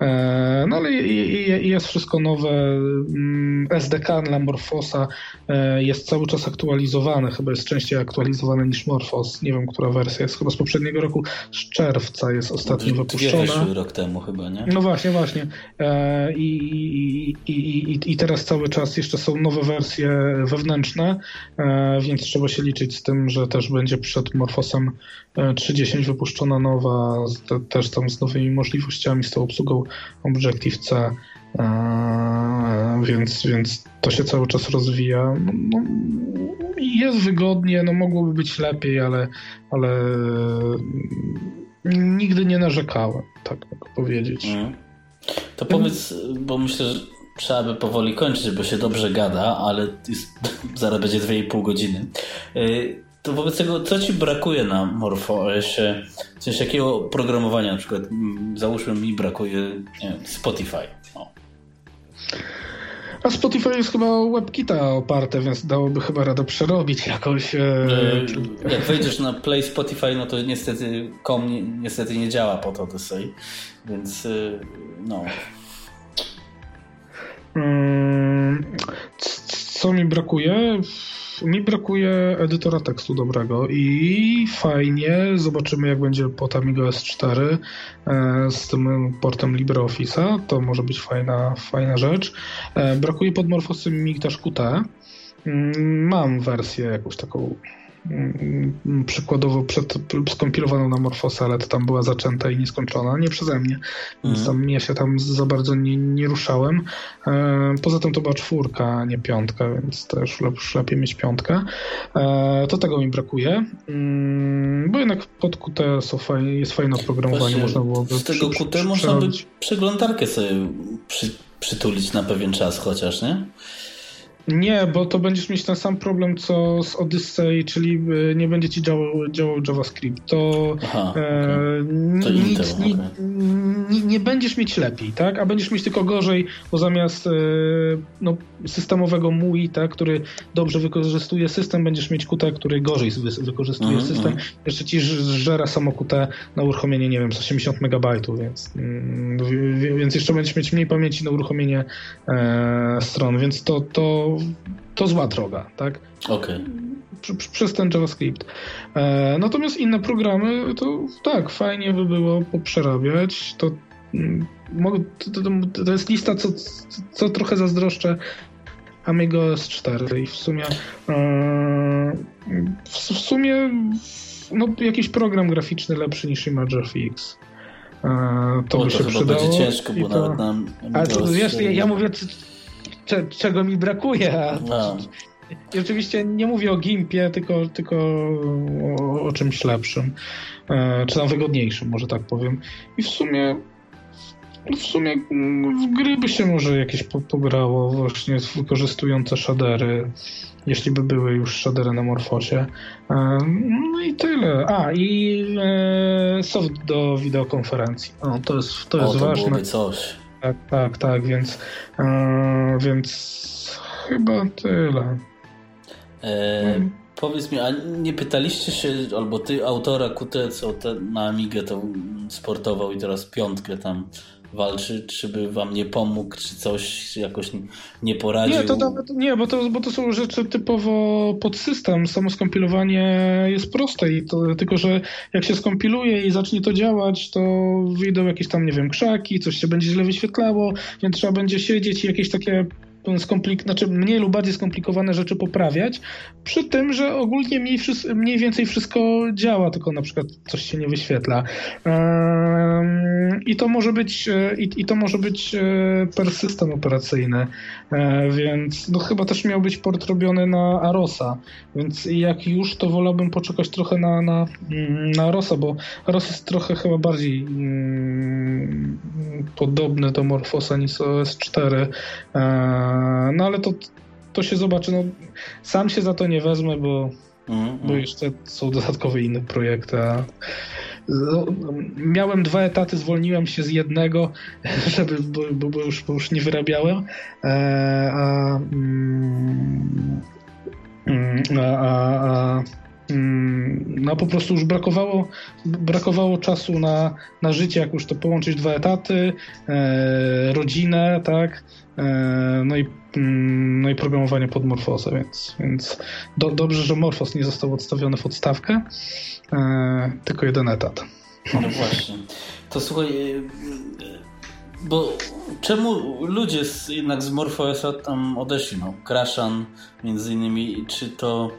E, no ale jest wszystko nowe. Mm, SDK dla Morfosa e, jest cały czas aktualizowane. Chyba jest częściej aktualizowane niż Morfos. Nie wiem, która wersja jest. Chyba z poprzedniego roku, z czerwca jest ostatnio wypuszczona. Dwie rok temu chyba, nie? No właśnie, właśnie. E, I, i, i, I teraz cały czas jeszcze są nowe wersje wewnętrzne, więc trzeba się liczyć z tym, że też będzie przed Morfosem 3.10 wypuszczona nowa, też tam z nowymi możliwościami, z tą obsługą Objective-C, więc, więc to się cały czas rozwija. No, no, jest wygodnie, no mogłoby być lepiej, ale, ale nigdy nie narzekałem, tak mogę powiedzieć. Mm. To powiedz, bo myślę, że trzeba by powoli kończyć, bo się dobrze gada, ale jest, zaraz będzie 2,5 godziny. To wobec tego, co ci brakuje na MorphOSie? Coś jakiego programowania, na przykład mm, załóżmy mi brakuje wiem, Spotify. O. A Spotify jest chyba WebKita oparte, więc dałoby chyba radę przerobić jakoś. E... Jak wejdziesz na Play Spotify, no to niestety kom niestety nie działa pod Odyssey, więc e, no. Hmm, co mi brakuje? Mi brakuje edytora tekstu dobrego i fajnie, zobaczymy jak będzie pod Amiga S4 e, z tym portem LibreOffice'a, to może być fajna, fajna rzecz. E, brakuje pod Morfosem MIG też Qt. Mm, mam wersję jakąś taką przykładowo przed, skompilowaną na Morfosa, ale to tam była zaczęta i nieskończona, nie przeze mnie, więc mhm. tam ja się tam za bardzo nie, nie ruszałem. E, poza tym to była czwórka, a nie piątka, więc też już lepiej mieć piątkę. E, to tego mi brakuje, mm, bo jednak pod QT są fajne, jest fajne oprogramowanie, Właśnie, można byłoby... Z tego QT można by przeglądarkę sobie przy, przytulić na pewien czas chociaż, nie? Nie, bo to będziesz mieć ten sam problem co z Odyssey, czyli e, nie będzie ci działał, działał JavaScript. To, Aha, e, to nic, okay. nie, nie, będziesz mieć lepiej, tak? A będziesz mieć tylko gorzej, bo zamiast e, no, systemowego MUI, tak, który dobrze wykorzystuje system, będziesz mieć Qt, który gorzej wykorzystuje mm, system. Mm. Jeszcze ci żera samo Qt na uruchomienie, nie wiem, z 80 MB, więc, mm, więc jeszcze będziesz mieć mniej pamięci na uruchomienie e, stron, więc to, to to, zła droga, tak? Okej. Okay. Przez ten JavaScript. E, natomiast inne programy, to tak, fajnie by było poprzerabiać. To, mm, to, to, to jest lista, co, co trochę zazdroszczę Amigo S4 i w sumie e, w, w sumie no, jakiś program graficzny lepszy niż ImageFX. E, to o, by to się przydało. będzie ciężko, bo to... nawet nam... Ale to, wiesz, ja, ja mówię cze, czego mi brakuje. A no. I oczywiście nie mówię o Gimpie, tylko, tylko o, o czymś lepszym, e, czy tam wygodniejszym, może tak powiem. I w sumie w sumie w gry by się może jakieś po, pograło właśnie wykorzystujące shadery, jeśli by były już shadery na Morfosie. E, no i tyle. A, i e, soft do wideokonferencji. O, to jest, to jest o, to ważne. coś. Tak, tak, tak, więc, e, więc chyba tyle. E. Powiedz mi, a nie pytaliście się, albo ty autora QT, co te, na Amigę to sportował i teraz piątkę tam walczy, czy by wam nie pomógł, czy coś jakoś nie poradził? Nie, to nawet nie, bo to, bo to są rzeczy typowo pod system. Samo skompilowanie jest proste i to, tylko, że jak się skompiluje i zacznie to działać, to wyjdą jakieś tam, nie wiem, krzaki, coś się będzie źle wyświetlało, więc trzeba będzie siedzieć i jakieś takie skomplik znaczy mniej lub bardziej skomplikowane rzeczy poprawiać, przy tym, że ogólnie mniej, mniej więcej wszystko działa, tylko na przykład coś się nie wyświetla. I to może być, e, i, i to może być e, per system operacyjny, e, więc no chyba też miał być port robiony na Arosa, więc jak już, to wolałbym poczekać trochę na, na, na Arosa, bo Aros jest trochę chyba bardziej mm, podobny do Morfosa niż OS 4, no ale to to się zobaczy. No, sam się za to nie wezmę, bo, mm, bo jeszcze są dodatkowe inne projekty. A no, miałem dwa etaty, zwolniłem się z jednego, żeby, bo, bo, już, bo już nie wyrabiałem. E, a, mm, a, a, a mm, no po prostu już brakowało, brakowało czasu na, na życie, jak już to połączyć dwa etaty, e, rodzinę, tak, e, no i mm, no i programowanie pod Morfosa, więc, więc do, dobrze, że Morfos nie został odstawiony w odstawkę, e, tylko jeden etat. No właśnie. To słuchaj, e, bo czemu ludzie z, jednak z MorphOSa tam odeszli? No, Krashan między innymi, czy to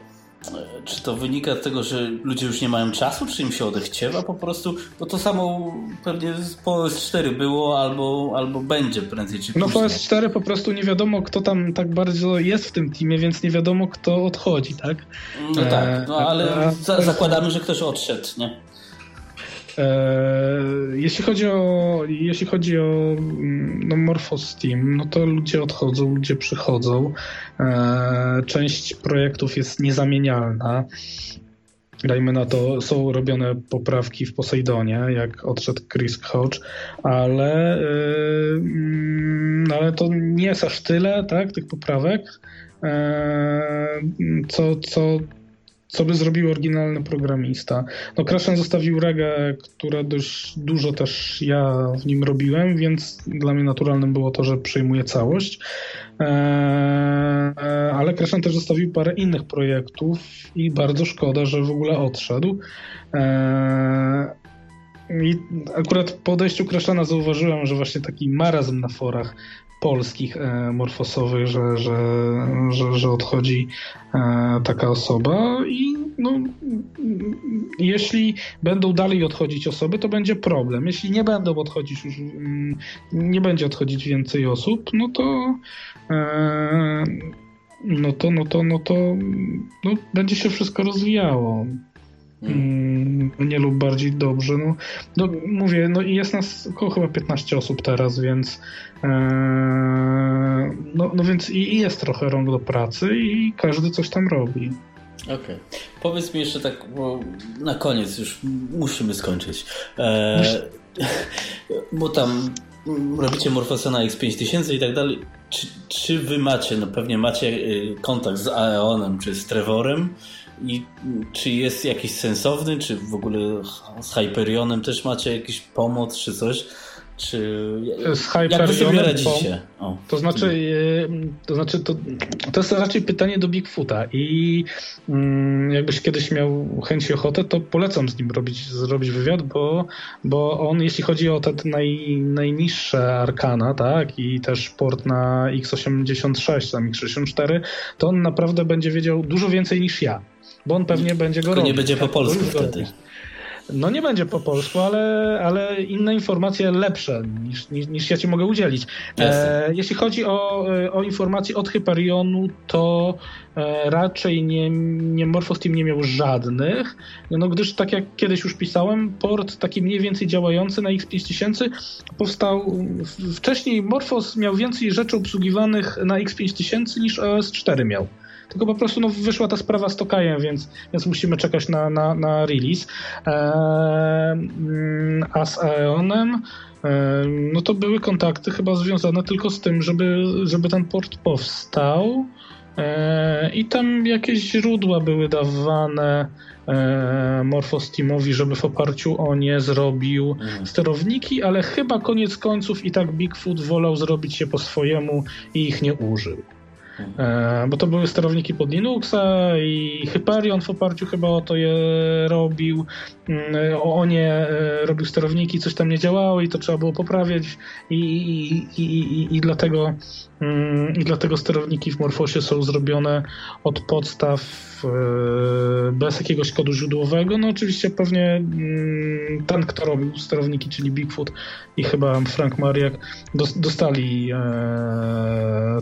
czy to wynika z tego, że ludzie już nie mają czasu, czy im się odechciewa po prostu? Bo to samo pewnie po PS4 było albo, albo będzie prędzej czy później. No po PS4 po prostu nie wiadomo, kto tam tak bardzo jest w tym teamie, więc nie wiadomo, kto odchodzi, tak? No tak, no ale e, zakładamy, że ktoś odszedł, nie? E, jeśli chodzi o, jeśli chodzi o mm, no, Morphos Team, no to ludzie odchodzą, ludzie przychodzą. E, część projektów jest niezamienialna. Dajmy na to, są robione poprawki w Poseidonie, jak odszedł Chris Hodge, ale, yy, ale to nie jest aż tyle, tak, tych poprawek, co, co co by zrobił oryginalny programista. No Crashen zostawił regę, które dość dużo też ja w nim robiłem, więc dla mnie naturalnym było to, że przejmuje całość. Eee, ale Crashen też zostawił parę innych projektów i bardzo szkoda, że w ogóle odszedł. Eee, i akurat po odejściu Kraszana zauważyłem, że właśnie taki marazm na forach polskich e, morfosowych, że, że, że, że odchodzi e, taka osoba i no, jeśli będą dalej odchodzić osoby, to będzie problem. Jeśli nie będą odchodzić już, mm, nie będzie odchodzić więcej osób, no to e, no to, no to, no to no, będzie się wszystko rozwijało. Mm, nie lub bardziej dobrze. No, no mówię, no i jest nas około chyba 15 osób teraz, więc e, no, no więc i, i jest trochę rąk do pracy i każdy coś tam robi. Okej. Okay. Powiedz mi jeszcze tak, bo na koniec już musimy skończyć. E, bo tam robicie Morfosa na X5000 i tak dalej. Czy, czy wy macie, no pewnie macie y, kontakt z Aeonem czy z Trevorem? I czy jest jakiś sensowny, czy w ogóle z Hyperionem też macie jakiś pomoc, czy coś? Czy z jak wy sobie radzicie? O, to znaczy, e, to, znaczy to, to jest raczej pytanie do Bigfoota i mm, jakbyś kiedyś miał chęć i ochotę, to polecam z nim robić, zrobić wywiad, bo, bo on, jeśli chodzi o te naj, najniższe arkana, tak, i też port na X86, tam X64, to on naprawdę będzie wiedział dużo więcej niż ja bo on pewnie będzie go Tylko robił. nie będzie po polsku wtedy. No nie będzie po polsku, ale, ale inne informacje lepsze niż, niż, niż ja ci mogę udzielić. E, jeśli chodzi o, o informacje od Hyperionu, to e, raczej nie, nie Morphosteam nie miał żadnych, no gdyż tak jak kiedyś już pisałem, port taki mniej więcej działający na X5000 powstał wcześniej Morphos miał więcej rzeczy obsługiwanych na X5000 niż OS4 miał tylko po prostu no, wyszła ta sprawa z Tokajem, więc, więc musimy czekać na, na, na release. Eee, a z Aeonem no to były kontakty chyba związane tylko z tym, żeby, żeby ten port powstał. Eee, I tam jakieś źródła były dawane e, Morphosteamowi, żeby w oparciu o nie zrobił mhm. sterowniki, ale chyba koniec końców i tak Bigfoot wolał zrobić się po swojemu i ich nie użył. E, bo to były sterowniki pod Linuxa i Hyperion w oparciu chyba o to je robił. Mm, o nie e, robił sterowniki, coś tam nie działało i to trzeba było poprawiać i, i, i, i, dlatego mm, i dlatego sterowniki w Morfosie są zrobione od podstaw e, bez jakiegoś kodu źródłowego. No oczywiście pewnie mm, ten, kto robił sterowniki, czyli Bigfoot i chyba Frank Mariak dostali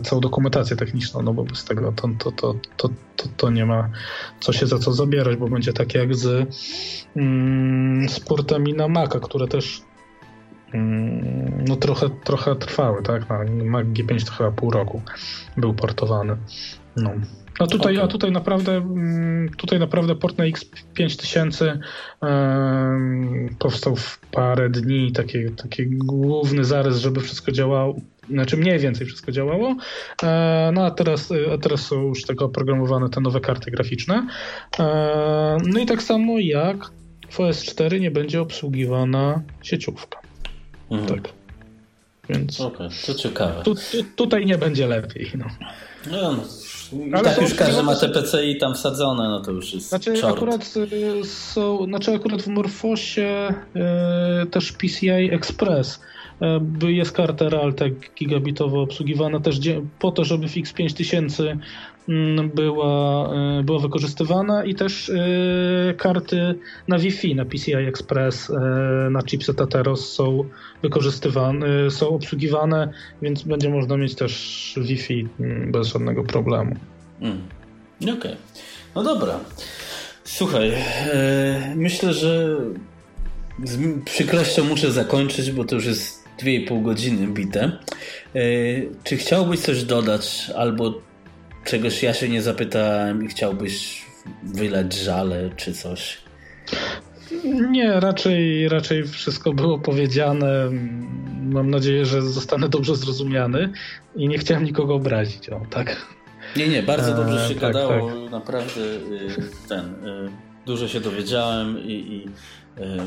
całą dokumentację techniczną, no bo bez tego to, to, to, to, to nie ma co się za co zabierać, bo będzie tak jak z, mm, z portami na Maca, które też mm, no trochę, trochę trwały, tak? Na Mac G5 to chyba pół roku był portowany. No. A tutaj, okay. a tutaj naprawdę mm, tutaj naprawdę port na X5000 um, powstał w parę dni, taki, taki główny zarys, żeby wszystko działało, znaczy mniej więcej wszystko działało. E, no a teraz, a teraz są już tego oprogramowane te nowe karty graficzne. E, no i tak samo jak w OS4 nie będzie obsługiwana sieciówka. Mhm. Tak. Więc. Okay, to ciekawe. Tu, tu, tutaj nie będzie lepiej. No. No, no tak już każdy ma te PCI tam wsadzone, no to już jest Znaczy czort. akurat y, są, znaczy akurat w Morfosie y, też PCI Express y, jest karta Realtek gigabitowo obsługiwana też po to, żeby w X5000 mm, była, była wykorzystywana i też karty na Wi-Fi, na PCI Express, na chipset Ateros są wykorzystywane, są obsługiwane, więc będzie można mieć też Wi-Fi mm, bez żadnego problemu. Mm. Okej. Okay. No dobra. Słuchaj, e, myślę, że z przykrością muszę zakończyć, bo to już jest 2,5 godziny bite. E, czy chciałbyś coś dodać, albo czegoś ja się nie zapytałem i chciałbyś wylać żale, czy coś? Nie, raczej, raczej wszystko było powiedziane. Mam nadzieję, że zostanę dobrze zrozumiany i nie chciałem nikogo obrazić. O, tak? Nie, nie, bardzo dobrze się tak, gadało. Tak. Naprawdę y, ten. Y, dużo się dowiedziałem i, i y,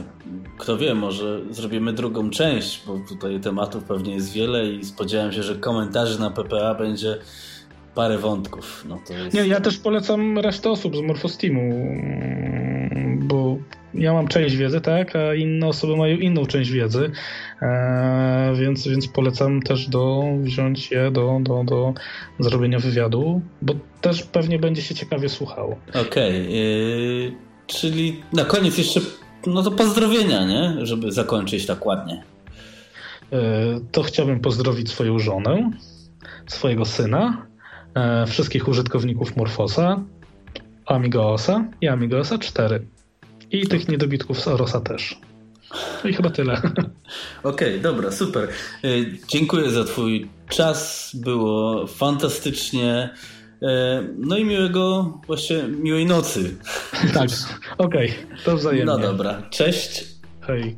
kto wie, może zrobimy drugą część, bo tutaj tematów pewnie jest wiele i spodziewałem się, że komentarzy na PPA będzie parę wątków. No to jest... Nie, ja też polecam resztę osób z Morfosteamu, bo ja mam część wiedzy, tak, a inne osoby mają inną część wiedzy, e, więc, więc polecam też do wziąć je do, do, do zrobienia wywiadu, bo też pewnie będzie się ciekawie słuchało. Okej, okay, yy, czyli na koniec jeszcze no to pozdrowienia, nie? Żeby zakończyć tak ładnie. Yy, to chciałbym pozdrowić swoją żonę, swojego syna, wszystkich użytkowników Morfosa, Amigosa i Amigosa 4. I tych niedobitków z Orosa też. No i chyba tyle. Okej, okay, dobra, super. Y, dziękuję za Twój czas. Było fantastycznie. Y, no i miłego, właśnie miłej nocy. Tak, okej, okay, to wzajemnie. No dobra, cześć. Hej.